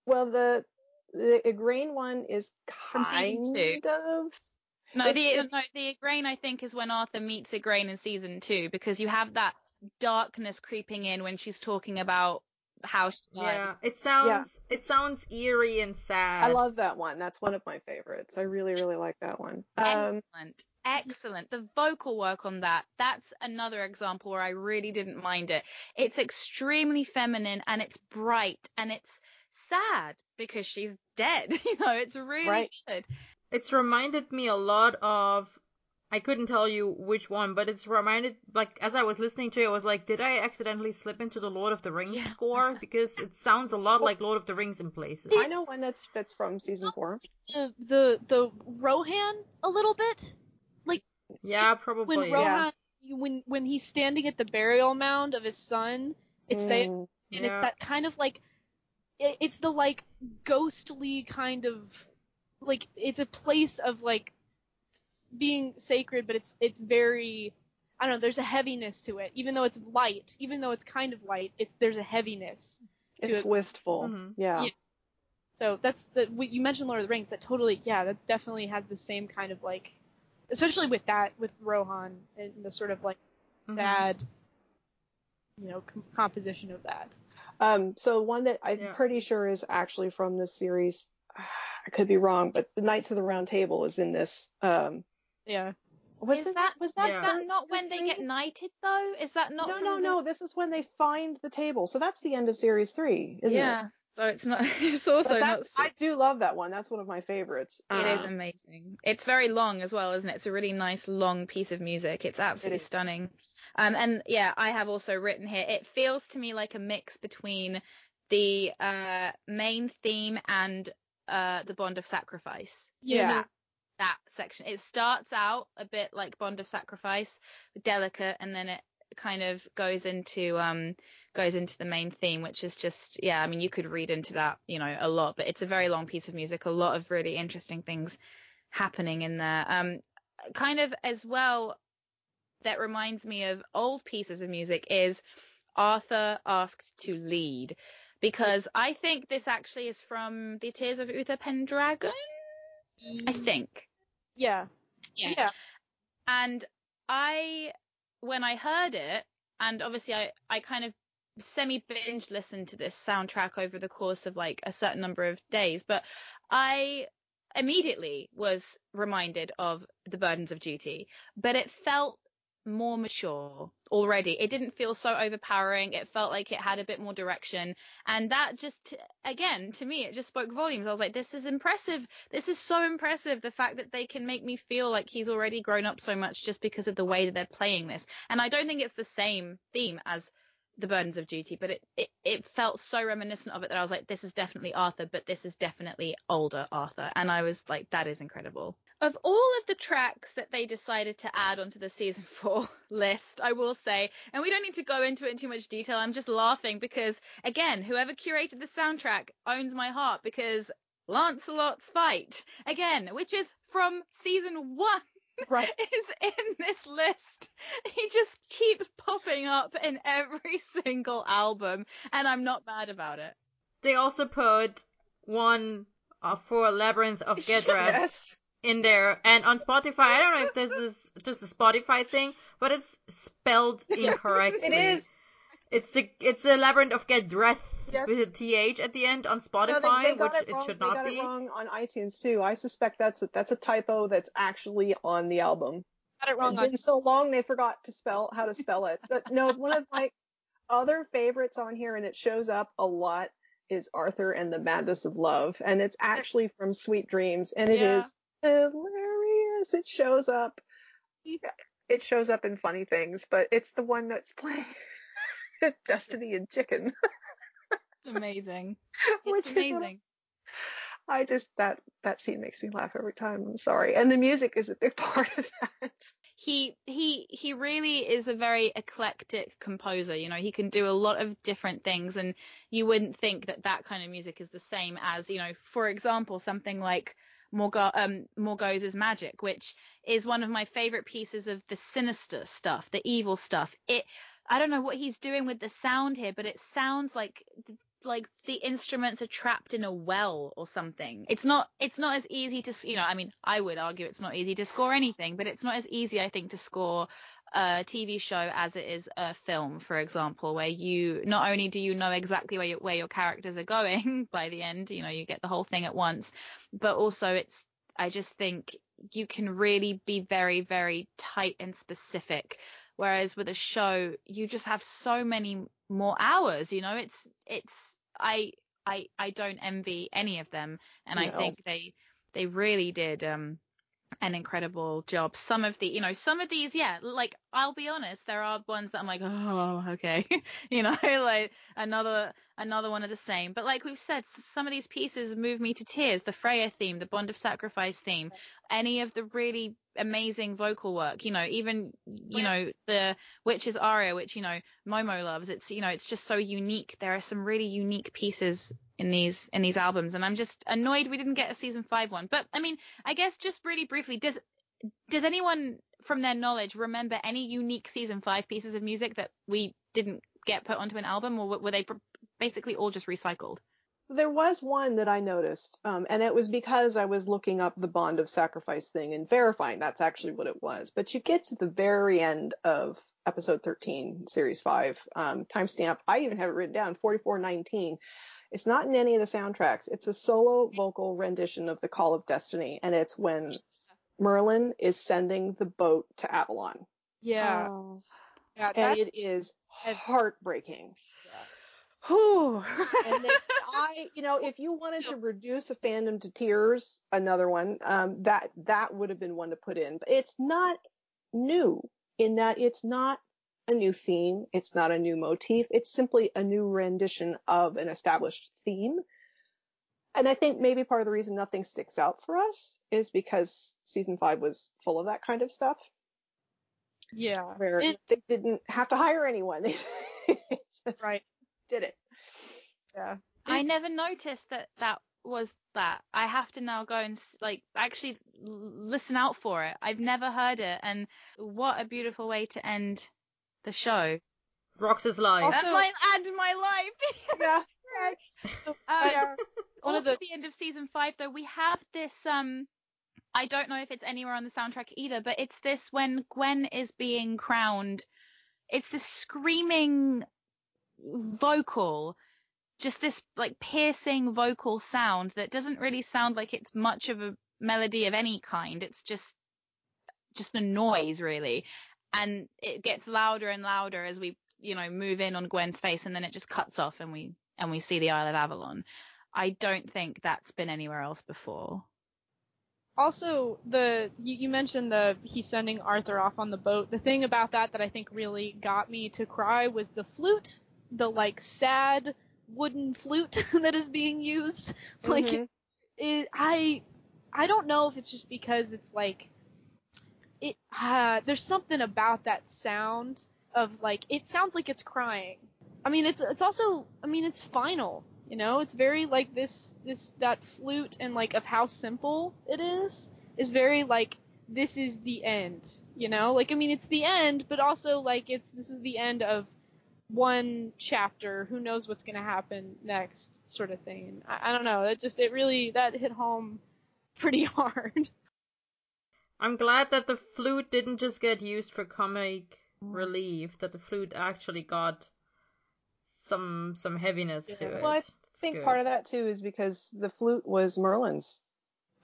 well, the the Igraine one is From season kind two. of. No, It's- the it's- no the Igraine I think is when Arthur meets Igraine in season two because you have that darkness creeping in when she's talking about how she died. Yeah, it sounds it sounds eerie and sad. I love that one. That's one of my favorites. I really, really like that one. Um, Excellent. Excellent. The vocal work on that, that's another example where I really didn't mind it. It's extremely feminine and it's bright and it's sad because she's dead. You know, it's really Right. good. It's reminded me a lot of I couldn't tell you which one, but it's reminded like as I was listening to it, I was like, did I accidentally slip into the Lord of the Rings Yeah. score? Because it sounds a lot like Lord of the Rings in places. I know one that's that's from season four. The the the Rohan a little bit. Yeah, probably. When probably. Rohan when when he's standing at the burial mound of his son, it's they Mm, and Yeah. it's that kind of like it, it's the like ghostly kind of like it's a place of like being sacred but it's it's very i don't know there's a heaviness to it even though it's light even though it's kind of light it, there's a heaviness to it's it. wistful. Mhm. Yeah. Yeah. so that's the you mentioned lord of the rings that totally yeah that definitely has the same kind of like especially with that with rohan and the sort of like Mhm. bad you know com- composition of that Um, so one that I'm Yeah. pretty sure is actually from this series. I could be wrong, but the Knights of the Round Table is in this. Um, yeah was is it- that was is that Yeah. that not when they season get knighted though? Is that not No, no, the- no. This is when they find the table. So that's the end of series three, isn't it? So it's not it's also not I do love that one. That's one of my favorites. It is Um, amazing. It's very long as well, isn't it? It's a really nice long piece of music. It's absolutely is. stunning. Um, and yeah, I have also written here. It feels to me like a mix between the uh, main theme and uh, the Bond of Sacrifice. Yeah. That, that section. It starts out a bit like Bond of Sacrifice, delicate, and then it kind of goes into um goes into the main theme, which is just yeah. I mean, you could read into that, you know, a lot, but it's a very long piece of music. A lot of really interesting things happening in there. Um, kind of as well. That reminds me of old pieces of music is Arthur asked to lead because I think this actually is from the Tears of Uther Pendragon. I think. yeah Yeah. yeah And I, when I heard it, and obviously I, I kind of semi binge listened to this soundtrack over the course of like a certain number of days, but I immediately was reminded of the burdens of duty, but it felt more mature already. It didn't feel so overpowering. It felt like it had a bit more direction. And that just, again, to me, it just spoke volumes. I was like, this is impressive. This is so impressive. The fact that they can make me feel like he's already grown up so much just because of the way that they're playing this. And I don't think it's the same theme as the burdens of duty but it, it it felt so reminiscent of it that i was like this is definitely arthur but this is definitely older arthur and i was like that is incredible of all of the tracks that they decided to add onto the season four list, I will say, and we don't need to go into it in too much detail. I'm just laughing because, again, whoever curated the soundtrack owns my heart because Lancelot's fight, again, which is from season one. Right. Is in this list. He just keeps popping up in every single album, and I'm not mad about it. They also put one uh, for Labyrinth of Gedra Yes. in there, and on Spotify, I don't know if this is just a Spotify thing, but it's spelled incorrectly. It is. It's the it's the Labyrinth of Gedreth Yes. with a th at the end on No, Spotify, they, they got which it it wrong. should they not got be. it wrong on iTunes too. I suspect that's a, that's a typo that's actually on the album. Got it wrong It's on been so long they forgot to spell how to spell it. But no, one of my other favorites on here, and it shows up a lot, is Arthur and the Madness of Love, and it's actually from Sweet Dreams, and it is Yeah. hilarious. It shows up. It shows up in funny things, but it's the one that's playing Destiny and Chicken, It's amazing. which It's is amazing. I just that that scene makes me laugh every time. I'm sorry, and the music is a big part of that. he he he really is a very eclectic composer you know he can do a lot of different things and you wouldn't think that that kind of music is the same as you know for example something like Morgo um Morgause's Magic which is one of my favorite pieces of the sinister stuff the evil stuff it I don't know what he's doing with the sound here but it sounds like like the instruments are trapped in a well or something. It's not it's not as easy to you know I mean I would argue it's not easy to score anything, but it's not as easy I think to score a TV show as it is a film, for example, where you not only do you know exactly where where your characters are going by the end, you know you get the whole thing at once, but also it's I just think you can really be very very tight and specific whereas with a show you just have so many more hours you know? It's it's i i i don't envy any of them and i think they they really did um an incredible job. Some of the you know some of these yeah like i'll be honest there are ones that i'm like oh okay. You know like another another one of the same. But like we've said some of these pieces move me to tears. The freya theme the bond of sacrifice theme any of the really amazing vocal work you know even you know the witch's aria which you know momo loves. It's you know it's just so unique. There are some really unique pieces in these in these albums. And i'm just annoyed we didn't get a season five one. But i mean i guess just really briefly does does anyone from their knowledge remember any unique season five pieces of music that we didn't get put onto an album or were they basically all just recycled There was one that I noticed, um, and it was because I was looking up the bond of sacrifice thing and verifying that's actually what it was. But you get to the very end of episode 13, series five, um, timestamp. I even have it written down, 4419. It's not in any of the soundtracks. It's a solo vocal rendition of the Call of Destiny, and it's when Merlin is sending the boat to Avalon, Yeah. Oh. Yeah. and it is heartbreaking. yeah. Whew. and it's, I, you know, if you wanted to reduce a fandom to tears, another one, um, that that would have been one to put in. But it's not new in that it's not a new theme, it's not a new motif, it's simply a new rendition of an established theme. And I think maybe part of the reason nothing sticks out for us is because season five was full of that kind of stuff, Yeah. where It- they didn't have to hire anyone; they just Right. did it. Yeah. I never noticed that that was that. I have to now go and like actually listen out for it. I've never heard it, and what a beautiful way to end the show. Rox's life. Also- and my and my life. Yeah. Um, Yeah. Also, the- the end of season five, though, we have this. Um, I don't know if it's anywhere on the soundtrack either, but it's this when Gwen is being crowned. It's this screaming vocal, just this like piercing vocal sound that doesn't really sound like it's much of a melody of any kind. It's just just a noise, really. and it gets louder and louder as we you know move in on Gwen's face, and then it just cuts off, and we and we see the Isle of Avalon. I don't think that's been anywhere else before. Also, the you, you mentioned the he's sending Arthur off on the boat. The thing about that that I think really got me to cry was the flute, the like sad wooden flute that is being used. Like Mhm. it, I I don't know if it's just because it's like it uh, there's something about that sound of like it sounds like it's crying. I mean it's it's also I mean it's final, you know? It's very like this this that flute and like of how simple it is is very like this is the end, you know? Like I mean it's the end, but also like it's this is the end of one chapter. Who knows what's gonna happen next, sort of thing. I, I don't know. It just it really that hit home pretty hard. I'm glad that the flute didn't just get used for comic relief, that the flute actually got some some heaviness to it. Well, I think good. part of that too is because the flute was Merlin's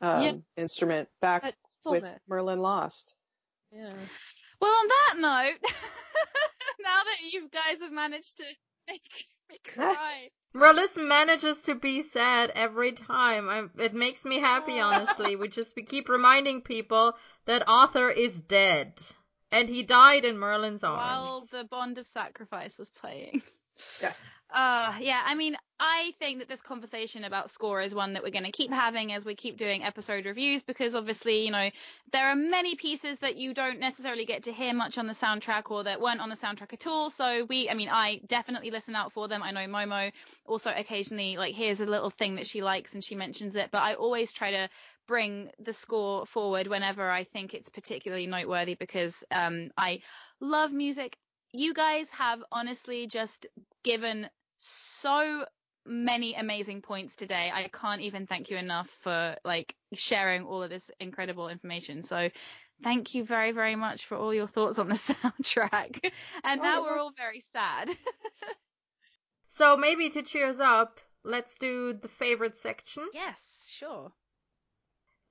um, Yeah. instrument back That with fullness. Merlin Lost. Yeah. Well, on that note, now that you guys have managed to make me cry, Merlis manages to be sad every time. I, it makes me happy, honestly. we just we keep reminding people that Arthur is dead, and he died in Merlin's arms while the Bond of Sacrifice was playing. Yeah. Uh, yeah, I mean, I think that this conversation about score is one that we're going to keep having as we keep doing episode reviews because obviously, you know, there are many pieces that you don't necessarily get to hear much on the soundtrack or that weren't on the soundtrack at all. So we, I mean, I definitely listen out for them. I know Momo also occasionally like here's a little thing that she likes and she mentions it, but I always try to bring the score forward whenever I think it's particularly noteworthy because um, I love music. You guys have honestly just given so many amazing points today. I can't even thank you enough for like sharing all of this incredible information. So thank you very, very much for all your thoughts on the soundtrack. And now we're all very sad. So maybe to cheer us up, let's do the favorite section. yes, sure.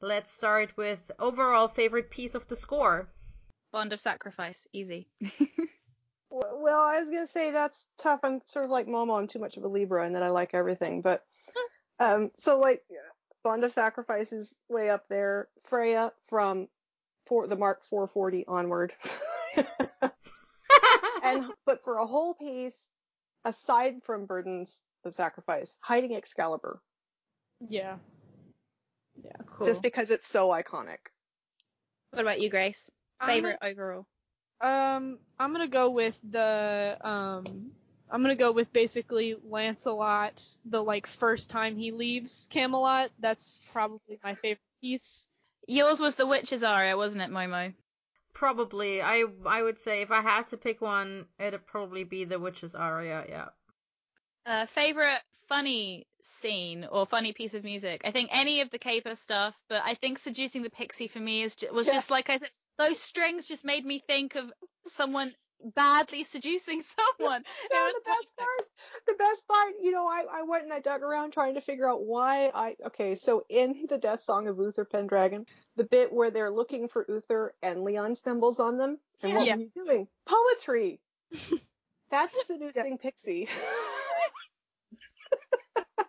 Let's start with overall favorite piece of the score. Bond of Sacrifice, easy. W- Well, I was gonna say that's tough. I'm sort of like Momo. I'm too much of a Libra, and that I like everything. But um, so like Bond of Sacrifice is way up there. Freya from for the Mark 440 onward. and but for a whole piece, aside from Burdens of Sacrifice, hiding Excalibur, Yeah. Yeah. Cool. just because it's so iconic. what about you, Grace? I'm Favorite overall? Um, I'm gonna go with the um, I'm gonna go with basically Lancelot, the like first time he leaves Camelot. That's probably my favorite piece. Yours was the Witch's aria, wasn't it, Momo? Probably, I I would say if I had to pick one, it'd probably be the Witch's aria. Yeah. Uh, favorite funny scene or funny piece of music? I think any of the caper stuff, but I think seducing the pixie for me is ju- was Yes. just like I said. Those strings just made me think of someone badly seducing someone. it No, was the best part, the best part, you know, I, I went and I dug around trying to figure out why I, okay, so in the death song of Uther Pendragon, the bit where they're looking for Uther and Leon stumbles on them, and what Yeah. were you doing? Poetry! That's seducing Pixie.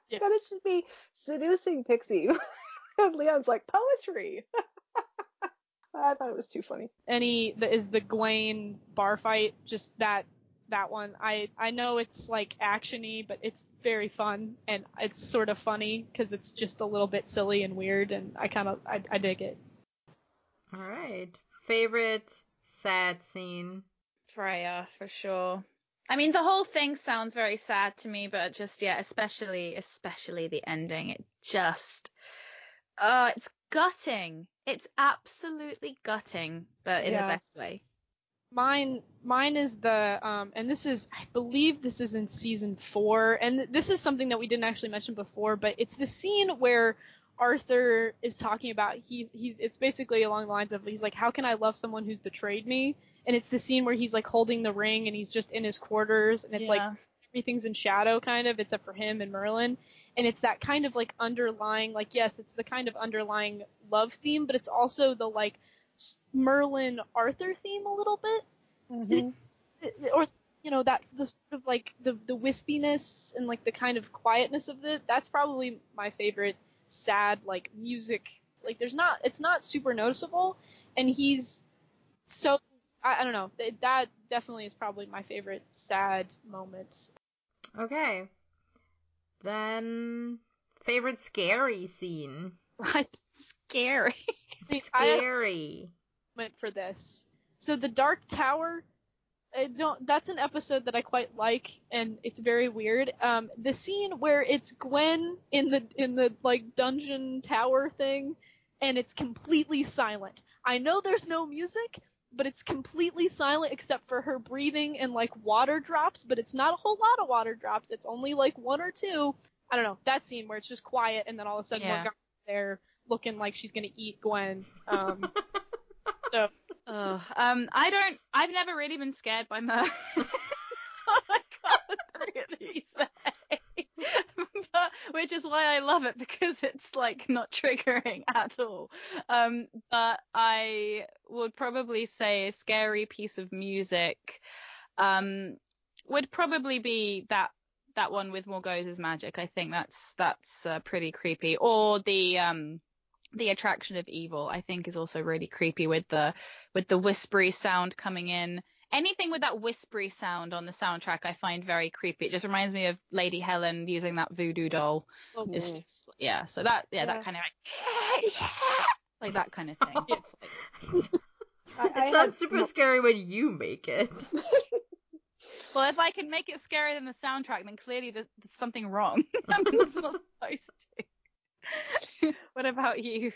Yeah. That it should be seducing Pixie. and Leon's like, poetry! I thought it was too funny. Any the, is the Gwaine bar fight just that that one. I I know it's like actiony, but it's very fun and it's sort of funny because it's just a little bit silly and weird, and I kind of I, I dig it. All right. Favorite sad scene. Freya, for sure. I mean, the whole thing sounds very sad to me, but just yeah, especially especially the ending. It just, uh, it's gutting. It's absolutely gutting, but in Yeah. the best way. Mine, mine is the, um, and this is, I believe this is in season four, and this is something that we didn't actually mention before, but it's the scene where Arthur is talking about he's he's it's basically along the lines of he's like how can I love someone who's betrayed me and it's the scene where he's like holding the ring and he's just in his quarters and it's like everything's in shadow kind of. Except for him and Merlin. And it's that kind of like underlying like yes it's the kind of underlying love theme but it's also the like Merlin Arthur theme a little bit. Mm-hmm. or you know that the sort of like the the wispiness and like the kind of quietness of it that's probably my favorite sad like music. Like there's not it's not super noticeable. And he's so I, I don't know. That, that definitely is probably my favorite sad moment Okay. Then favorite scary scene. That's scary. See, I have- Scary. Went for this so the dark tower I don't that's an episode that I quite like and it's very weird um the scene where it's Gwen in the in the like dungeon tower thing and it's completely silent I know there's no music but it's completely silent except for her breathing and like water drops but it's not a whole lot of water drops it's only like one or two I don't know that scene where it's just quiet and then all of a sudden Yeah. Morgana's there looking like she's gonna eat Gwen um so Oh, um, I don't. I've never really been scared by Merlin, so I can't really say. But which is why I love it because it's like not triggering at all. Um, but I would probably say a scary piece of music, um, would probably be that that one with Morgause's magic. I think that's that's uh, pretty creepy. Or the um the attraction of evil. I think is also really creepy with the with the whispery sound coming in. Anything with that whispery sound on the soundtrack, I find very creepy. It just reminds me of Lady Helen using that voodoo doll. oh, It's just, yeah. So that, yeah, Yeah. that kind of like, like that kind of thing. It's like, I, I It sounds super mo- scary when you make it. well, if I can make it scarier than the soundtrack, then clearly there's, there's something wrong. I'm just not supposed to. what about you?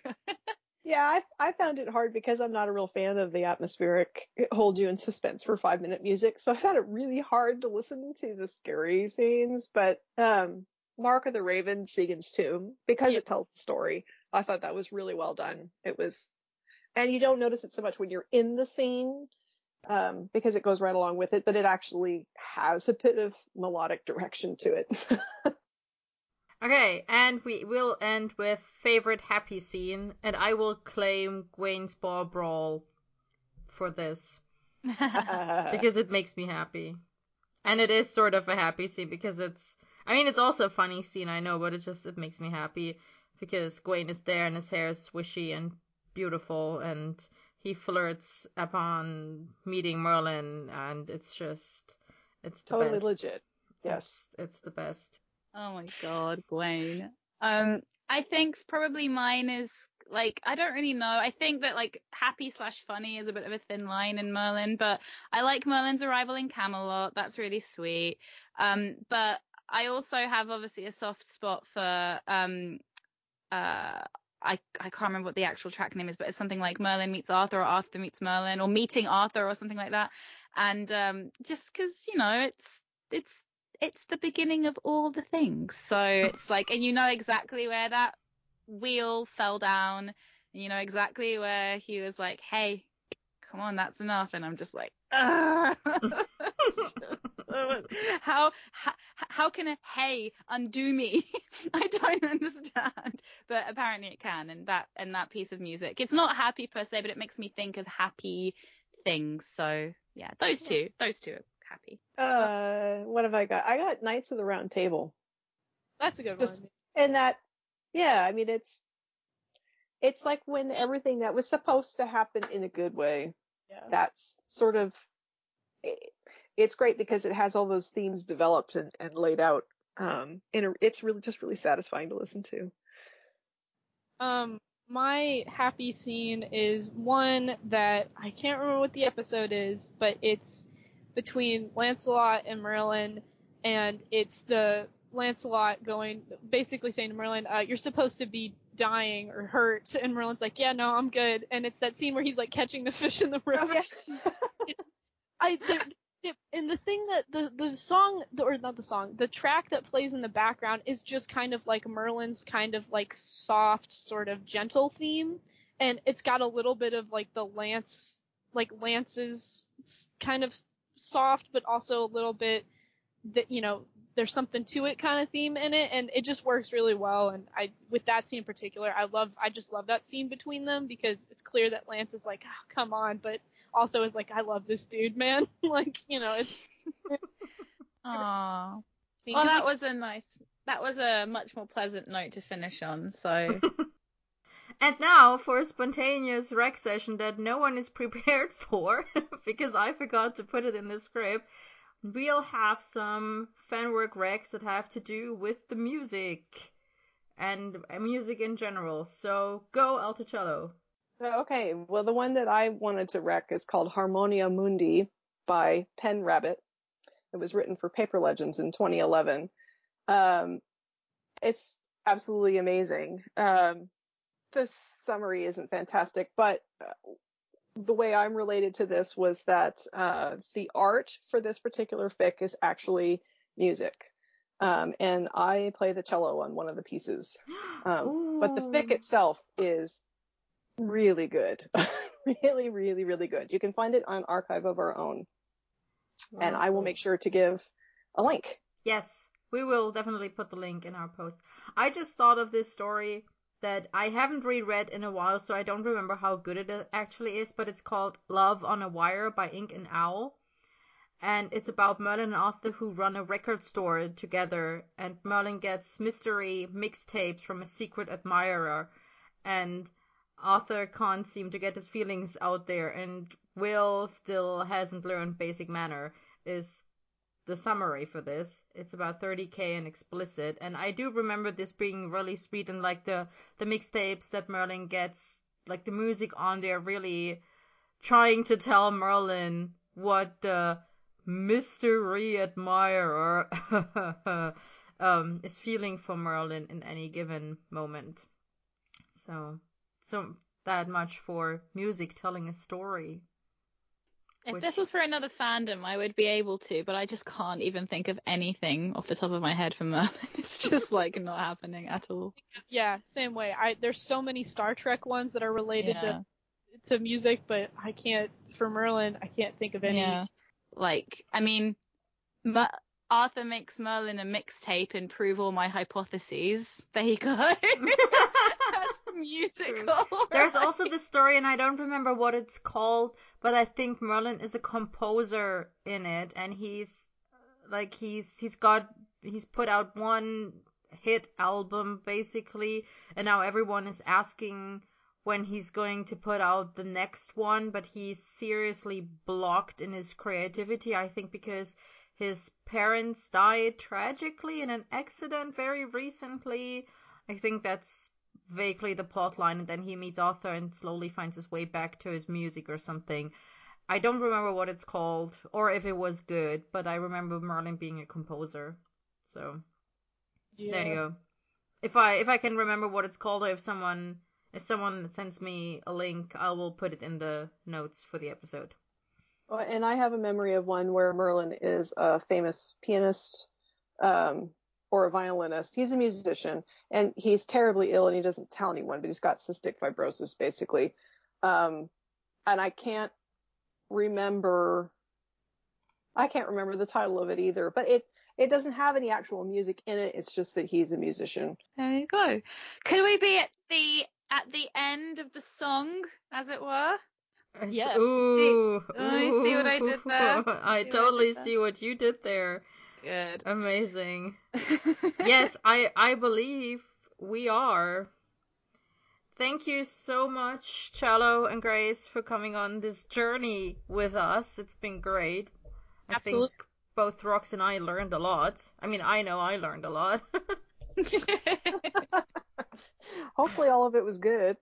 Yeah, I, I found it hard because I'm not a real fan of the atmospheric hold you in suspense for five minute music. So I found it really hard to listen to the scary scenes. But um, Mark of the Raven, Sigan's Tomb, because Yeah. it tells the story, I thought that was really well done. It was, and you don't notice it so much when you're in the scene um, because it goes right along with it, but it actually has a bit of melodic direction to it. Okay, and we will end with favorite happy scene, and I will claim Gwaine's Bar Brawl for this because it makes me happy. And it is sort of a happy scene because it's I mean it's also a funny scene, I know, but it just it makes me happy because Gwen is there and his hair is swishy and beautiful and he flirts upon meeting Merlin and it's just it's the totally best. legit. Yes. It's, it's the best. Oh my god, Gwaine. Um, I think probably mine is like I don't really know. I think that like happy slash funny is a bit of a thin line in Merlin, but I like Merlin's arrival in Camelot. That's really sweet. Um, but I also have obviously a soft spot for um, uh. I, I can't remember what the actual track name is, but it's something like Merlin meets Arthur or Arthur meets Merlin or meeting Arthur or something like that. And um, just because you know it's it's it's the beginning of all the things. So it's like, and you know exactly where that wheel fell down, and you know exactly where he was like, "Hey, come on, that's enough," and I'm just like, how, how how can a hey undo me? I don't understand, but apparently it can, and that and that piece of music, it's not happy per se, but it makes me think of happy things. So yeah, those two, those two. are happy. Uh, what have I got? I got Knights of the Round Table. that's a good Just- one and that yeah i mean it's it's like when everything that was supposed to happen in a good way yeah that's sort of it- it's great because it has all those themes developed and, and laid out um and it's really just really satisfying to listen to Um, my happy scene is one that I can't remember what the episode is, but it's between Lancelot and Merlin, and it's the Lancelot going, basically saying to Merlin, uh, "You're supposed to be dying or hurt," and Merlin's like, "Yeah, no, I'm good." And it's that scene where he's like catching the fish in the river. I there, it, and the thing that the the song the, or not the song the track that plays in the background is just kind of like Merlin's kind of like soft sort of gentle theme and it's got a little bit of like the Lance like Lance's kind of soft but also a little bit that you know there's something to it kind of theme in it and it just works really well and I with that scene in particular I love I just love that scene between them because it's clear that Lance is like oh, come on but also is like, I love this dude, man. like, you know, it's. Aww. Well, that was a nice. That was a much more pleasant note to finish on. So. And now for a spontaneous rec session that no one is prepared for because I forgot to put it in the script. We'll have some fan work recs that have to do with the music and music in general. So go Alto Cello. Okay, well the one that I wanted to rec is called Harmonia Mundi by Pen Rabbit. It was written for Paper Legends in 2011. Um, it's absolutely amazing. Um, the summary isn't fantastic, but uh, the way I'm related to this was that uh, the art for this particular fic is actually music. Um, and I play the cello on one of the pieces. Um, but the fic itself is really good. really, really, really good. You can find it on Archive of Our Own. And I will make sure to give a link. Yes, we will definitely put the link in our post. I just thought of this story that I haven't reread in a while, so I don't remember how good it uh, actually is, but it's called Love on a Wire by Ink and Owl. And it's about Merlin and Arthur who run a record store together, and Merlin gets mystery mixtapes from a secret admirer, and Arthur can't seem to get his feelings out there, and Will still hasn't learned basic manner, is the summary for this. It's about 30k and explicit, and I do remember this being really sweet and like the the mixtapes that Merlin gets, like the music on there, really trying to tell Merlin what the mystery admirer um, is feeling for Merlin in any given moment. So, so that much for music telling a story. If this was for another fandom, I would be able to, but I just can't even think of anything off the top of my head for Merlin. It's just like not happening at all. Yeah, same way. I there's so many Star Trek ones that are related Yeah. to to music, but I can't for Merlin. I can't think of any. Yeah. Like, I mean, Mer- Arthur makes Merlin a mixtape and prove all my hypotheses. There you go. That's musical. There's also this story, and I don't remember what it's called, but I think Merlin is a composer in it, and he's like he's he's got he's put out one hit album basically, and now everyone is asking when he's going to put out the next one, but he's seriously blocked in his creativity. I think because his parents died tragically in an accident very recently. I think that's vaguely the plot line, and then he meets Arthur and slowly finds his way back to his music or something. I don't remember what it's called or if it was good, but I remember Merlin being a composer. So Yeah. there you go. If I if I can remember what it's called, or if someone if someone sends me a link, I will put it in the notes for the episode. Well, And I have a memory of one where Merlin is a famous pianist um, or a violinist. He's a musician and he's terribly ill and he doesn't tell anyone, but he's got cystic fibrosis basically. Um, and I can't remember, I can't remember the title of it either, but it, it doesn't have any actual music in it. It's just that he's a musician. There you go. Could we be at the at the end of the song, as it were? Yeah. Ooh, I see what I did there. ooh. I See what I did totally there? see what you did there. Good. Amazing. yes, I I believe we are. Thank you so much, Cello and Grace, for coming on this journey with us. It's been great. I Absolutely. think both Rox and I learned a lot. I mean, I know I learned a lot. Hopefully all of it was good.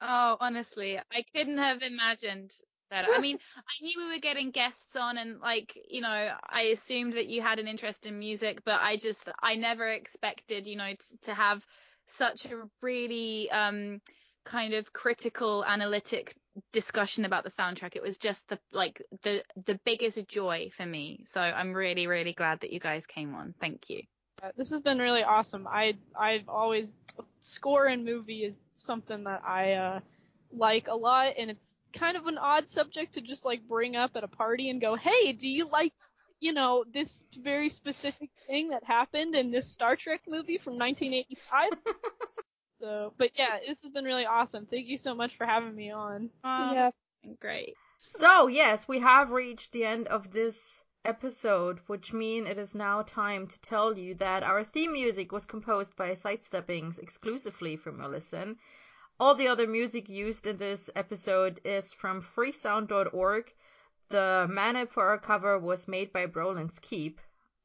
oh, honestly, I couldn't have imagined better. I mean, I knew we were getting guests on, and like, you know, I assumed that you had an interest in music, but I just, I never expected, you know, t- to have such a really um kind of critical, analytic discussion about the soundtrack. It was just the like the the biggest joy for me. So I'm really, really glad that you guys came on. Thank you. Uh, This has been really awesome. I I've always score in movie is something that I uh, like a lot, and it's kind of an odd subject to just like bring up at a party and go, hey, do you like you know this very specific thing that happened in this Star Trek movie from 1985? so, but yeah, this has been really awesome. Thank you so much for having me on. Oh, Yeah. great. So, yes, we have reached the end of this episode, which mean it is now time to tell you that our theme music was composed by Sidesteppings exclusively for Listen. All the other music used in this episode is from freesound.org. The manip for our cover was made by Brolin's Keep.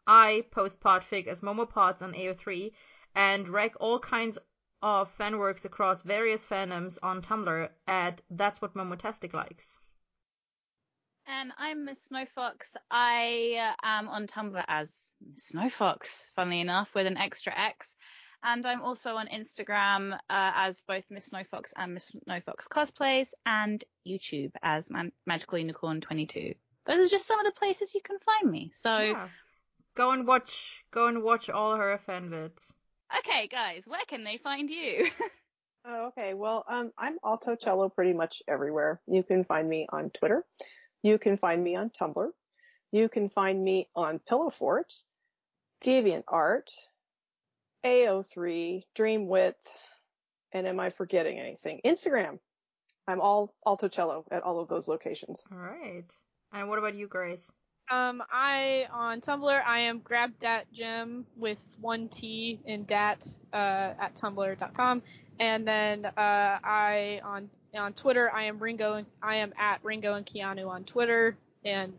I post podfic as Momopods on AO3 and rec all kinds of fanworks across various fandoms on Tumblr at That's What Momotastic Likes. And I'm Miss Snowfox. I uh, am on Tumblr as Miss Snowfox, funnily enough, with an extra X. And I'm also on Instagram uh, as both Miss Snowfox and Miss Snowfox cosplays, and YouTube as Man- Magical Unicorn 22. Those are just some of the places you can find me. So Yeah. Go and watch go and watch all her fan vids. Okay, guys, where can they find you? Oh, okay. Well, um, I'm Alto Cello pretty much everywhere. You can find me on Twitter. You can find me on Tumblr. You can find me on Pillowfort, DeviantArt, AO3, Dreamwidth, and am I forgetting anything? Instagram. I'm all Alto Cello at all of those locations. All right. And what about you, Grace? Um, I on Tumblr I am grab dat gem with one T in dat uh, at tumblr.com, and then uh, I on on Twitter I am Ringo and I am at Ringo and Keanu on Twitter, and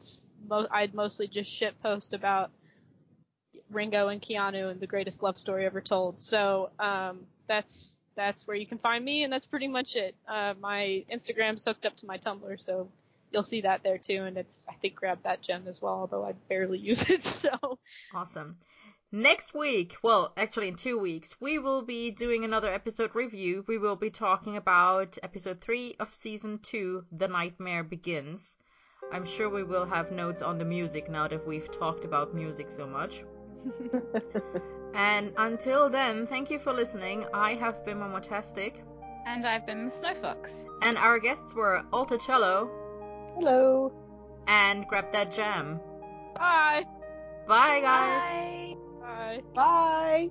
mo- I'd mostly just shit post about Ringo and Keanu and the greatest love story ever told. So um, that's that's where you can find me, and that's pretty much it. Uh, my Instagram's hooked up to my Tumblr, so you'll see that there too, and it's I think grab that gem as well, although I barely use it. So Awesome. Next week, well, actually in two weeks, we will be doing another episode review. We will be talking about episode 3 of season 2, The Nightmare Begins. I'm sure we will have notes on the music now that we've talked about music so much. And until then, thank you for listening. I have been Momotastic, and I've been Miss Snowfox. and our guests were Alto Cello Hello. and Grab That Jam. bye, Bye, guys! Bye. bye. Bye.